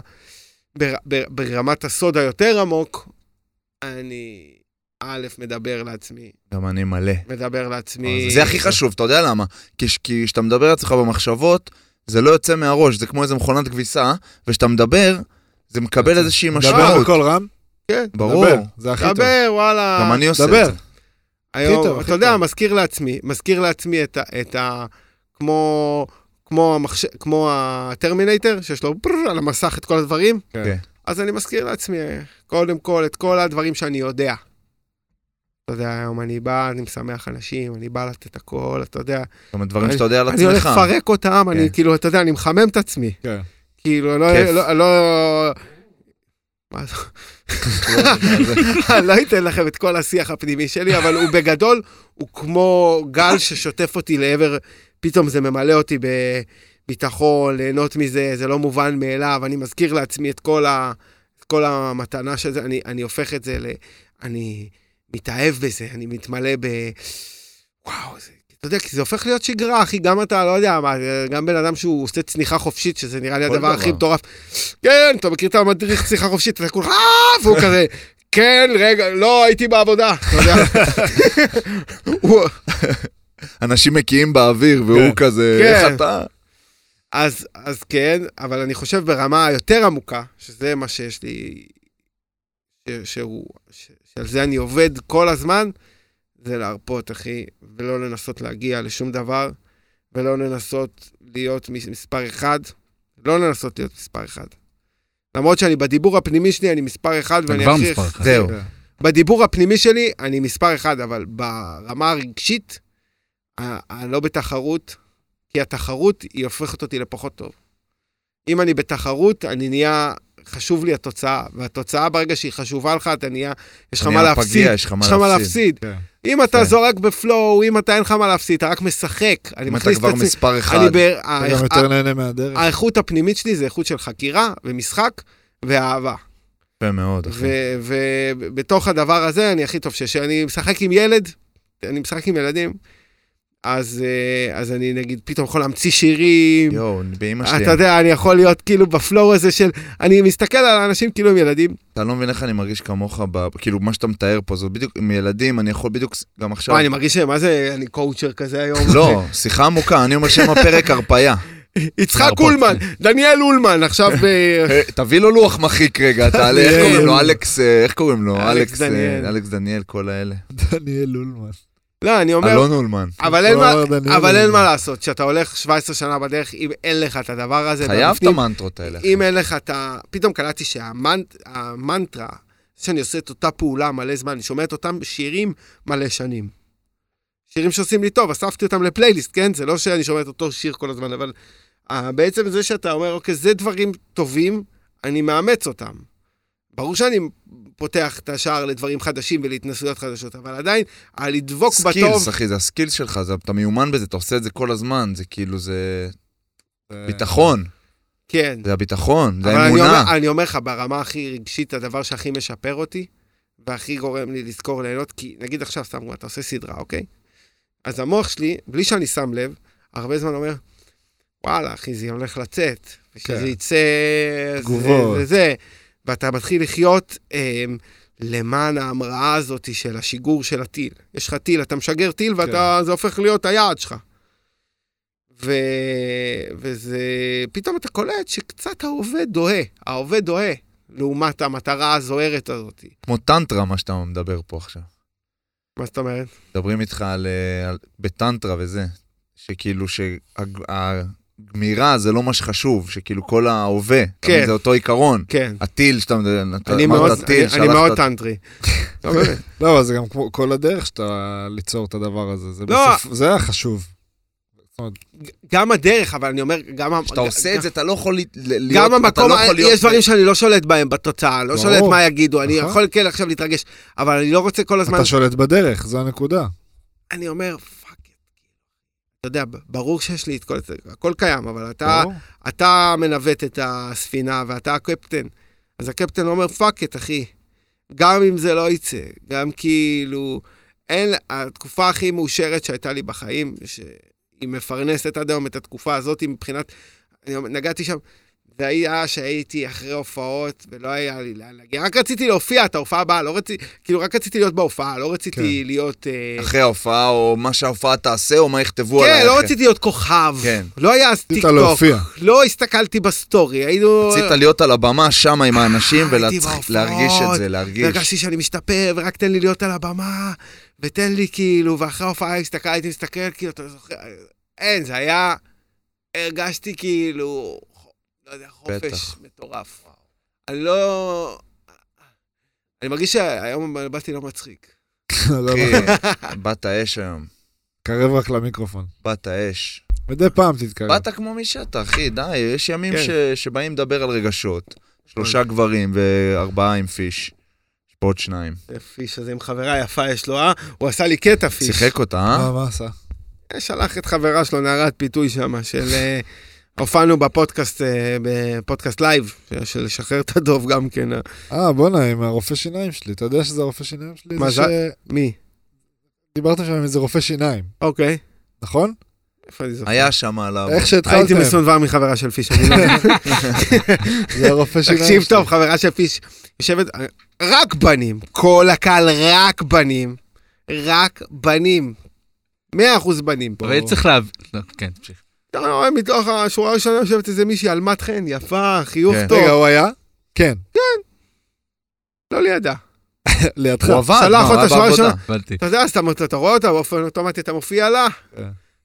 בר, בר, ברמת הסוד היותר עמוק, אני... א', מדבר לעצמי, גם אני מלא. מדבר לעצמי. זה הכי חשוב, אתה יודע למה? כי כי כשאתה מדבר לעצמך במחשבות, זה לא יוצא מהראש, זה כמו איזה מכונת כביסה, וכשאתה מדבר, זה מקבל איזושהי דבר משמעות. בקול רם? כן, ברור. דבר, זה הכי טוב. דבר, וואלה. גם אני עושה דבר. את זה. היום, הכי טוב, הכי אתה יודע, טוב. מזכיר לעצמי, מזכיר לעצמי את ה... את ה כמו... כמו, המחש... כמו הטרמינטר, שיש לו ברר על המסך את כל הדברים, כן. אז אני מזכיר לעצמי, קודם כל, את כל הדברים שאני יודע. אתה יודע, היום אני בא, אני משמח אנשים, אני בא לתת הכל, אתה יודע. זאת אומרת, דברים שאתה יודע על אני הולך עצמך. לפרק אותם, אני כן. כאילו, אתה יודע, אני מחמם את עצמי. כן. כאילו, לא... כיף. לא, לא... מה זה? לא אתן לכם את כל השיח הפנימי שלי, אבל הוא בגדול, הוא כמו גל ששוטף אותי לעבר, פתאום זה ממלא אותי בביטחון, ליהנות מזה, זה לא מובן מאליו, אני מזכיר לעצמי את כל, ה, את כל המתנה של זה, אני, אני הופך את זה ל... אני מתאהב בזה, אני מתמלא ב... וואו, זה... אתה יודע, כי זה הופך להיות שגרה, אחי, גם אתה, לא יודע, מה, גם בן אדם שהוא עושה צניחה חופשית, שזה נראה לי הדבר הכי. מטורף. כן, אתה מכיר את המדריך צניחה חופשית, אתה כולך, אה, והוא (laughs) כזה, כן, רגע, לא, הייתי בעבודה, אתה יודע. (laughs) אנשים מקיאים באוויר, והוא כן. כזה, כן. איך אתה? אז, אז כן, אבל אני חושב ברמה היותר עמוקה, שזה מה שיש לי, ש, שהוא, ש, שעל זה אני עובד כל הזמן, זה להרפות, אחי, ולא לנסות להגיע לשום דבר, ולא לנסות להיות מס- מספר אחד, לא לנסות להיות מספר אחד. למרות שאני בדיבור הפנימי שלי, אני מספר אחד, אתה ואני כבר הכי- מספר אחד. זהו. כן. בדיבור הפנימי שלי, אני מספר אחד, אבל ברמה הרגשית, אני לא בתחרות, כי התחרות היא הופכת אותי לפחות טוב. אם אני בתחרות, אני נהיה, חשוב לי התוצאה, והתוצאה ברגע שהיא חשובה לך, אתה נהיה, יש לך מה להפסיד, יש לך מה להפסיד. כן. אם אתה כן. זורק בפלואו, אם אתה אין לך מה להפסיד, אתה רק משחק. אני אם אתה כבר מספר אחד, אני ב... אתה גם יותר נהנה מהדרך. האיכות הפנימית שלי זה איכות של חקירה ומשחק ואהבה. יפה מאוד, אחי. ובתוך הדבר הזה, אני הכי טוב שיש. אני משחק עם ילד, אני משחק עם ילדים, אז, אה, אז אני נגיד פתאום יכול להמציא שירים. יואו, באמא שלי. אתה יודע, אני יכול להיות כאילו בפלואו הזה של... אני מסתכל על האנשים כאילו הם ילדים. אתה לא מבין איך אני מרגיש כמוך, ב- כאילו, מה שאתה מתאר פה, זה בדיוק, עם ילדים, אני יכול בדיוק, גם עכשיו... וואי, אני מרגיש שמה זה, אני קואוצ'ר כזה היום. לא, (laughs) שיחה עמוקה, אני אומר שם הפרק הרפאיה. יצחק. אולמן, דניאל אולמן, עכשיו. אה, תביא לו לוח מחיק רגע, (laughs) תעלה, איך דניאל. קוראים לו? אלכס, אה, איך קוראים לו? אה. אלכס דניאל, כל האלה. דניאל אולמן. לא, אני אומר, אלון אולמן. אבל אין מה- לא, דניאל אבל אין. מה לעשות, כשאתה הולך 17 שנה בדרך, אם אין לך את הדבר הזה, חייב את המנטרות האלה. אם אין לך את ה... פתאום קלטתי שהמנטרה, שאני עושה את אותה פעולה מלא זמן, אני שומע את אותם שירים מלא שנים. שירים שעושים לי טוב, אספתי אותם לפלייליסט, כן? זה לא שאני שומע את אותו שיר כל הזמן, אבל uh, בעצם זה שאתה אומר, אוקיי, זה דברים טובים, אני מאמץ אותם. ברור שאני פותח את השער לדברים חדשים ולהתנסויות חדשות, אבל עדיין, על לדבוק בטוב... skills, אחי, זה ה skills שלך, זה- אתה מיומן בזה, אתה עושה את זה כל הזמן, זה כאילו, זה זה- ביטחון, כן. זה הביטחון, זה אבל אני אומר, האמונה. אני אומר לך, ברמה הכי רגשית, הדבר שהכי משפר אותי, והכי גורם לי לזכור ליהנות, כי נגיד עכשיו, סתם, אתה עושה סדרה, אוקיי? אז המוח שלי, בלי שאני שם לב, הרבה זמן אומר, וואלה, אחי, זה הולך לצאת. ושזה כן. יצא... זה- תגובות. זה, זה. ואתה מתחיל לחיות אה, למען ההמראה הזאת של השיגור של הטיל. יש לך טיל, אתה משגר טיל, ואתה, זה הופך להיות היעד שלך. ו... וזה... פתאום אתה קולט שקצת העובד דוהה, העובד דוהה, לעומת המטרה הזוהרת הזאת. כמו טנטרה, מה שאתה מדבר פה עכשיו. מה זאת אומרת? מדברים איתך על, אה, על בטנטרה וזה, שכאילו שהגמירה זה לא מה שחשוב, שכאילו כל ההווה, כן. זה אותו עיקרון. כן. הטיל שאתה מדבר, אתה אני אמרת מאוד, טיל, אני, אני מאוד טנטרי. (laughs) לא. לא, זה גם כמו כל הדרך שאתה ליצור את הדבר הזה. זה לא. בסוף, זה החשוב. גם הדרך, אבל אני אומר, גם... כשאתה עושה את זה, אתה לא יכול להיות... גם המקום, לא יש דברים שאני לא שולט בהם בתוצאה, לא. שולט מה יגידו, אני נכון. יכול כן עכשיו להתרגש, אבל אני לא רוצה כל הזמן, אתה שולט בדרך, זו הנקודה. אני אומר. אתה יודע, ברור שיש לי את כל זה, הכל קיים, אבל אתה, ברור. אתה מנווט את הספינה ואתה הקפטן. אז הקפטן אומר, fuck it, אחי. גם אם זה לא יצא, גם כאילו... אין, התקופה הכי מאושרת שהייתה לי בחיים, שהיא מפרנסת עד היום את התקופה הזאת מבחינת... אני נגעתי שם, זה היה שהייתי אחרי הופעות ולא היה לי לאן להגיע. רק רציתי להופיע את ההופעה הבאה, לא רציתי, כאילו רק רציתי להיות בהופעה, לא רציתי להיות... אה, אחרי ההופעה, או מה שההופעה תעשה, או מה יכתבו עלייך. כן, לא רציתי להיות כוכב. כן. לא היה אז טיקטוק. לא הסתכלתי בסטורי, היינו... רצית להיות על הבמה שם עם האנשים ולהרגיש את זה, להרגיש. והרגשתי שאני משתפר, ורק תן לי להיות על הבמה, ותן לי כאילו, ואחרי ההופעה הסתכל, הייתי מסתכל, כאילו, אתה זוכר, אין, זה היה, הרגשתי כאילו, לא יודע, חופש בטח. מטורף. אני לא... אני מרגיש שהיום באתי לא מצחיק. (laughs) לא, לא. אחי, באת אש היום. קרב רק למיקרופון. באת אש. מדי פעם תתקרב. באת כמו מי שאתה, אחי, די, יש ימים כן. ש- שבאים לדבר על רגשות. שלושה גברים וארבעה עם פיש. יש פה עוד שניים. הפיש הזה עם חברה יפה יש לו, אה? הוא עשה לי קטע פיש. שיחק אותה, אה? מה, מה עשה? שלח את חברה שלו, נערת פיתוי שם, של... הופענו בפודקאסט, אה, בפודקאסט לייב, של לשחרר את הדוב גם כן. אה. בואנה, עם הרופא שיניים שלי. אתה יודע שזה הרופא שיניים שלי? מה זה? מי? דיברת שם עם איזה רופא שיניים, אוקיי. נכון? איפה אני זוכר? היה שם עליו. איך שהתחלתם. הייתי מסונבר מחברה של פיש, לא. (laughs) זה הרופא שיניים תקשיב שלי. טוב, חברה של פיש, יושבת, רק בנים, כל הקהל רק בנים, רק בנים. מאה אחוז בנים פה. אבל צריך להבין, לא, כן, תמשיך. אתה רואה, מתוך השורה הראשונה יושבת איזה מישהי עלמת חן, יפה, חיוך כן. טוב, רגע, הוא היה? כן. לא לידה. (laughs) לידך. הוא עבד, שלח אותה שורה בעבודה. ראשונה. אתה יודע, אז אתה רואה אותה באופן אוטומטי, אתה מופיע לה. כן.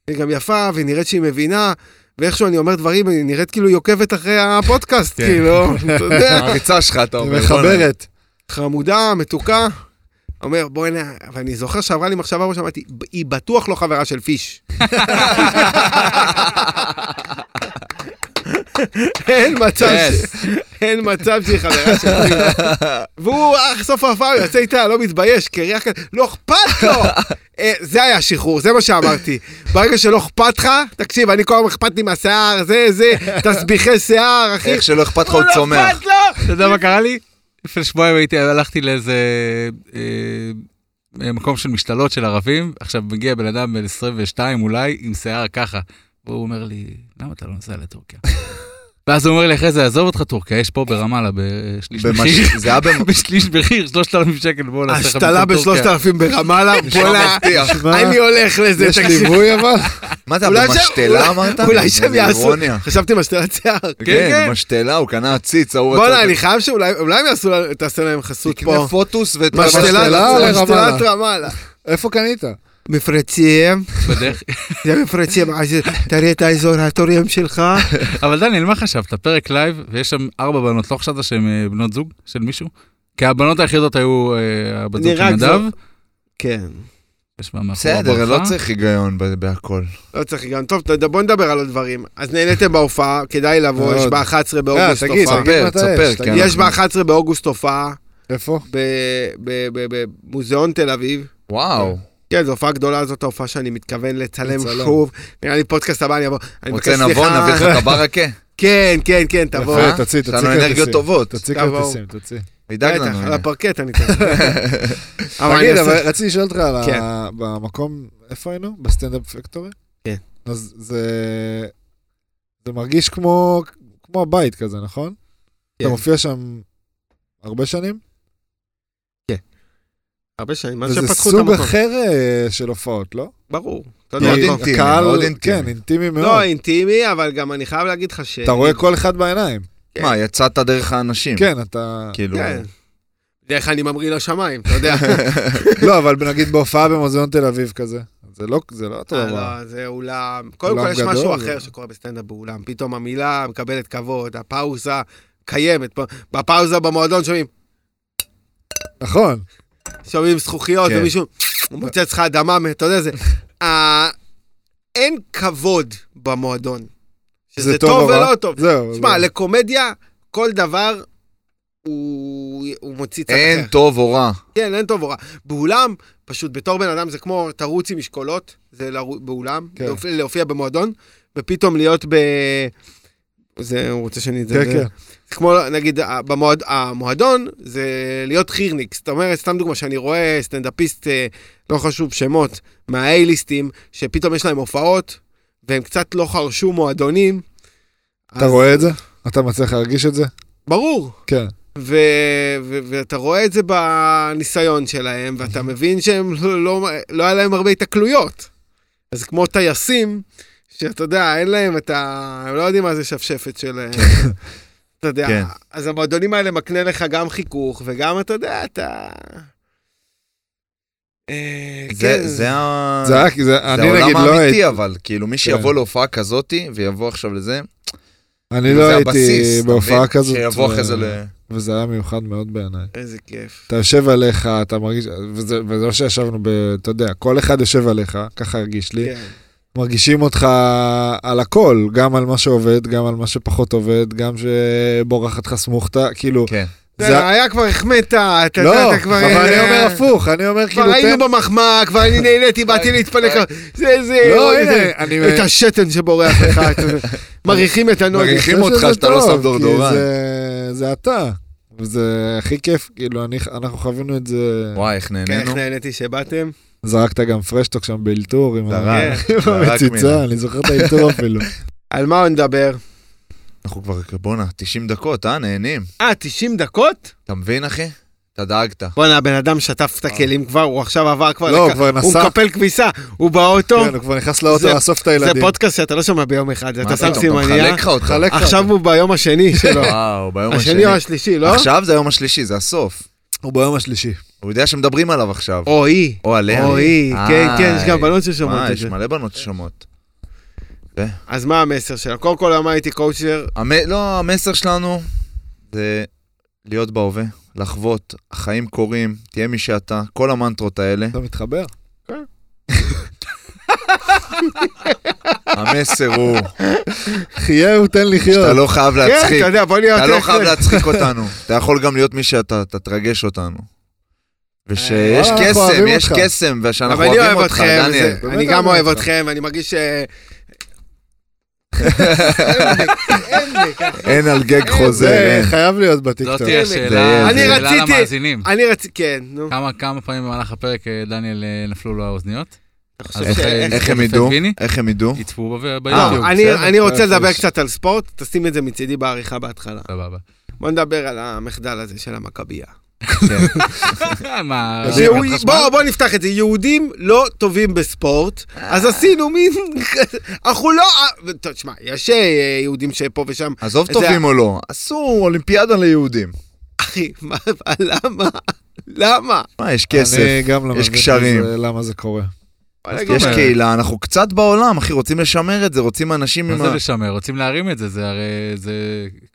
היא גם יפה, והיא נראית שהיא מבינה, ואיכשהו אני אומר דברים, היא נראית כאילו היא עוקבת אחרי הפודקאסט, כן. כאילו, (laughs) אתה יודע. העריצה שלך, אתה היא אומר. בוא'נה. מחברת. חמודה, מתוקה. אומר, בואי הנה, ואני זוכר שעברה לי מחשבה ראש, אמרתי, היא בטוח לא חברה של פיש. אין מצב, ש- אין מצב שהיא חברה של פיש. והוא, אה, סוף ההופעה, הוא יוצא איתה, לא מתבייש, קריח כזה, לא אכפת לו! אה, זה היה השחרור, זה מה שאמרתי. ברגע שלא אכפת לך, תקשיב, אני כל הזמן אכפת לי מהשיער, זה, זה, תסביכי שיער, אחי. איך שלא אכפת לך, הוא לא צומח. אכפת לו! אתה יודע מה קרה לי? לפני שבועיים הייתי, הלכתי לאיזה אה, מקום של משתלות של ערבים, עכשיו מגיע בן אדם בן 22 אולי, עם שיער ככה. והוא אומר לי, למה אתה לא נוסע לטורקיה? ואז הוא אומר לי, אחרי זה, עזוב אותך טורקיה, יש פה ברמאללה בשליש מחיר. זה היה (laughs) במ- בשליש מחיר, 3,000 שקל, בואו נעשה לך השתלה במקום טורקיה. בשלושת אלפים ברמאללה, (laughs) בוא'נה? אני הולך לזה, יש תקשיב. ליווי אבל? (laughs) מה זה, במשתלה אמרת? אולי שהם איזה יעשו. חשבתי משתלת שיער. כן, משתלה, הוא קנה עציץ, ההוא בוא'נה, רצה- אני חייב שאולי אולי הם יעשו, תעשה להם חסות תקנה פה. פוטוס ואת משתלה משתלת לרמאללה? רמאללה. איפה קנית? מפרצים, בדרך. זה מפרצים, אז תראה את האזור התורם שלך. אבל דניאל, מה חשבת? פרק לייב, ויש שם ארבע בנות, לא חשבת שהן אה, בנות זוג של מישהו? כי הבנות היחידות היו אה, הבת זוג של נדב. כן. יש בסדר. לא צריך היגיון ב- בהכל. לא צריך גם, טוב, בוא נדבר על הדברים. אז נהניתם בהופעה, כדאי לבוא, יש מאוד. ב-11 באוגוסט אה, תגיד, הופעה. תגיד ספר, תספר, יש, כן. תגיד. יש ב-11 באוגוסט הופעה איפה? ב- ב- ב- במוזיאון תל אביב. וואו. כן, זו הופעה גדולה, זאת ההופעה שאני מתכוון לצלם. שוב. נראה לי פודקאסט הבא אני אבוא. אני רוצה נבוא. נביא לך את הברקה? (laughs) כן, כן, כן, תבוא. אה? יפה, תוציא, יש תוציא לנו אנרגיות. טובות. תוציא. כרטיסים, תוציא. ידאג לנו. על. הפרקט אני אתן. (laughs) תגיד, אבל רציתי לשאול אותך על כן. ה... במקום, איפה היינו? ב Standup Factory? כן. אז זה... זה מרגיש כמו כמו הבית כזה, נכון? כן. אתה מופיע שם הרבה שנים? הרבה שנים, מאז וזה שפתחו את סוג המקום. אחר אה, של הופעות, לא? ברור. מאוד אינטימי, הקהל- מאוד אינטימי. כן, אינטימי מאוד. לא אינטימי, אבל גם אני חייב להגיד לך ש... אתה רואה כל אחד בעיניים. מה, יצאת דרך האנשים. כן, אתה... כאילו, כן. כלל אני ממריא לשמיים, אתה יודע. (laughs) לא, אבל נגיד בהופעה במוזיאון תל אביב כזה. זה לא זה לא אותו אה, דבר. לא, זה אולם. קודם כל יש משהו אחר זה- שקורה בסטנדאפ באולם. פתאום המילה מקבלת כבוד, הפאוזה קיימת. בפאוזה במועדון שומעים, נכון. שומעים זכוכיות, כן. ומישהו מוצץ לך אדמה, אתה יודע, זה... אה, אין כבוד במועדון. שזה זה טוב טוב? ולא טוב. זהו. תשמע, זהו. לקומדיה, כל דבר הוא הוא מוציא צד אחר. אין טוב או רע. כן, אין טוב או רע. באולם, פשוט בתור בן אדם זה כמו תרוץ עם משקולות, זה לרו- באולם, כן. להופיע, להופיע במועדון, ופתאום להיות ב... זה, הוא רוצה שאני... כן, כן. כמו, נגיד, במועד, המועדון זה להיות חירניק. זאת אומרת, סתם דוגמה, שאני רואה סטנדאפיסט, אה, לא חשוב שמות, מה-A-ליסטים, שפתאום יש להם הופעות, והם קצת לא חרשו מועדונים. אתה אז- רואה את זה? אתה מצליח להרגיש את זה? ברור. כן. ו- ו- ואתה רואה את זה בניסיון שלהם, ואתה מבין שהם לא, לא, לא היה להם הרבה התקלויות. אז כמו טייסים, שאתה יודע, אין להם את ה... הם לא יודעים מה זה שפשפת של... (laughs) אתה יודע, כן. אז המועדונים האלה מקנה לך גם חיכוך, וגם, אתה יודע, אתה... אה, זה, כן. זה. זה היה, זה, זה אני העולם נגיד לא האמיתי, הייתי, אבל כאילו מי שיבוא כן. להופעה כזאתי, ויבוא עכשיו לזה, אני כאילו, לא זה הייתי בהופעה? כזאת, שיבוא אחרי זה ל... וזה היה מיוחד מאוד בעיניי. איזה כיף. אתה יושב עליך, אתה מרגיש, וזה, וזה לא שישבנו ב... אתה יודע, כל אחד יושב עליך, ככה הרגיש לי. כן. מרגישים אותך על הכל, גם על מה שעובד, גם על מה שפחות עובד, גם שבורחת לך סמוכתה, כאילו, כן. זה- היה כבר החמאת, אתה אתה- לא, אתה כבר... אבל אני אה, אומר הפוך, אני אומר כבר כאילו, תן... היינו במחמאה, כבר אני נהניתי, (laughs) באתי להתפנק. זה, זה, לא, הנה, זה- אני... את השתן שבורח לך, (laughs) מריחים את הנוגע. מריחים אותך שאתה לא שם דורדורן. זה- זה אתה. וזה הכי כיף, כאילו, אני- אנחנו חווינו את זה... וואי, איך כן, איך נהנינו. נהניתי שבאתם. זרקת גם פרשטוק שם באלתור עם (laughs) המציצה. אני זוכר את האלתור אפילו. (laughs) על מה נדבר? אנחנו כבר, בואנה, 90 דקות, אה? נהנים. אה, 90 דקות? אתה מבין, אחי? אתה דאגת. בואנה, הבן אדם שטף את הכלים כבר, הוא עכשיו עבר כבר... לא, הוא כבר הוא נסע. מקפל כביסה, הוא באוטו. כן, הוא כבר נכנס לאוטו זה- לאסוף את זה הילדים. פודקאסט שאתה לא שומע ביום אחד, אתה מה שם פתאום, סימניה. אתה מחלק לך לך עכשיו. הוא ביום השני שלו. וואו, ביום השני. השני או השלישי, לא? עכשיו זה היום השלישי, זה הסוף. הוא ביום השלישי. הוא יודע שמדברים עליו עכשיו. או היא. או עליה. או היא, כן, כן, יש גם איי. בנות ששומעות מה, את יש זה. מלא בנות ששומעות. אז מה המסר שלה? קודם כל, למה הייתי קואוצ'ר? לא, המסר שלנו זה להיות בהווה, לחוות, החיים קורים, תהיה מי שאתה, כל המנטרות האלה. אתה מתחבר? (laughs) (laughs) המסר הוא חיה ותן לחיות. שאתה לא חייב כן, להצחיק, אתה יודע, בוא נהיה אתה לא. חייב להצחיק (laughs) אותנו. אתה יכול גם להיות מי שאתה, אתה תרגש אותנו. ושיש אנחנו קסם, אוהבים יש אותך. קסם, ושאנחנו אבל אני אוהבים אוהב אותך, אתכם, דניאל. אני גם אוהב. אתכם, ואני מרגיש ש... (laughs) אין על גג חוזר. חייב להיות זאת בטיקטוק. תהיה זה- שאלה אני רציתי- למאזינים. אני רציתי, כן, נו. כמה כמה פעמים במהלך הפרק אה, דניאל אה, נפלו לו האוזניות? איך- הם ידעו? איך הם ידעו? יצפו לא, ביוטיוב. אני- רוצה. לדבר קצת על ספורט, תשים את זה מצידי בעריכה בהתחלה. סבבה. בוא נדבר על המחדל הזה של המכבייה. (laughs) מה, שהוא- חברת חשמל? בוא, בוא נפתח את זה. יהודים לא טובים בספורט, אז עשינו מין... (laughs) אנחנו לא... תשמע, יש אה, יהודים שפה ושם... עזוב טובים או לא, עשו אולימפיאדה ליהודים. אחי, מה, למה? למה? מה, יש כסף, לא יש קשרים. למה זה קורה. מה יש? קהילה, אנחנו קצת בעולם, אחי, רוצים לשמר את זה, רוצים אנשים מה עם זה ה... לשמר? רוצים להרים את זה, זה הרי, זה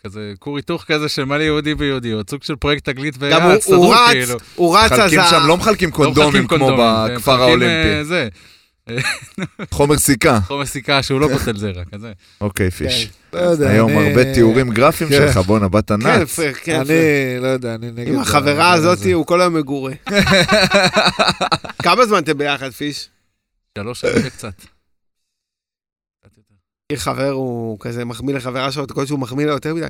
כזה כור היתוך כזה של מלא יהודי ויהודיות, סוג של פרויקט תגלית גם הוא- רץ, כאילו. הוא רץ אז... מחלקים ה- שם, לא מחלקים לא קונדומים מחלקים כמו קונדומים, הם בכפר האולימפי. אה, זה, (laughs) חומר סיכה. חומר סיכה שהוא לא קוטל (laughs) זרע, כזה. אוקיי, פיש. לא יודע, היום הרבה תיאורים גרפיים כן. שלך, בואנה, באת כן, נאץ. פר- כן, פר- אני לא יודע, אני נגד... עם החברה הזאת. הוא כל היום מגורה. (laughs) כמה זמן אתם ביחד, פיש? שלוש שנים וקצת. קצת חבר הוא כזה מחמיא לחברה שלו, כל שהוא מחמיא לה יותר מדי.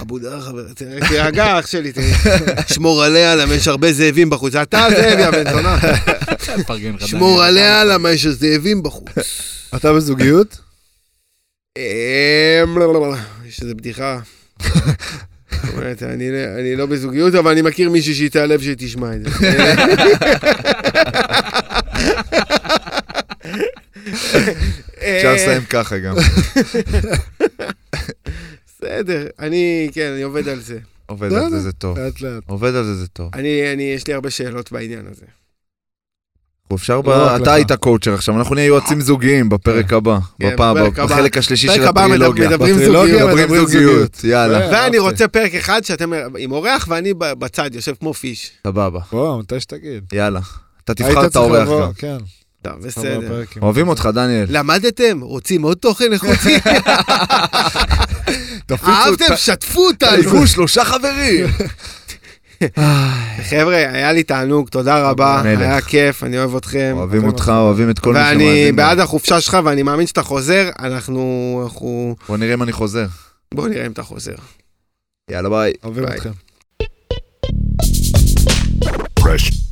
עבודה חבר, תראה, תירגע אח שלי. שמור עליה למה יש הרבה זאבים בחוץ. אתה זאב, יא בן זונה. שמור. עליה למה יש זאבים בחוץ. אתה בזוגיות? אמ, לא, לא, לא, יש איזה בדיחה. אומרת, אני אני לא בזוגיות, אבל אני מכיר מישהי שהיא תיעלב שתשמע את זה. אפשר לסיים ככה גם. בסדר, אני, כן, אני עובד על זה. עובד על זה, זה טוב. לאט לאט. עובד על זה, זה טוב. אני, אני, יש לי הרבה שאלות בעניין הזה. אפשר, ב- לא. אתה היית קואוצ'ר עכשיו, אנחנו נהיה יועצים זוגיים בפרק הבא. כן, בפעם, בפרק הבא. בחלק השלישי של הטרילוגיה. מדברים זוגיות. זוגיות, יאללה, כן. ואני. רוצה פרק אחד שאתם עם אורח ואני בצד, יושב כמו פיש. סבבה, בוא, מתי שתגיד. יאללה. אתה תבחר את צריך האורח לבוא, גם. טוב, תבוא בסדר. עם- אוהבים אותך, דניאל. למדתם? רוצים עוד תוכן איכותי? (laughs) אהבתם? שתפו אותנו. תעיגו שלושה חברים. (laughs) חבר'ה, היה לי תענוג, תודה רבה. היה כיף, אני אוהב אתכם. אוהבים אותך, אוהבים את כל מי ואני שמאזין. בעד החופשה שלך, ואני מאמין שאתה חוזר, אנחנו... בוא נראה אם אני חוזר. בוא נראה אם אתה חוזר. יאללה ביי. אוהבים. אתכם. Fresh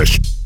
Rush.